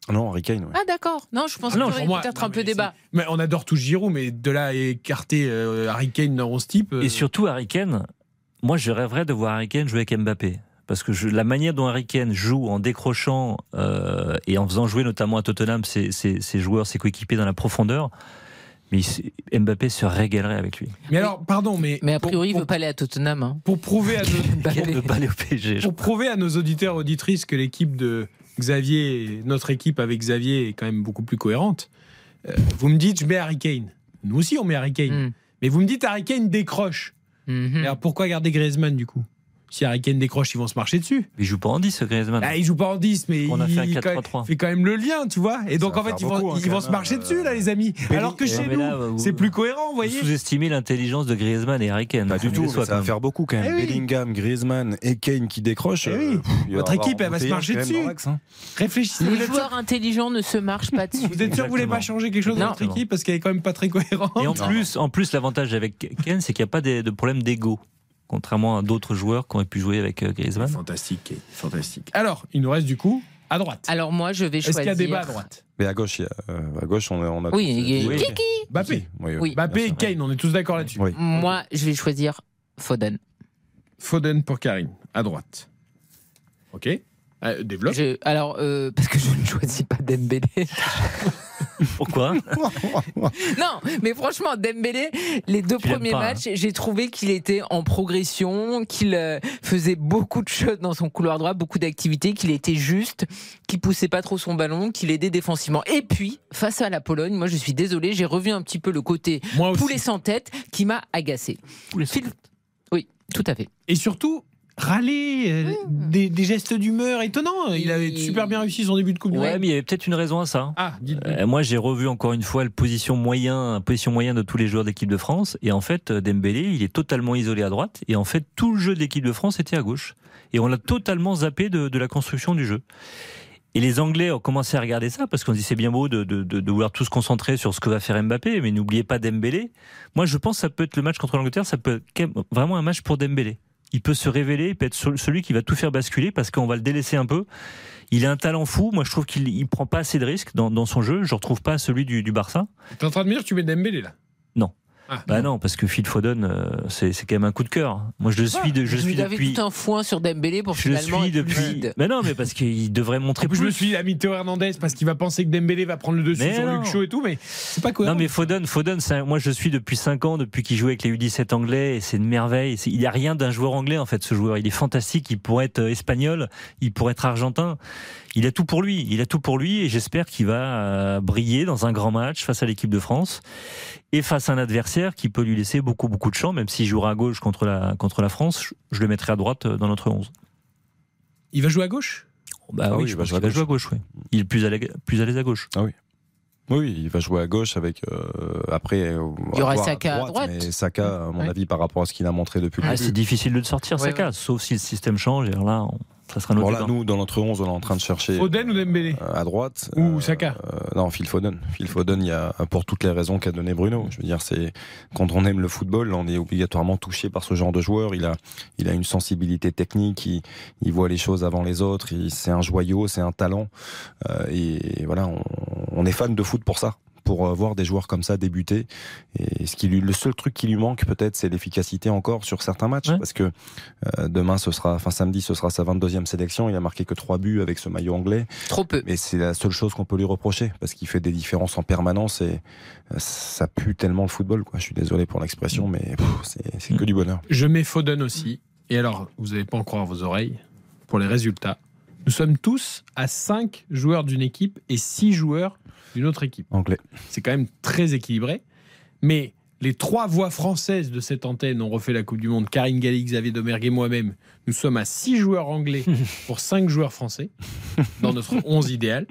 non, Harry Kane, ouais. Ah d'accord. Non, je pense Ah qu'il y pour moi- aurait peut-être un peu débat. Mais on adore tous Giroud, mais de là à écarter euh, Harry Kane dans 11 type. euh, Et surtout, Harry Kane, moi je rêverais de voir Harry Kane jouer avec Mbappé. Parce que je- la manière dont Harry Kane joue en décrochant euh, et en faisant jouer notamment à Tottenham ses, ses- ses joueurs, ses coéquipiers dans la profondeur, mais il se- Mbappé se régalerait avec lui. Mais alors, pardon, mais. Mais a priori, il pour, veut pas aller à Tottenham. hein. pour prouver à nos, ne aller au PSG. pour prouver à nos auditeurs auditrices que l'équipe de Xavier, notre équipe avec Xavier est quand même beaucoup plus cohérente, euh, vous me dites je mets Harry Kane. Nous aussi on met Harry Kane. Mm. Mais vous me dites Harry Kane décroche. Mhm. Alors pourquoi garder Griezmann du coup? Si Harry Kane décroche, ils vont se marcher dessus. Il joue pas en 10, ce Griezmann. Ah, il joue pas en 10, mais On a il fait un il 4-3-3. fait quand même le lien, tu vois. Et donc en fait, ils vont, beaucoup, hein, ils vont quand se marcher euh, dessus, là, les amis. Alors que chez mais nous, vous- c'est plus cohérent, vous voyez. sous-estimez l'intelligence de Griezmann et Harry Kane. Pas du tout, mais ça va même. faire beaucoup quand même. Eh oui. Bellingham, Griezmann et Kane qui décrochent. Eh oui. euh, il Votre équipe, elle va se marcher dessus. hein. Réfléchissez. Les joueurs intelligents ne se marchent pas dessus. vous êtes sûr que vous voulez pas changer quelque chose dans votre équipe parce qu'elle est quand même pas très cohérente. Et en plus, en plus l'avantage avec Kane, c'est qu'il n'y a pas de, de problème d'ego. Contrairement à d'autres joueurs qui auraient pu jouer avec euh, Griezmann. Fantastique, fantastique. Alors, il nous reste du coup à droite. Alors moi, je vais Est-ce choisir. qu'il y a débat à droite? Mais à gauche, il y a, euh, à gauche on a, on a Oui, tous- oui. Kiki. Mbappé. Oui. Mbappé et Kane, on est tous d'accord là-dessus. Oui. Moi, je vais choisir Foden. Foden pour Karine, à droite. Ok. Euh, développe. Je- alors, euh, parce que je ne choisis pas Dembélé. Pourquoi non, mais franchement, Dembélé, les deux Tu premiers pas, hein. matchs, j'ai trouvé qu'il était en progression, qu'il euh, faisait beaucoup de choses dans son couloir droit, beaucoup d'activités, qu'il était juste, qu'il poussait pas trop son ballon, qu'il aidait défensivement. Et puis, face à la Pologne, moi je suis désolé, j'ai revu un petit peu le côté poulet sans tête qui m'a agacé. Poulet sans Phil- Oui, tout à fait. Et surtout, râler, euh, des, des gestes d'humeur étonnants. Il avait super bien réussi son début de Coupe du Ouais, mais il y avait peut-être une raison à ça. Ah, Euh, moi, j'ai revu encore une fois le position moyen, position moyen de tous les joueurs d'équipe de France. Et en fait, euh, Dembélé, il est totalement isolé à droite. Et en fait, tout le jeu de l'équipe de France était à gauche. Et on l'a totalement zappé de, de la construction du jeu. Et les Anglais ont commencé à regarder ça parce qu'on dit c'est bien beau de, de, de, vouloir tous se concentrer sur ce que va faire Mbappé, mais n'oubliez pas Dembélé. Moi, je pense que ça peut être le match contre l'Angleterre, ça peut être vraiment un match pour Dembélé. Il peut se révéler, il peut être ce- celui qui va tout faire basculer parce qu'on va le délaisser un peu. Il a un talent fou. Moi, je trouve qu'il il prend pas assez de risques dans, son jeu. Je retrouve pas celui du, Barça. T'es en train de me dire que tu mets Dembélé là. Ah. Bah non, parce que Phil Foden, euh, c'est c'est quand même un coup de cœur. Moi, je le suis, de, je Vous suis avez depuis. tout un foin sur Dembélé pour Je le finalement suis être depuis. Mais non, mais parce qu'il devrait montrer En plus, plus. je me suis dit, il a mis Théo Hernandez parce qu'il va penser que Dembélé va prendre le dessus Mais sur non. Luke Shaw et tout, mais c'est pas cohérent. Non mais Foden, Foden, c'est un- moi je suis depuis 5 ans, depuis qu'il jouait avec les U17 anglais, et c'est une merveille. C'est- Il n'y a rien d'un joueur anglais en fait, ce joueur. Il est fantastique, il pourrait être euh, espagnol, il pourrait être argentin. Il a tout pour lui, il a tout pour lui, et j'espère qu'il va euh, briller dans un grand match face à l'équipe de France et face à un adversaire qui peut lui laisser beaucoup beaucoup de champ, même s'il jouera à gauche contre la contre la France, je, le mettrai à droite euh, dans notre 11. Il va jouer à gauche? Bah Ah oui, oui, je il va pense jouer à qu'il va jouer à gauche. oui. Il est plus à l'aise plus à l'aise à gauche. Ah oui. Oui, il va jouer à gauche avec euh, après. Il y aura Saka à droite. Mais Saka, à mon Ouais. avis, par rapport à ce qu'il a montré depuis le Ah, début. c'est difficile de le sortir, Ouais, Saka, sauf si le système change. Et alors là, on- ça sera un autre Bon, là, nous, dans notre 11, on est en train de chercher Foden ou Dembélé euh, à droite. Ou Saka Euh, non, Phil Foden. Phil Foden, il y a pour toutes les raisons qu'a donné Bruno. Je veux dire, c'est quand on aime le football, on est obligatoirement touché par ce genre de joueur. Il a, il a une sensibilité technique. Il, il voit les choses avant les autres. il- C'est un joyau, c'est un talent. Euh, et voilà, on, on est fan de foot pour ça pour euh, voir des joueurs comme ça débuter. Et ce qui lui, le seul truc qui lui manque peut-être, c'est l'efficacité encore sur certains matchs, parce que euh, demain ce sera, enfin samedi, ce sera sa 22e sélection. Il a marqué que trois buts avec ce maillot anglais. Trop peu. Mais c'est la seule chose qu'on peut lui reprocher, parce qu'il fait des différences en permanence et euh, ça pue tellement le football. Quoi. Je suis désolé pour l'expression, mais c'est que du bonheur. Je mets Foden aussi. Et alors, vous n'allez pas en croire vos oreilles pour les résultats. Nous sommes tous à 5 joueurs d'une équipe et 6 joueurs d'une autre équipe. Anglais. C'est quand même très équilibré. Mais les trois voix françaises de cette antenne ont refait la Coupe du Monde. Karine Galli, Xavier Domergue et moi-même. Nous sommes à 6 joueurs anglais pour 5 joueurs français dans notre 11 idéal.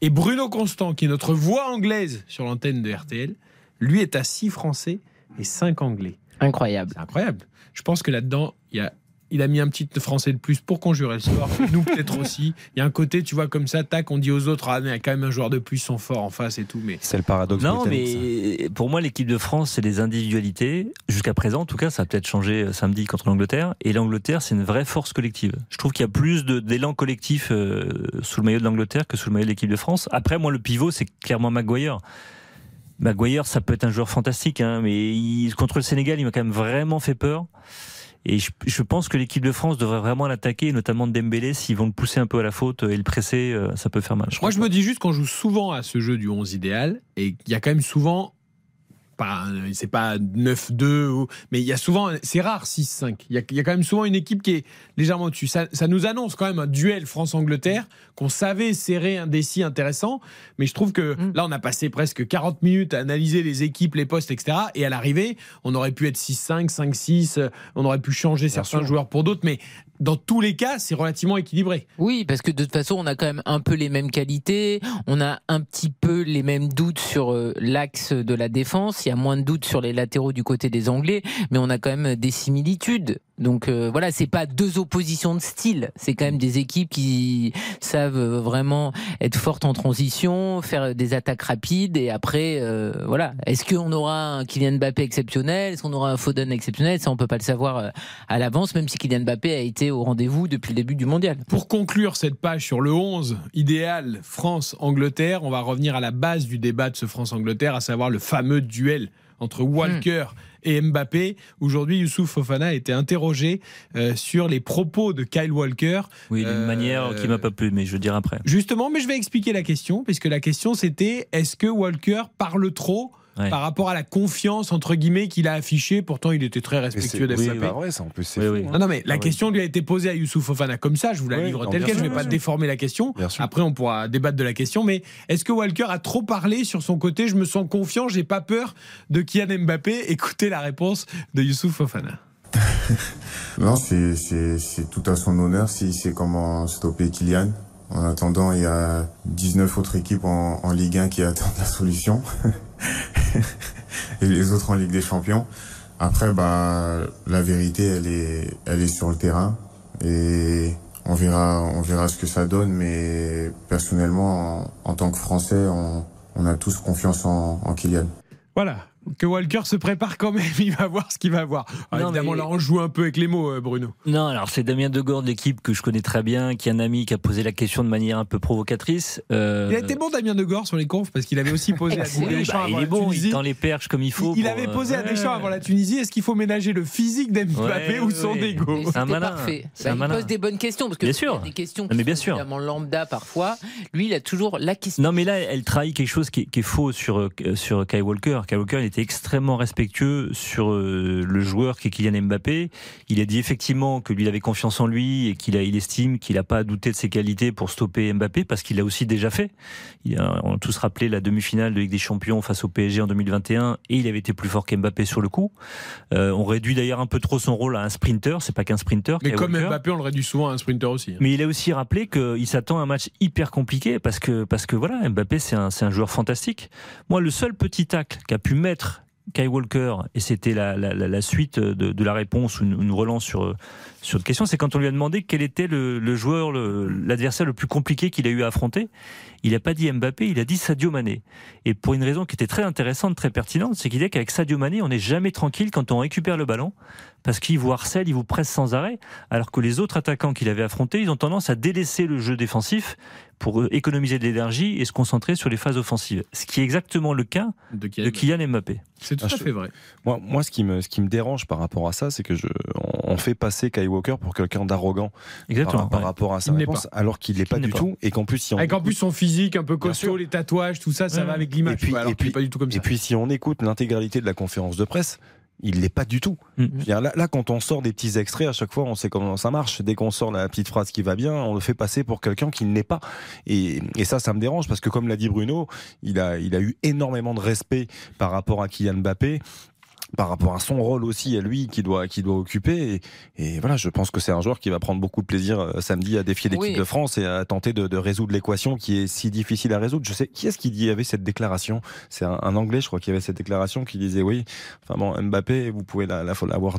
Et Bruno Constant, qui est notre voix anglaise sur l'antenne de RTL, lui est à 6 français et 5 anglais. Incroyable. C'est incroyable. Je pense que là-dedans, il y a. Il a mis un petit français de plus pour conjurer le sort. Nous, peut-être aussi. Il y a un côté, tu vois, comme ça, tac, on dit aux autres, ah, mais il y a quand même un joueur de plus, ils sont forts en face et tout. Mais C'est le paradoxe. Non, mais pour moi, l'équipe de France, c'est des individualités. Jusqu'à présent, en tout cas, ça a peut-être changé euh, samedi contre l'Angleterre. Et l'Angleterre, c'est une vraie force collective. Je trouve qu'il y a plus d'élan collectif euh, sous le maillot de l'Angleterre que sous le maillot de l'équipe de France. Après, moi, le pivot, c'est clairement Maguire. Maguire, ça peut être un joueur fantastique, hein, mais il- contre le Sénégal, il m'a quand même vraiment fait peur. Et je, pense que l'équipe de France devrait vraiment l'attaquer, notamment Dembélé, s'ils vont le pousser un peu à la faute et le presser, euh, ça peut faire mal. Moi, je me dis juste qu'on joue souvent à ce jeu du 11 idéal et il y a quand même souvent. Pas, c'est pas 9-2, ou- mais il y a souvent, c'est rare 6-5. Il y, a, il y a quand même souvent une équipe qui est légèrement au-dessus. Ça, ça nous annonce quand même un duel France-Angleterre qu'on savait serrer un décis intéressant, mais je trouve que là, on a passé presque 40 minutes à analyser les équipes, les postes, etc. Et à l'arrivée, on aurait pu être 6-5, 5-6, euh, on aurait pu changer certains joueurs pour d'autres, mais dans tous les cas, c'est relativement équilibré. Oui, parce que de toute façon, on a quand même un peu les mêmes qualités, on a un petit peu les mêmes doutes sur euh, l'axe de la défense, il y a moins de doutes sur les latéraux du côté des Anglais, mais on a quand même des similitudes. Donc euh, voilà, c'est pas deux oppositions de style, c'est quand même des équipes qui savent vraiment être fortes en transition, faire des attaques rapides et après euh, voilà. Est-ce qu'on aura un Kylian Mbappé exceptionnel? Est-ce qu'on aura un Foden exceptionnel? Ça, on peut pas le savoir euh, à l'avance, même si Kylian Mbappé a été au rendez-vous depuis le début du mondial. Pour conclure cette page sur le 11 idéal France-Angleterre, on va revenir à la base du débat de ce France-Angleterre, à savoir le fameux duel entre Walker et Mbappé. Aujourd'hui, Youssouf Fofana a été interrogé euh, sur les propos de Kyle Walker. Oui, d'une Euh, manière qui m'a pas plu, mais je dirai après. Justement, mais je vais expliquer la question, puisque la question c'était est-ce que Walker parle trop Ouais. par rapport à la confiance entre guillemets qu'il a affichée Pourtant, il était très respectueux d'FMP. oui, pas vrai, ça, en plus, Oui, oui. hein. Non, non, mais la Ah question lui a été posée à Youssouf Fofana comme ça. Je vous la Oui, livre telle quelle. Je ne vais pas sûr. déformer la question. Après, on pourra débattre de la question. Mais est-ce que Walker a trop parlé sur son côté? Je me sens confiant. J'ai pas peur de Kylian Mbappé. Écoutez la réponse de Youssouf Fofana. Non, c'est, tout à son honneur s'il sait comment stopper Kylian. En attendant, il y a 19 autres équipes en, en Ligue 1 qui attendent la solution. Et les autres en Ligue des Champions. Après, bah, la vérité, elle est, elle est sur le terrain. Et on verra, on verra ce que ça donne. Mais personnellement, en, tant que Français, on, on a tous confiance en, en Kylian. Voilà. Que Walker se prépare quand même, il va voir ce qu'il va voir. Ah, Non, évidemment, mais- là, on joue un peu avec les mots, euh, Bruno. Non, alors c'est Damien Degord de l'équipe que je connais très bien, qui est un ami qui a posé la question de manière un peu provocatrice. Euh, Il a été bon, Damien Degord, sur les confs, parce qu'il avait aussi posé à Deschamps bah, il avant est la bon, Tunisie. il tend les perches comme il faut. Il pour, avait euh, posé à ouais. Deschamps avant la Tunisie est-ce qu'il faut ménager le physique d'Mbappé Ouais, ou son ouais. ego C'est un malin. parfait. Bah, un il malin. pose des bonnes questions parce que Bien il y a sûr. des questions qui mais bien sont sûr. évidemment lambda parfois. Lui, il a toujours la question. Non, mais là, elle trahit quelque chose qui est, qui est faux sur, euh, sur Kai Walker. Kai Walker, il était extrêmement respectueux sur euh, le joueur qui est Kylian Mbappé. Il a dit effectivement que lui, il avait confiance en lui et qu'il a, il estime qu'il n'a pas à douter de ses qualités pour stopper Mbappé parce qu'il l'a aussi déjà fait. Il a, on a tous rappelé la demi-finale de Ligue des Champions face au PSG en 2021 et il avait été plus fort qu'Mbappé sur le coup. Euh, on réduit d'ailleurs un peu trop son rôle à un sprinter. C'est pas qu'un sprinter. Mais comme Walker. Mbappé, on le réduit souvent à un sprinter aussi. hein. Mais il a aussi rappelé qu'il s'attend à un match hyper compliqué parce que, parce que voilà, Mbappé, c'est un, c'est un joueur fantastique. Moi, le seul petit tacle qu'a pu mettre Kai Walker, et c'était la, suite de, la réponse une, une relance sur, sur une question, c'est quand on lui a demandé quel était le, joueur, l'adversaire le, plus compliqué qu'il a eu à affronter. Il n'a pas dit Mbappé, il a dit Sadio Mané. Et pour une raison qui était très intéressante, très pertinente, c'est qu'il dit qu'avec Sadio Mané, on n'est jamais tranquille quand on récupère le ballon, parce qu'il vous harcèle, il vous presse sans arrêt, alors que les autres attaquants qu'il avait affrontés, ils ont tendance à délaisser le jeu défensif pour économiser de l'énergie et se concentrer sur les phases offensives. Ce qui est exactement le cas de Kylian, Mbappé. C'est Ah, je- Moi, moi ce, qui me, ce qui me dérange par rapport à ça, c'est que je, on, fait passer Kai Walker pour quelqu'un d'arrogant Exactement, par, par ouais. rapport à sa Il n'est réponse, alors qu'il l'est pas n'est du pas. tout, et qu'en plus, si on Avec en plus son physique un peu costaud, les tatouages, tout ça, ça va avec l'image. Et puis, alors et puis- pas du tout comme ça. Et puis, si on écoute l'intégralité de la conférence de presse, il l'est pas du tout. Mm. Dire, Là, là, quand on sort des petits extraits, à chaque fois, on sait comment ça marche. Dès qu'on sort la petite phrase qui va bien, on le fait passer pour quelqu'un qui ne l'est pas. Et, et ça, ça me dérange parce que, comme l'a dit Bruno, il a, il a eu énormément de respect par rapport à Kylian Mbappé par rapport à son rôle aussi à lui qui doit qui doit occuper et, et voilà je pense que c'est un joueur qui va prendre beaucoup de plaisir euh, samedi à défier l'équipe Oui. de France et à tenter de, de résoudre l'équation qui est si difficile à résoudre je sais qui est-ce qui dit avait cette déclaration? C'est un, un anglais je crois qui avait cette déclaration qui disait oui enfin bon Mbappé vous pouvez la-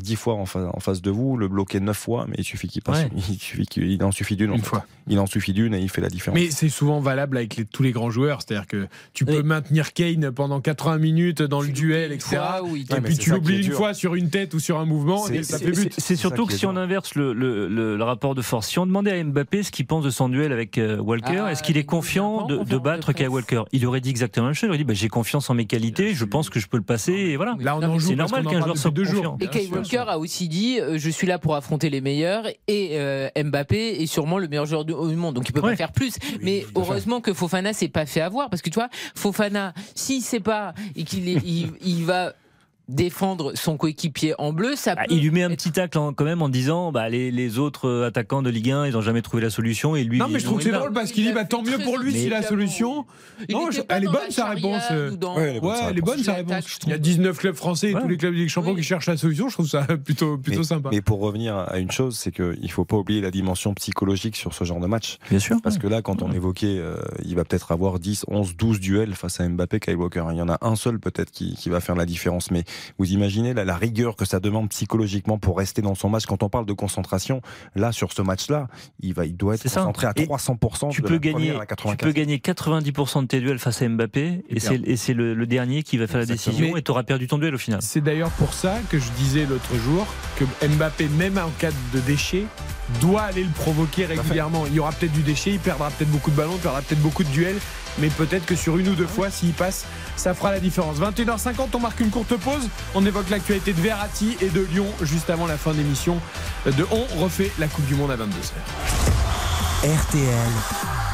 dix fois en, fa- en face de vous le bloquer neuf fois mais il suffit qu'il passe Ouais. il suffit qu'il il en suffit d'une en Une fait. fois. il en suffit d'une et il fait la différence Mais c'est souvent valable avec les- tous les grands joueurs. C'est-à-dire que tu peux maintenir Kane pendant 80 minutes dans le duel, etc. Et puis tu l'oublies une dur. fois sur une tête ou sur un mouvement et ça fait but. C'est- C'est surtout que si on inverse le, le- le- le rapport de force, si on demandait à Mbappé ce qu'il pense de son duel avec euh, Walker, Ah, est-ce qu'il est confiant de, de battre Kai Walker? Il aurait dit exactement la même chose. Il aurait dit bah, j'ai confiance en mes qualités, je pense que je peux le passer. Et voilà. Là, on en joue C'est normal qu'un joueur soit deux jours. Et Kyle Walker a aussi dit euh, je suis là pour affronter les meilleurs et euh, Mbappé est sûrement le meilleur joueur du, monde donc il peut pas faire plus mais heureusement que Fofana s'est pas fait avoir parce que tu vois Fofana s'il sait pas et qu'il est- il, il va défendre son coéquipier en bleu ça Ah, peut il lui met un petit tacle en- quand même en disant bah, les, les autres euh, attaquants de Ligue 1 ils n'ont jamais trouvé la solution et lui Non, mais je trouve que c'est drôle parce qu'il dit bah, tant mieux pour lui s'il a la solution. Non, je- elle est bonne la sa réponse. euh. dans- Ouais, elle est bonne, sa elle est bonne sa L'attaque, réponse. Il y a trouve. 19 clubs français et Ouais. tous les clubs de Ligue des Champions Oui. qui cherchent la solution. Je trouve ça plutôt, plutôt mais, sympa. mais pour revenir à une chose, c'est qu'il ne faut pas oublier la dimension psychologique sur ce genre de match. Bien sûr. Parce que là, quand on évoquait, euh, il va peut-être avoir 10, 11, 12 duels face à Mbappé, Kyle Walker. Il y en a un seul peut-être qui, qui va faire la différence. Mais vous imaginez la, la rigueur que ça demande psychologiquement pour rester dans son match. Quand on parle de concentration, là, sur ce match-là, il, va, il doit être ça. concentré à Et 300% tu de peux la gagner, première à la tu 95. peux gagner 90% de tes duels face à Mbappé et c'est, et c'est le, le dernier qui va faire la décision Mais- et tu auras perdu ton duel au final. C'est d'ailleurs pour ça que je disais l'autre jour que Mbappé, même en cas de déchet, doit aller le provoquer régulièrement. Il y aura peut-être du déchet, il perdra peut-être beaucoup de ballons, il perdra peut-être beaucoup de duels, mais peut-être que sur une ou deux fois, s'il passe, ça fera la différence. 21h50, on marque une courte pause. On évoque l'actualité de Verratti et de Lyon juste avant la fin d'émission. De On refait la Coupe du Monde à 22h. RTL,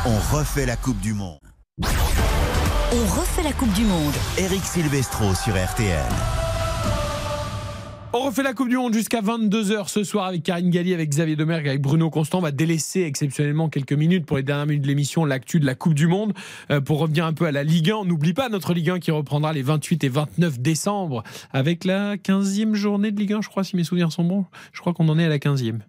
on refait la Coupe du Monde. On refait la Coupe du Monde. Eric Silvestro sur RTL. On refait la Coupe du Monde jusqu'à 22h ce soir avec Karine Galli, avec Xavier Demergue, avec Bruno Constant. On va délaisser exceptionnellement quelques minutes pour les dernières minutes de l'émission, l'actu de la Coupe du Monde. Euh, pour revenir un peu à la Ligue 1, on n'oublie pas notre Ligue 1 qui reprendra les 28 et 29 décembre avec la 15e journée de Ligue 1, je crois, si mes souvenirs sont bons. Je crois qu'on en est à la 15e. Ouais,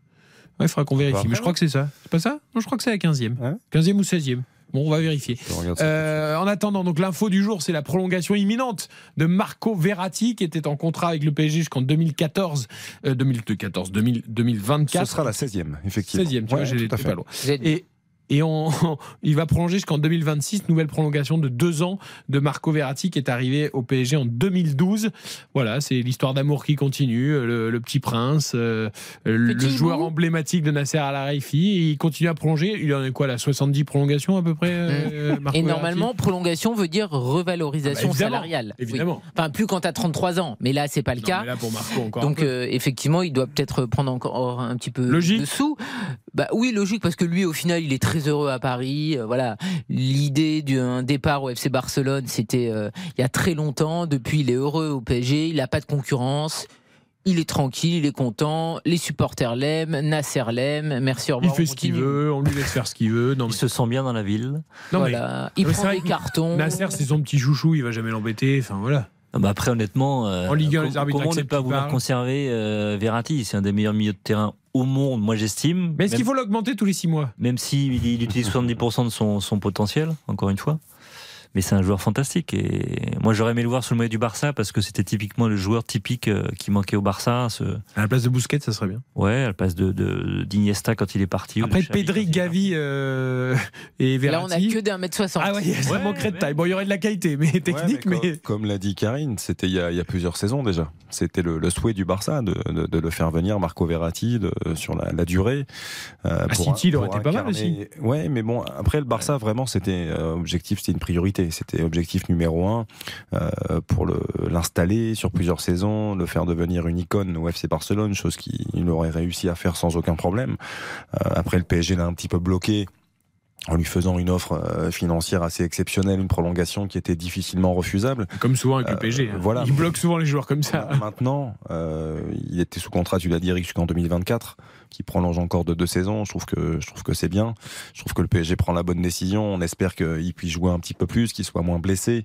il faudra qu'on vérifie, mais je crois que c'est ça. C'est pas ça? Non, je crois que c'est la 15e. 15e ou 16e. Bon, on va vérifier. Euh, en attendant, donc l'info du jour, c'est la prolongation imminente de Marco Verratti, qui était en contrat avec le PSG jusqu'en 2014, euh, 2014, 2000, 2024. Ce sera la 16e, effectivement. 16e, tu vois, j'ai pas loin. Et, et on, il va prolonger jusqu'en 2026, nouvelle prolongation de deux ans de Marco Verratti qui est arrivé au PSG en 2012. Voilà, c'est l'histoire d'amour qui continue, le, le petit prince, euh, le Petit joueur bout. emblématique de Nasser Al-Khelaifi. Et Il continue à prolonger. Il en est quoi, la 70 prolongations à peu près euh, Marco Et Verratti normalement, prolongation veut dire revalorisation Ah bah, évidemment, salariale. Oui. évidemment. Enfin, plus quand tu as 33 ans. Mais là, c'est pas le Non, cas. mais là, pour Marco, encore Donc, euh, effectivement, il doit peut-être prendre encore un petit peu Logique. de sous. Bah oui, logique, parce que lui, au final, il est très heureux à Paris. Euh, voilà, l'idée d'un départ au FC Barcelone, c'était euh, il y a très longtemps. Depuis, il est heureux au PSG. Il n'a pas de concurrence. Il est tranquille, il est content. Les supporters l'aiment, Nasser l'aime. Merci, au Il fait ce qu'il veut, on lui laisse faire ce qu'il veut. Non, Il se sent bien dans la ville. Non, Voilà. mais- Il mais prend des cartons. Nasser, c'est son petit chouchou, il va jamais l'embêter. Enfin voilà. Non, mais après, honnêtement, euh, En Ligue 1, com- les arbitres comment ne pas vouloir parle conserver euh, Verratti? C'est un des meilleurs milieux de terrain au monde, moi j'estime. Mais est-ce qu'il faut l'augmenter tous les six mois? Même s'il il utilise 70% de son, son potentiel, encore une fois. Mais c'est un joueur fantastique. Et moi, j'aurais aimé le voir sous le maillot du Barça parce que c'était typiquement le joueur typique euh, qui manquait au Barça. Ce... À la place de Bousquet, ça serait bien. Ouais, à la place de, de, d'Iniesta quand il est parti. Après. Pedri, Gavi euh, et Là, on a Verratti. que des 1m60. Ah ouais, ça Ouais, manquerait de taille. Bon, il y aurait de la qualité, mais technique, Ouais, mais. mais Comme, l'a dit Karine, c'était il, y a- il y a plusieurs saisons déjà. C'était le, le souhait du Barça de, de- de le faire venir, Marco Verratti, de- sur la, la durée. euh, À City, il aurait été pas mal incarner- Ouais, mais bon, après le Barça, vraiment, c'était euh, objectif, c'était une priorité. C'était objectif numéro un euh, pour le- l'installer sur plusieurs saisons, le faire devenir une icône au FC Barcelone, chose qu'il aurait réussi à faire sans aucun problème. Euh, après, le PSG l'a un petit peu bloqué en lui faisant une offre euh, financière assez exceptionnelle, une prolongation qui était difficilement refusable. Comme souvent avec le Euh, PSG. hein. voilà. Il bloque souvent les joueurs comme ça. Maintenant, euh, il était sous contrat, tu l'as dit, jusqu'en 2024, qui prolonge encore de deux saisons. Je trouve que je trouve que c'est bien. Je trouve que le PSG prend la bonne décision. On espère qu'il puisse jouer un petit peu plus, qu'il soit moins blessé,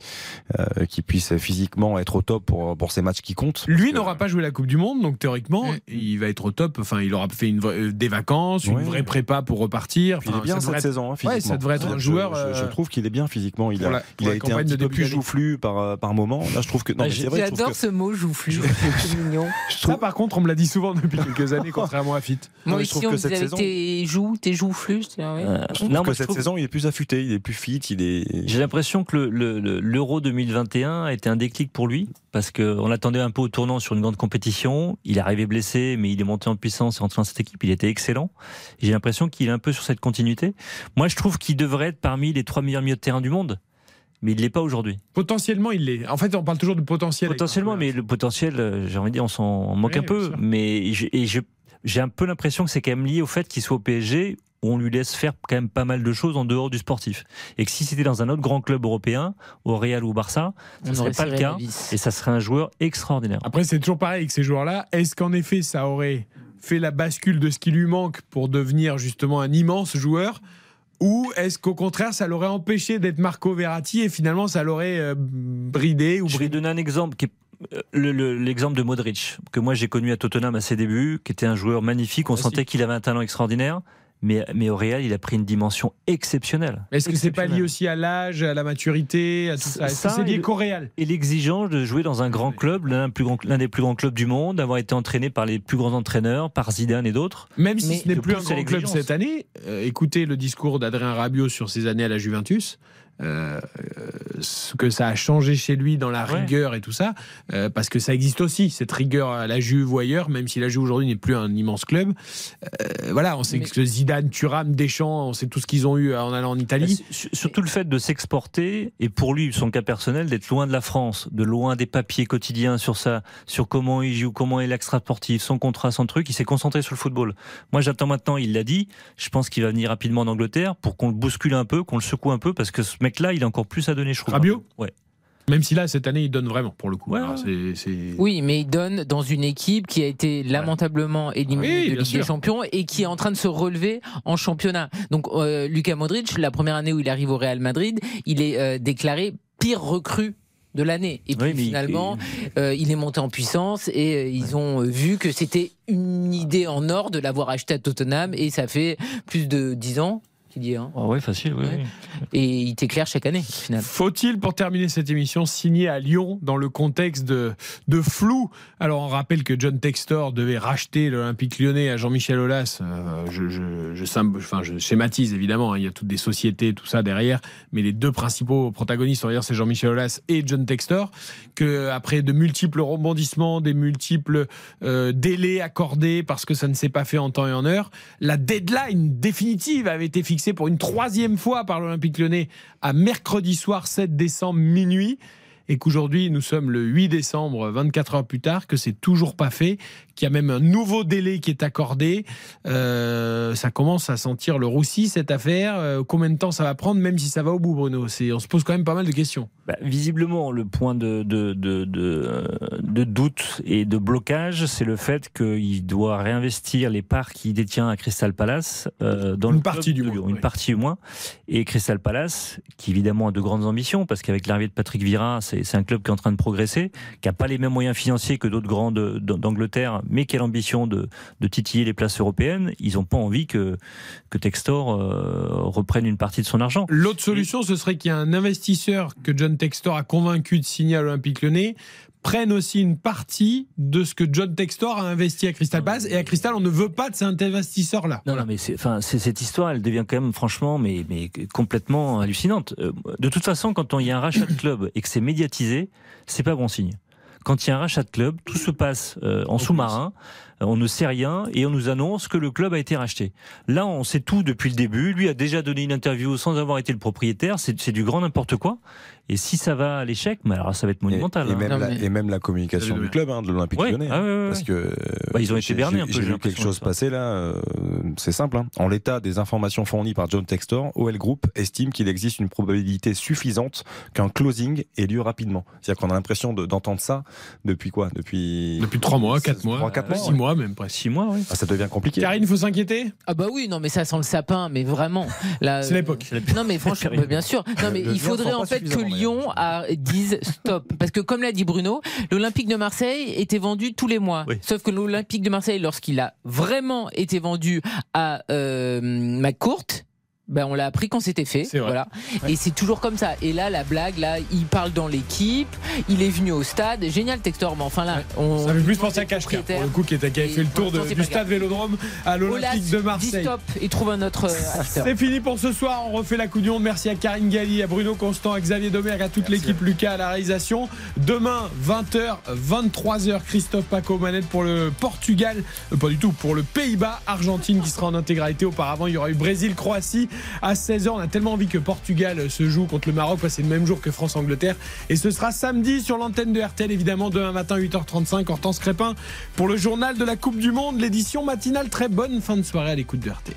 euh, qu'il puisse physiquement être au top pour pour ces matchs qui comptent. Lui n'aura pas joué la Coupe du Monde, donc théoriquement, il va être au top. Enfin, il aura fait une vraie- euh, des vacances, une Ouais. vraie prépa pour repartir. Il est bien ça cette devrait être- saison, hein, Ouais, physiquement. ça devrait être un Je- joueur. Je, je euh, trouve qu'il est bien physiquement. Il a, la- il a été un petit peu plus joufflu par par moment. Là, je trouve que non, mais c'est vrai. je trouve J'adore ce mot joufflu. C'est mignon. Ça, par contre, on me l'a dit souvent depuis quelques années, contrairement à Fit. Moi aussi, trouve on que cette saison- tes joues, tes joues ouais. Euh, trouve non, que cette saison, il est plus affûté, il est plus fit, il est. J'ai l'impression que le- le- le- l'Euro 2021 a été un déclic pour lui parce qu'on l'attendait un peu au tournant sur une grande compétition. Il est arrivé blessé, mais il est monté en puissance et rentré dans cette équipe. Il était excellent. J'ai l'impression qu'il est un peu sur cette continuité. Moi, je trouve qu'il devrait être parmi les trois meilleurs milieux de terrain du monde, mais il ne l'est pas aujourd'hui. Potentiellement, il l'est. En fait, on parle toujours de potentiel. Potentiellement, mais le potentiel, euh, j'ai envie de dire, on s'en moque un peu. Mais et je- j'ai un peu l'impression que c'est quand même lié au fait qu'il soit au PSG où on lui laisse faire quand même pas mal de choses en dehors du sportif. Et que si c'était dans un autre grand club européen, au Real ou au Barça, ça serait aurait pas le cas. Et ça serait un joueur extraordinaire. Après, c'est toujours pareil avec ces joueurs-là. Est-ce qu'en effet, ça aurait fait la bascule de ce qui lui manque pour devenir justement un immense joueur? Ou est-ce qu'au contraire, ça l'aurait empêché d'être Marco Verratti et finalement, ça l'aurait euh, bridé ou Je vais donner un exemple qui est euh, le- le- l'exemple de Modric, que moi j'ai connu à Tottenham à ses débuts, qui était un joueur magnifique. On sentait qu'il avait un talent extraordinaire. Mais, mais au Real, il a pris une dimension exceptionnelle. Est-ce que c'est pas lié aussi à l'âge, à la maturité, à tout ça? C'est lié et- qu'au Real? Et l'exigence de jouer dans un grand club, l'un des plus grands clubs du monde, d'avoir été entraîné par les plus grands entraîneurs, par Zidane et d'autres. Même si Mais ce n'est plus un grand club cette année, euh, écoutez le discours d'Adrien Rabiot sur ses années à la Juventus. Euh, euh, ce que ça a changé chez lui dans la Ouais. rigueur et tout ça, euh, parce que ça existe aussi, cette rigueur à la Juve ou ailleurs, même si la Juve aujourd'hui n'est plus un immense club. Euh, voilà, on sait que Zidane, Thuram, Deschamps, on sait tout ce qu'ils ont eu en allant en Italie. Su- Surtout le fait de s'exporter, et pour lui, son cas personnel, d'être loin de la France, de loin des papiers quotidiens sur ça, sur comment il joue, comment est l'extra sportif, son contrat, son truc, il s'est concentré sur le football. Moi, j'attends maintenant, il l'a dit, je pense qu'il va venir rapidement en Angleterre pour qu'on le bouscule un peu, qu'on le secoue un peu, parce que ce mec-là, il a encore plus à donner, je trouve. Rabiot Ouais. Même si là, cette année, il donne vraiment, pour le coup. Alors, Oui, mais il donne dans une équipe qui a été lamentablement éliminée Oui, de Ligue sûr. des Champions et qui est en train de se relever en championnat. Donc, euh, Lucas Modric, la première année où il arrive au Real Madrid, il est euh, déclaré pire recrue de l'année. Et puis Oui, mais il- finalement, euh, il est monté en puissance et euh, ils ont vu que c'était une idée en or de l'avoir acheté à Tottenham et ça fait plus de 10 ans. Dis, hein. Ah ouais, facile, oui. oui. Et il t'éclaire chaque année, au final. Faut-il, pour terminer cette émission, signer à Lyon dans le contexte de, de flou? Alors, on rappelle que John Textor devait racheter l'Olympique lyonnais à Jean-Michel Aulas. Euh, je, je, je, symb- enfin, je schématise évidemment, hein, il y a toutes des sociétés, tout ça derrière, mais les deux principaux protagonistes, on va dire, c'est Jean-Michel Aulas et John Textor. Que après de multiples rebondissements, des multiples euh, délais accordés parce que ça ne s'est pas fait en temps et en heure, la deadline définitive avait été fixée pour une troisième fois par l'Olympique lyonnais à mercredi soir 7 décembre minuit et qu'aujourd'hui nous sommes le 8 décembre 24 heures plus tard que c'est toujours pas fait qu'il y a même un nouveau délai qui est accordé. Euh, ça commence à sentir le roussi cette affaire. Euh, combien de temps ça va prendre même si ça va au bout Bruno? C'est on se pose quand même pas mal de questions. Bah, visiblement, le point de, de, de, de, doute et de blocage, c'est le fait qu'il doit réinvestir les parts qu'il détient à Crystal Palace euh, dans Une le partie du moins, Lyon, une partie au moins. Et Crystal Palace, qui évidemment a de grandes ambitions, parce qu'avec l'arrivée de Patrick Vieira, c'est un club qui est en train de progresser, qui n'a pas les mêmes moyens financiers que d'autres de- d'Angleterre, mais qui a l'ambition de, de titiller les places européennes? Ils n'ont pas envie que, que Textor euh, reprenne une partie de son argent. L'autre solution, ce serait qu'il y ait un investisseur que John Textor a convaincu de signer à l'Olympique lyonnais prenne aussi une partie de ce que John Textor a investi à Crystal Palace et à Crystal on ne veut pas de cet investisseur là Non, non, mais enfin, cette histoire, elle devient quand même, franchement, mais, mais complètement hallucinante. Euh, De toute façon, quand il y a un rachat de club et que c'est médiatisé, c'est pas bon signe. Quand il y a un rachat de club, tout se passe euh, en sous-marin, on ne sait rien et on nous annonce que le club a été racheté. Là, on sait tout depuis le début. Lui a déjà donné une interview sans avoir été le propriétaire. C'est, du grand n'importe quoi. Et si ça va à l'échec, mais alors ça va être monumental. Et, hein. même la, et même la communication du club, hein, de l'Olympique Ouais, lyonnais. ah ouais, ouais, parce que euh, Bah, ils ont été j'ai- bernés j'ai- un peu, J'ai vu quelque chose passer là. euh, c'est simple. hein. En l'état des informations fournies par John Textor, OL Group estime qu'il existe une probabilité suffisante qu'un closing ait lieu rapidement. C'est-à-dire qu'on a l'impression de- d'entendre ça depuis quoi? Depuis depuis 3 mois 4 mois Trois, quatre mois, 6 ouais. Mois même presque 6 mois oui Ah, ça devient compliqué. Karine il faut s'inquiéter? Ah bah oui, non mais ça sent le sapin, mais vraiment. Là, C'est l'époque. euh, Non mais franchement, bah, bien sûr. Non mais Le il faudrait en pas fait que Lyon a- dise stop, parce que comme l'a dit Bruno, l'Olympique de Marseille était vendu tous les mois. Sauf que l'Olympique de Marseille, lorsqu'il a vraiment été vendu à euh, McCourt. Ben on l'a appris quand c'était fait, voilà. Et c'est toujours comme ça. Et là, la blague, là, il parle dans l'équipe, il est venu au stade, génial Textor, mais enfin là, on. ça fait plus penser à Kachka pour le coup qui, était, qui avait fait le tour de- du stade Vélodrome à l'Olympique de Marseille stop et trouve un autre euh. C'est fini pour ce soir. On refait la Monde. Merci à Karine Galli, à Bruno Constant, à Xavier Domergue, à toute l'équipe, Lucas à la réalisation. Demain, 20h, 23h, Christophe Paco Manette pour le Portugal. Euh, pas du tout, pour le Pays-Bas, Argentine qui sera en intégralité. Auparavant, il y aura eu Brésil-Croatie à 16h. On a tellement envie que Portugal se joue contre le Maroc. C'est le même jour que France-Angleterre. Et ce sera samedi sur l'antenne de RTL, évidemment, demain matin, 8h35. Hortense Crépin pour le journal de la Coupe du Monde, l'édition matinale. Très bonne fin de soirée à l'écoute de RTL.